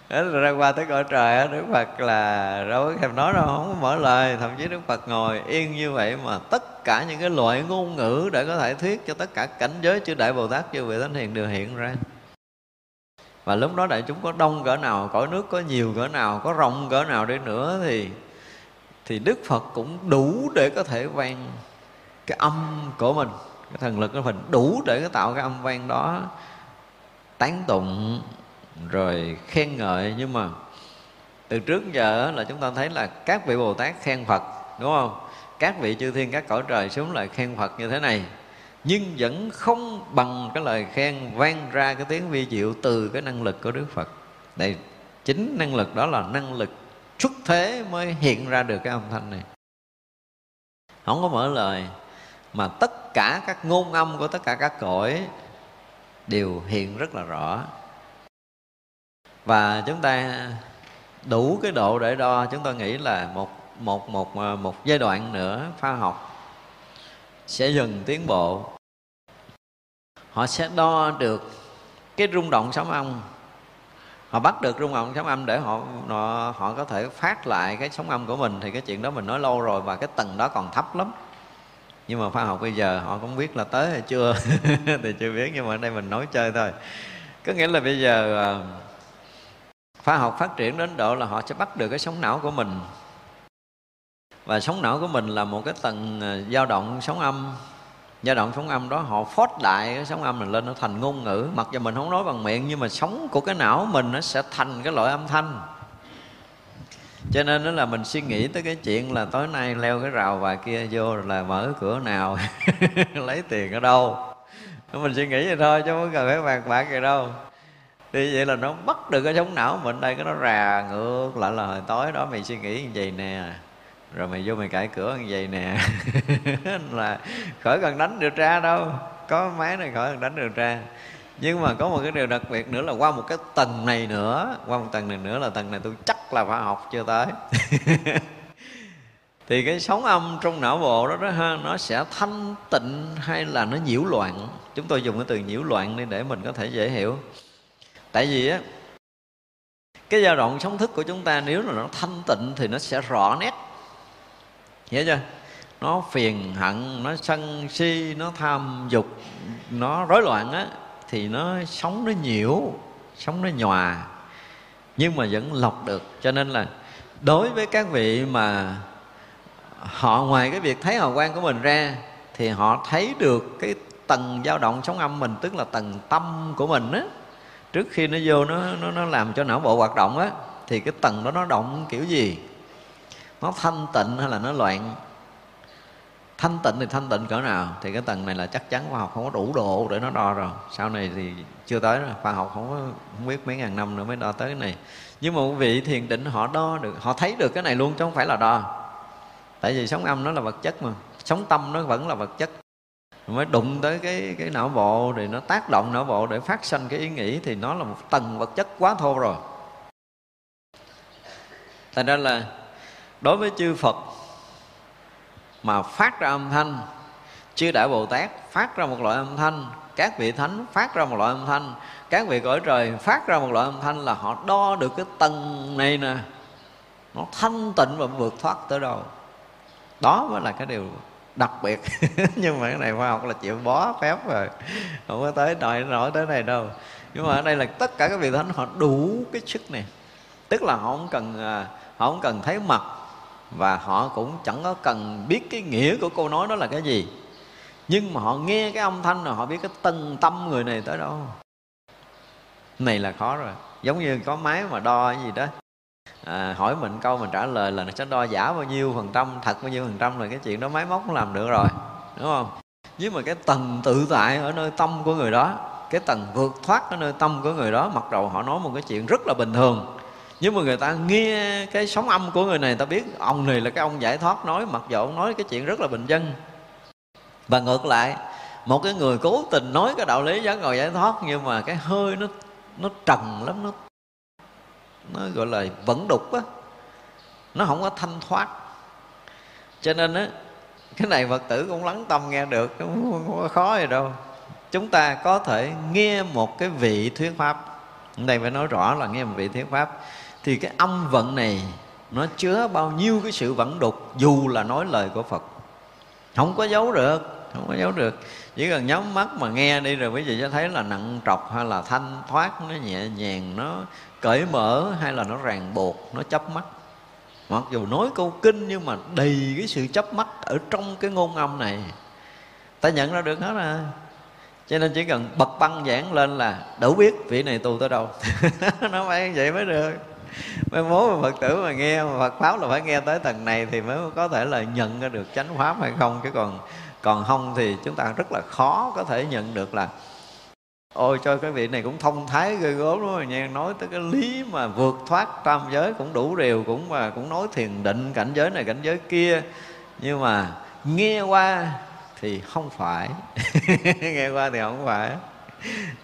Speaker 1: đó ra qua tới cõi trời đức phật là đâu có thèm nói đâu, không có mở lời. Thậm chí đức phật ngồi yên như vậy mà tất cả những cái loại ngôn ngữ để có thể thuyết cho tất cả cảnh giới chư đại bồ tát chư vị thánh hiền đều hiện ra. Và lúc đó đại chúng có đông cỡ nào, cõi nước có nhiều cỡ nào, có rộng cỡ nào đi nữa thì thì đức phật cũng đủ để có thể vang cái âm của mình, cái thần lực của mình đủ để có tạo cái âm vang đó tán tụng rồi khen ngợi, nhưng mà từ trước giờ là chúng ta thấy là các vị bồ tát khen phật, đúng không? Các vị chư thiên các cõi trời xuống lại khen phật như thế này. Nhưng vẫn không bằng cái lời khen vang ra cái tiếng vi diệu từ cái năng lực của đức phật. Đây, chính năng lực đó là năng lực xuất thế mới hiện ra được cái âm thanh này. Không có mở lời, mà tất cả các ngôn âm của tất cả các cõi đều hiện rất là rõ và chúng ta đủ cái độ để đo chúng ta nghĩ là một một một ờ, một giai đoạn nữa khoa học sẽ dần tiến bộ. Họ sẽ đo được cái rung động sóng âm. Họ bắt được rung động sóng âm để họ, họ họ có thể phát lại cái sóng âm của mình. Thì cái chuyện đó mình nói lâu rồi và cái tầng đó còn thấp lắm. Nhưng mà khoa học bây giờ họ cũng biết là tới hay chưa thì chưa biết nhưng mà ở đây mình nói chơi thôi. Có nghĩa là bây giờ ờ, khoa học phát triển đến độ là họ sẽ bắt được cái sóng não của mình. Và sóng não của mình là một cái tầng ờ, dao động sóng âm. Dao động sóng âm đó họ phót đại cái sóng âm mình lên, nó thành ngôn ngữ. Mặc dù mình không nói bằng miệng, nhưng mà sóng của cái não mình nó sẽ thành cái loại âm thanh. Cho nên đó là mình suy nghĩ tới cái chuyện là tối nay leo cái rào và kia vô là mở cửa nào, lấy tiền ở đâu. Mình suy nghĩ vậy thôi, chứ không cần phải bàn bạc gì đâu thì vậy là nó bắt được cái sống não mình đây cái nó rà ngược lại là hồi tối đó mày suy nghĩ như vậy nè. Rồi mày vô mày cãi cửa như vậy nè. Là khỏi cần đánh điều tra đâu. Có máy này khỏi cần đánh điều tra. Nhưng mà có một cái điều đặc biệt nữa là qua một cái tầng này nữa qua một tầng này nữa là tầng này tôi chắc là khoa học chưa tới. Thì cái sóng âm trong não bộ đó, đó ha nó sẽ thanh tịnh hay là nó nhiễu loạn? Chúng tôi dùng cái từ nhiễu loạn đi để mình có thể dễ hiểu tại vì á, cái giai đoạn sống thức của chúng ta nếu là nó thanh tịnh thì nó sẽ rõ nét. Hiểu chưa? Nó phiền hận, nó sân si, nó tham dục, nó rối loạn á, thì nó sống nó nhiễu, sống nó nhòa. Nhưng mà vẫn lọc được. Cho nên là đối với các vị mà họ, ngoài cái việc thấy hào quang của mình ra, thì họ thấy được cái tầng dao động sóng âm mình, tức là tầng tâm của mình á trước khi nó vô, nó nó nó làm cho não bộ hoạt động á, thì cái tầng đó nó động kiểu gì? Nó thanh tịnh hay là nó loạn? Thanh tịnh thì thanh tịnh cỡ nào? Thì cái tầng này là chắc chắn khoa học không có đủ độ để nó đo rồi. Sau này thì chưa tới rồi khoa học không có, không biết mấy ngàn năm nữa mới đo tới cái này. Nhưng mà quý vị thiền định họ đo được, họ thấy được cái này luôn chứ không phải là đo. Tại vì sống âm nó là vật chất mà, sống tâm nó vẫn là vật chất mới đụng tới cái cái não bộ thì nó tác động não bộ để phát sinh cái ý nghĩ thì nó là một tầng vật chất quá thô rồi. Thành ra là đối với chư phật mà phát ra âm thanh, chư đại bồ tát phát ra một loại âm thanh, các vị thánh phát ra một loại âm thanh, các vị cõi trời phát ra một loại âm thanh là họ đo được cái tầng này nè. Nó thanh tịnh và vượt thoát tới đâu. Đó mới là cái điều đặc biệt. Nhưng mà cái này khoa học là chịu bó phép rồi. Không có tới đòi nổi tới này đâu. Nhưng mà ở đây là tất cả các vị thánh họ đủ cái sức này. Tức là họ không cần à, họ không cần thấy mặt. Và họ cũng chẳng có cần biết cái nghĩa của câu nói đó là cái gì. Nhưng mà họ nghe cái âm thanh rồi họ biết cái tân tâm người này tới đâu. Này là khó rồi. Giống như có máy mà đo cái gì đó à, hỏi mình câu mình trả lời là nó sẽ đo giả bao nhiêu phần trăm thật bao nhiêu phần trăm là cái chuyện đó máy móc cũng làm được rồi đúng không? Nhưng mà cái tầng tự tại ở nơi tâm của người đó cái tầng vượt thoát ở nơi tâm của người đó mặc đầu họ nói một cái chuyện rất là bình thường nhưng mà người ta nghe cái sóng âm của người này ta biết ông này là cái ông giải thoát nói mặc dù ông nói cái chuyện rất là bình dân. Và ngược lại một cái người cố tình nói cái đạo lý giáo ngồi giải thoát nhưng mà cái hơi nó nó trần lắm nó nó gọi là vẫn đục á. Nó không có thanh thoát. Cho nên á, cái này phật tử cũng lắng tâm nghe được không có khó gì đâu. Chúng ta có thể nghe một cái vị thuyết pháp. Đây phải nói rõ là nghe một vị thuyết pháp. Thì cái âm vận này, nó chứa bao nhiêu cái sự vẫn đục, dù là nói lời của phật. Không có giấu được, không có giấu được. Chỉ cần nhắm mắt mà nghe đi rồi quý vị sẽ thấy là nặng trọc hay là thanh thoát, nó nhẹ nhàng, nó cởi mở hay là nó ràng buộc, nó chấp mắt? Mặc dù nói câu kinh nhưng mà đầy cái sự chấp mắt ở trong cái ngôn âm này. Ta nhận ra được hết à. Cho nên chỉ cần bật băng giảng lên là đủ biết vị này tu tới đâu. Nó phải vậy mới được. Mới bố mà phật tử mà nghe, mà phật pháp là phải nghe tới tầng này thì mới có thể là nhận ra được chánh pháp hay không. Chứ còn còn không thì chúng ta rất là khó có thể nhận được là ôi cho cái vị này cũng thông thái ghê gớm đúng không nha. Nói tới cái lý mà vượt thoát tam giới cũng đủ điều cũng mà cũng nói thiền định cảnh giới này, cảnh giới kia. Nhưng mà nghe qua thì không phải. Nghe qua thì không phải.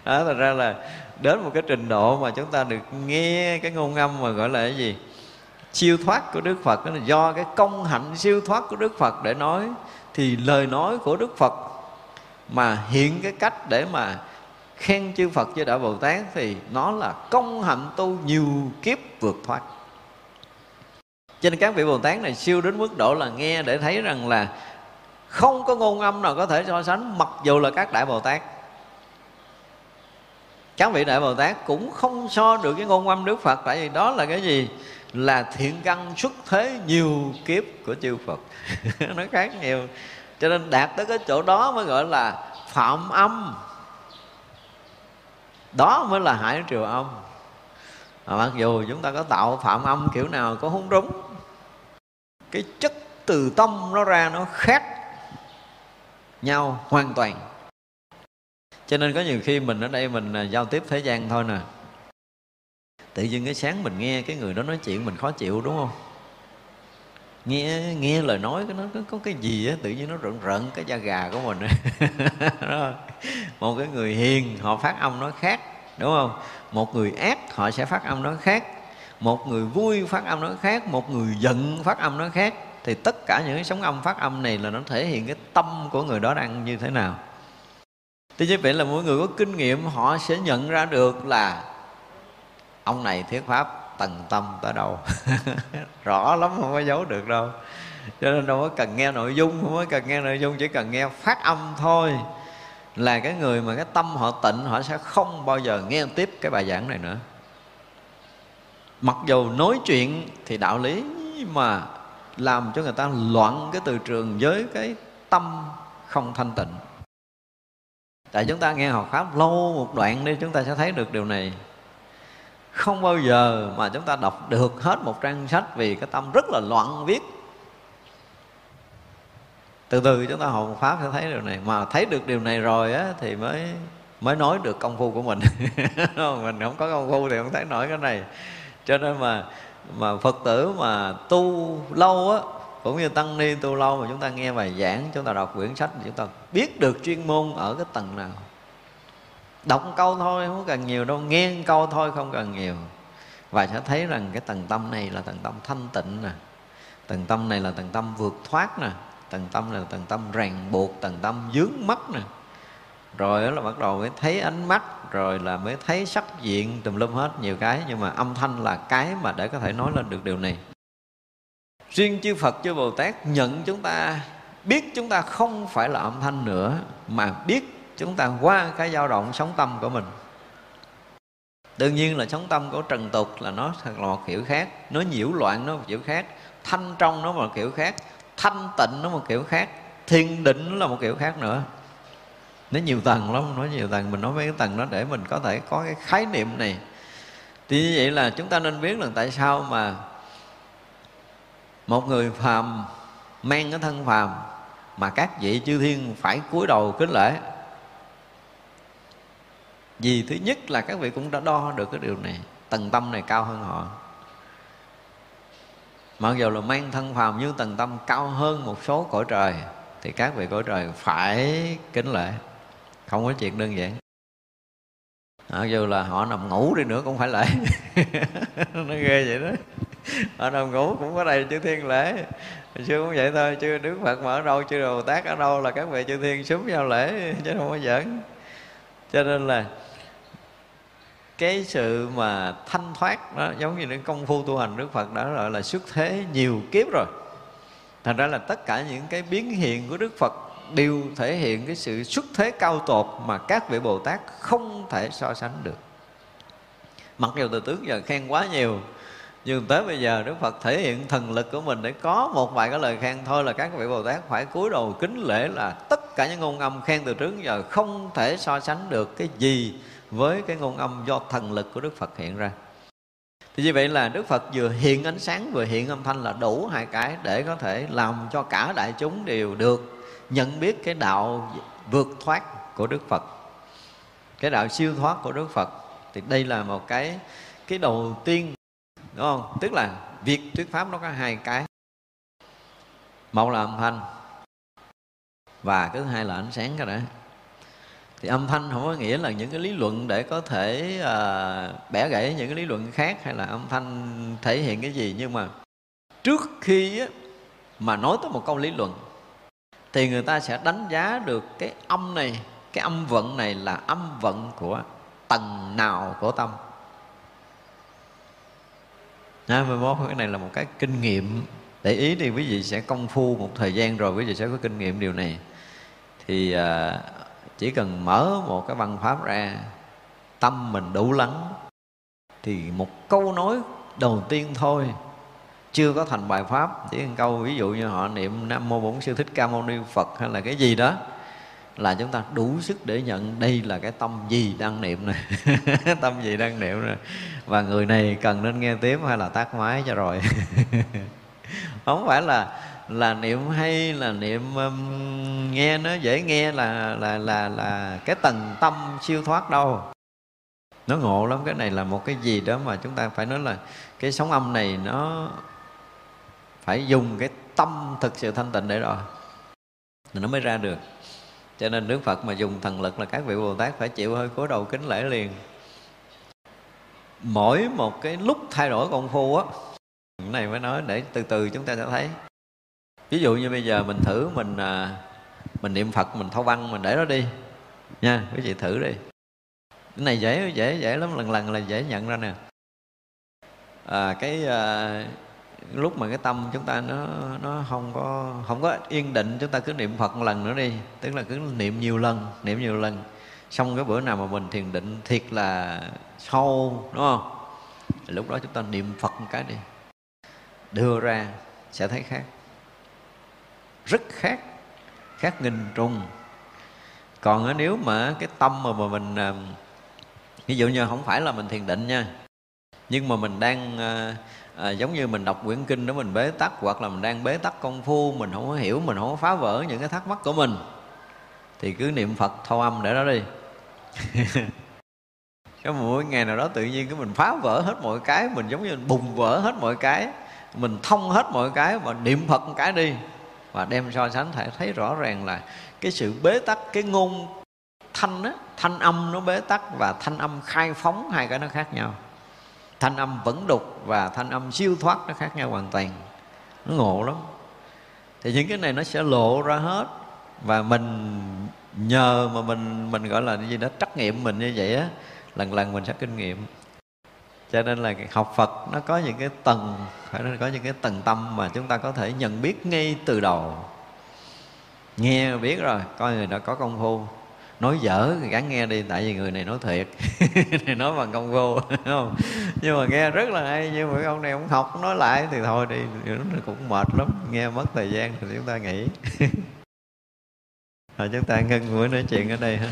Speaker 1: Đó thật ra là đến một cái trình độ mà chúng ta được nghe cái ngôn ngâm mà gọi là cái gì? Siêu thoát của đức phật, đó là do cái công hạnh siêu thoát của đức phật để nói, thì lời nói của đức phật mà hiện cái cách để mà khen chư phật chư Đại bồ tát thì nó là công hạnh tu nhiều kiếp vượt thoát. Cho nên các vị bồ tát này siêu đến mức độ là nghe để thấy rằng là không có ngôn âm nào có thể so sánh, mặc dù là các đại bồ tát. Các vị đại bồ tát cũng không so được cái ngôn âm đức phật, tại vì đó là cái gì? Là thiện căn xuất thế nhiều kiếp của chư phật. Nó khác nhiều. Cho nên đạt tới cái chỗ đó mới gọi là phạm âm đó mới là hải triều âm mà mặc dù chúng ta có tạo phạm âm kiểu nào có không đúng, cái chất từ tâm nó ra nó khác nhau hoàn toàn. Cho nên có nhiều khi mình ở đây mình à, giao tiếp thế gian thôi nè. Tự nhiên cái sáng mình nghe cái người đó nói chuyện mình khó chịu, đúng không? Nghe nghe lời nói cái nó có, có cái gì á tự nhiên nó rợn rợn cái da gà của mình. Đó. một cái người hiền họ phát âm nó khác đúng không? Một người ác họ sẽ phát âm nó khác. Một người vui phát âm nó khác một người giận phát âm nó khác. Thì tất cả những cái sóng âm phát âm này là nó thể hiện cái tâm của người đó đang như thế nào. Thế như vậy là mỗi người có kinh nghiệm họ sẽ nhận ra được là ông này thuyết pháp tầng tâm tới đâu. Rõ lắm, không có giấu được đâu. Cho nên đâu có cần nghe nội dung, không có cần nghe nội dung, chỉ cần nghe phát âm thôi. Là cái người mà cái tâm họ tịnh, họ sẽ không bao giờ nghe tiếp cái bài giảng này nữa. Mặc dù nói chuyện thì đạo lý mà làm cho người ta loạn cái từ trường với cái tâm không thanh tịnh. Tại chúng ta nghe học pháp lâu một đoạn đi, chúng ta sẽ thấy được điều này không bao giờ mà chúng ta đọc được hết một trang sách vì cái tâm rất là loạn viết. Từ từ chúng ta học một pháp sẽ thấy điều này. Mà thấy được điều này rồi á, thì mới mới nói được công phu của mình. Mình không có công phu thì không thấy nổi cái này. Cho nên mà mà phật tử mà tu lâu á, cũng như tăng ni tu lâu mà chúng ta nghe bài giảng, chúng ta đọc quyển sách, chúng ta biết được chuyên môn ở cái tầng nào đọc câu thôi, không cần nhiều đâu. Nghe câu thôi, không cần nhiều. Và sẽ thấy rằng cái tầng tâm này là tầng tâm thanh tịnh nè. Tầng tâm này là tầng tâm vượt thoát nè. Tầng tâm này là tầng tâm ràng buộc, tầng tâm dướng mắt nè. Rồi đó là bắt đầu mới thấy ánh mắt, rồi là mới thấy sắc diện, tùm lum hết, nhiều cái. Nhưng mà âm thanh là cái mà để có thể nói lên được điều này. Riêng chư Phật, chư Bồ Tát nhận chúng ta, biết chúng ta không phải là âm thanh nữa, mà biết chúng ta qua cái dao động sống tâm của mình. Đương nhiên là sống tâm của trần tục là nó thật là một kiểu khác. Nó nhiễu loạn nó một kiểu khác. Thanh trong nó một kiểu khác. Thanh tịnh nó một kiểu khác. Thiên định nó là một kiểu khác nữa. Nó nhiều tầng lắm nói nhiều tầng. Mình nói mấy cái tầng đó để mình có thể có cái khái niệm này. Thì như vậy là chúng ta nên biết là tại sao mà một người phàm, mang cái thân phàm mà các vị chư thiên phải cúi đầu kính lễ vì thứ nhất là các vị cũng đã đo được cái điều này, tầng tâm này cao hơn họ. Mặc dù là mang thân phàm nhưng tầng tâm cao hơn một số cõi trời, thì các vị cõi trời phải kính lễ, không có chuyện đơn giản. Mặc dù là họ nằm ngủ đi nữa cũng phải lễ. Nó ghê vậy đó. Họ nằm ngủ cũng có đầy chư thiên lễ. Hồi xưa cũng vậy thôi chưa đức phật mà ở đâu chưa đồ tát ở đâu là các vị chư thiên súng vào lễ, chứ không có giỡn. Cho nên là cái sự mà thanh thoát đó, giống như những công phu tu hành Đức Phật đã gọi là xuất thế nhiều kiếp rồi. Thành ra là tất cả những cái biến hiện của Đức Phật đều thể hiện cái sự xuất thế cao tột mà các vị Bồ Tát không thể so sánh được. Mặc dù từ tướng giờ khen quá nhiều, nhưng tới bây giờ Đức Phật thể hiện thần lực của mình để có một vài cái lời khen thôi là các vị Bồ Tát phải cúi đầu kính lễ là tất cả những ngôn âm khen từ trước giờ không thể so sánh được cái gì với cái ngôn âm do thần lực của Đức Phật hiện ra. Thì như vậy là Đức Phật vừa hiện ánh sáng, vừa hiện âm thanh là đủ hai cái để có thể làm cho cả đại chúng đều được nhận biết cái đạo vượt thoát của Đức Phật. Cái đạo siêu thoát của Đức Phật. Thì đây là một cái cái đầu tiên, đúng không? Tức là việc thuyết pháp nó có hai cái. Một là âm thanh và cái thứ hai là ánh sáng cái đã thì âm thanh không có nghĩa là những cái lý luận để có thể à, bẻ gãy những cái lý luận khác hay là âm thanh thể hiện cái gì. Nhưng mà trước khi á, mà nói tới một câu lý luận thì người ta sẽ đánh giá được cái âm này cái âm vận này là âm vận của tầng nào của tâm. À, mai mốt cái này là một cái kinh nghiệm. Để ý thì quý vị sẽ công phu một thời gian rồi quý vị sẽ có kinh nghiệm điều này. Thì à, chỉ cần mở một cái văn pháp ra, tâm mình đủ lắng, thì một câu nói đầu tiên thôi, chưa có thành bài pháp. Chỉ một câu, ví dụ như họ niệm nam mô bổn sư thích ca mâu ni phật hay là cái gì đó, là chúng ta đủ sức để nhận đây là cái tâm gì đang niệm này tâm gì đang niệm này và người này cần nên nghe tiếp hay là tắt máy cho rồi. Không phải là là niệm hay là niệm um, nghe nó dễ nghe là là là là cái tầng tâm siêu thoát đâu. Nó ngộ lắm cái này là một cái gì đó mà chúng ta phải nói là cái sóng âm này nó phải dùng cái tâm thực sự thanh tịnh để rồi thì nó mới ra được. Cho nên Đức Phật mà dùng thần lực là các vị Bồ Tát phải chịu hơi cúi đầu kính lễ liền. Mỗi một cái lúc thay đổi công phu á cái này mới nói để từ từ chúng ta sẽ thấy ví dụ như bây giờ mình thử mình à, mình niệm phật mình thâu văn mình để nó đi. Nha quý vị thử đi. Cái này dễ dễ dễ lắm lần lần là dễ nhận ra nè. À, cái à, lúc mà cái tâm chúng ta nó nó không có không có yên định chúng ta cứ niệm phật một lần nữa đi. Tức là cứ niệm nhiều lần niệm nhiều lần. Xong cái bữa nào mà mình thiền định thiệt là sâu đúng không? Thì lúc đó chúng ta niệm phật một cái đi. Đưa ra sẽ thấy khác rất khác khác nghìn trùng. Còn ờ, nếu mà cái tâm mà, mà mình ờ, ví dụ như không phải là mình thiền định nha nhưng mà mình đang à, giống như mình đọc quyển kinh đó mình bế tắc hoặc là mình đang bế tắc công phu mình không có hiểu mình không có phá vỡ những cái thắc mắc của mình thì cứ niệm phật thâu âm để đó đi. Cái mỗi ngày nào đó tự nhiên cái mình phá vỡ hết mọi cái mình giống như mình bùng vỡ hết mọi cái mình thông hết mọi cái và niệm phật một cái đi và đem so sánh thể thấy rõ ràng là cái sự bế tắc, cái ngôn thanh á, thanh âm nó bế tắc và thanh âm khai phóng hai cái nó khác nhau. Thanh âm vẫn đục và thanh âm siêu thoát nó khác nhau hoàn toàn. Nó ngộ lắm. Thì những cái này nó sẽ lộ ra hết. Và mình nhờ mà mình mình gọi là gì đó, trắc nghiệm mình như vậy á, lần lần mình sẽ kinh nghiệm cho nên là học Phật nó có những cái tầng phải nói có những cái tầng tâm mà chúng ta có thể nhận biết ngay từ đầu. Nghe biết rồi coi người đã có công phu. Nói dở thì gắn nghe đi tại vì người này nói thiệt. Này nói bằng công phu không? Nhưng mà nghe rất là hay nhưng mà ông này ông học nói lại thì thôi đi. Nó cũng mệt lắm nghe mất thời gian thì chúng ta nghỉ, rồi chúng ta ngưng buổi nói chuyện ở đây ha.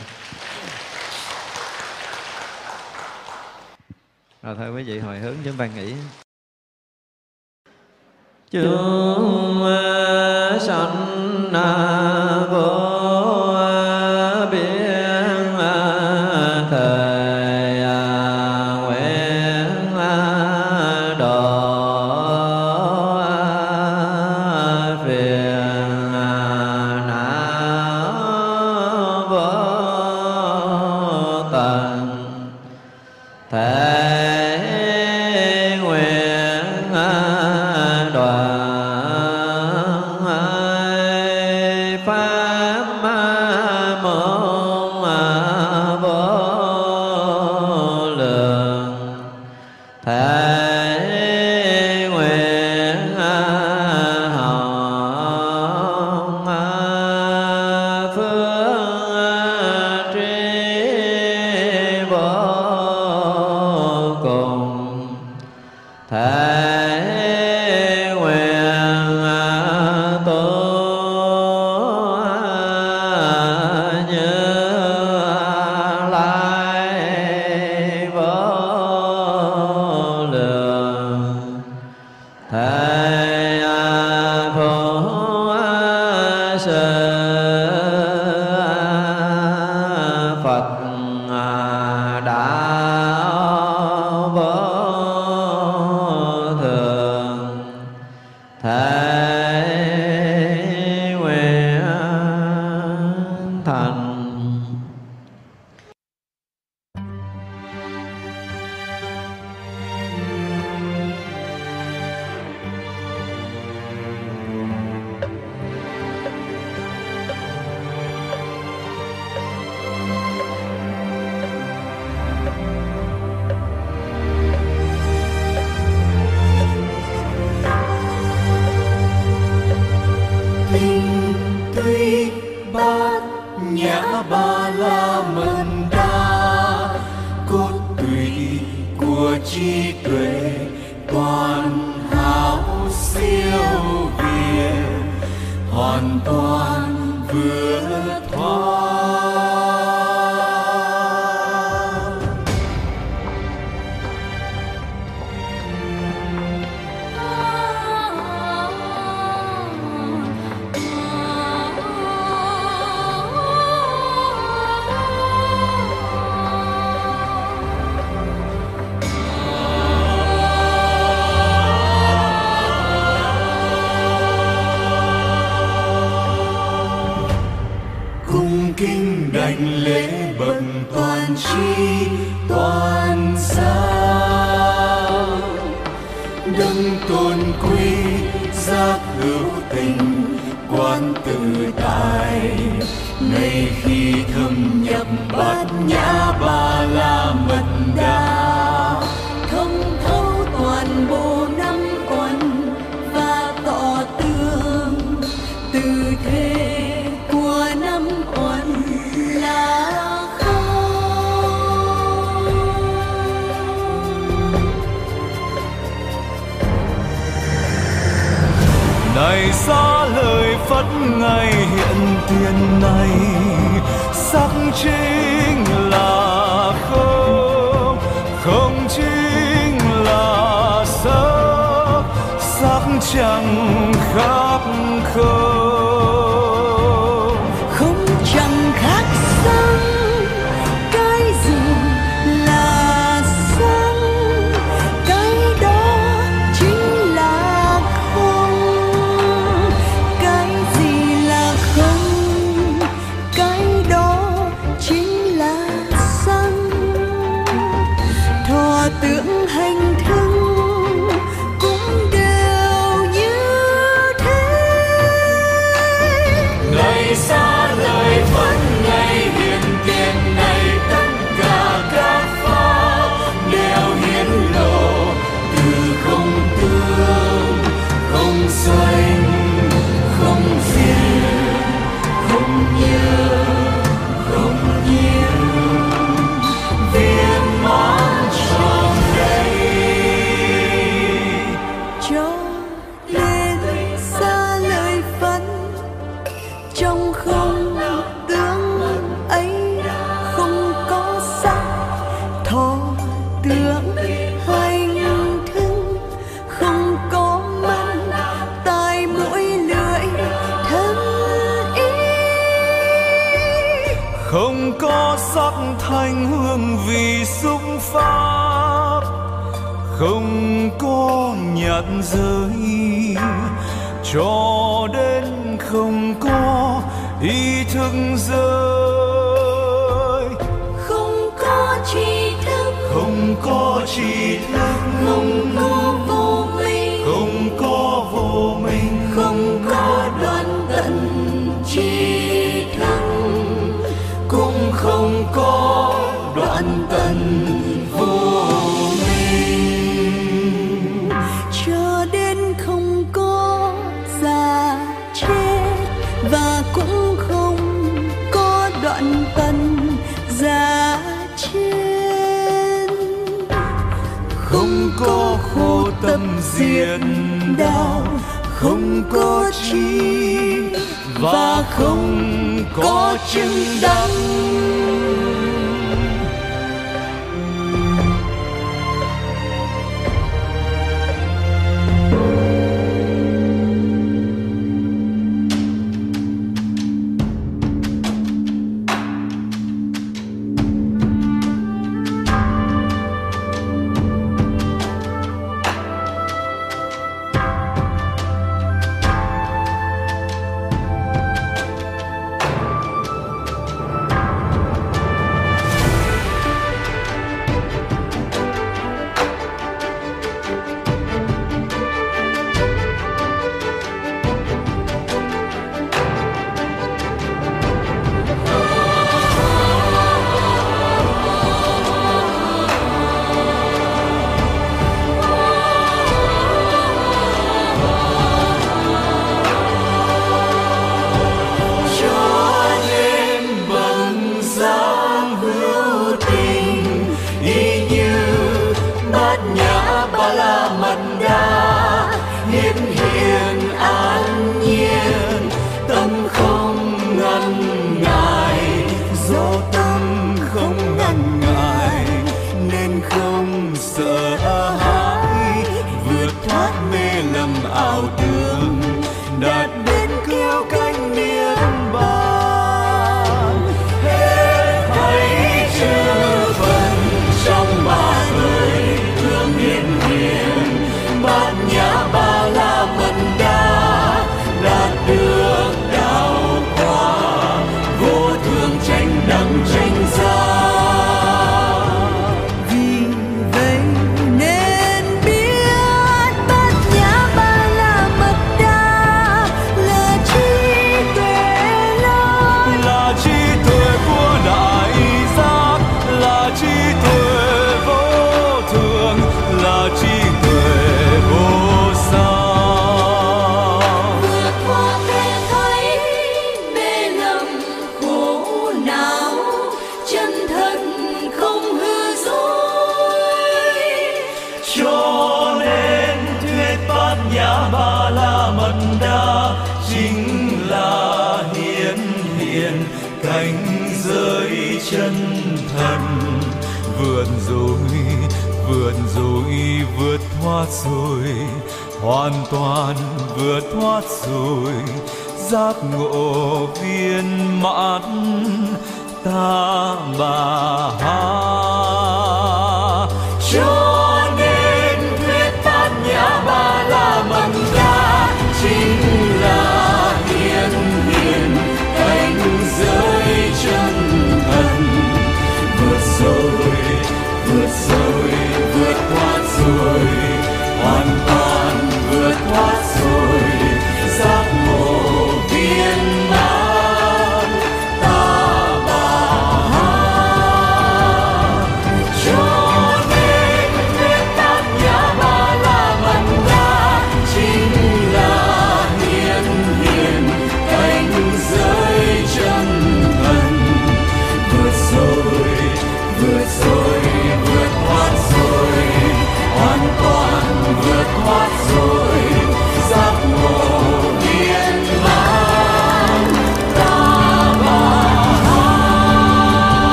Speaker 1: Rồi thôi quý vị hồi hướng chúng ta nghĩ chúng sanh vô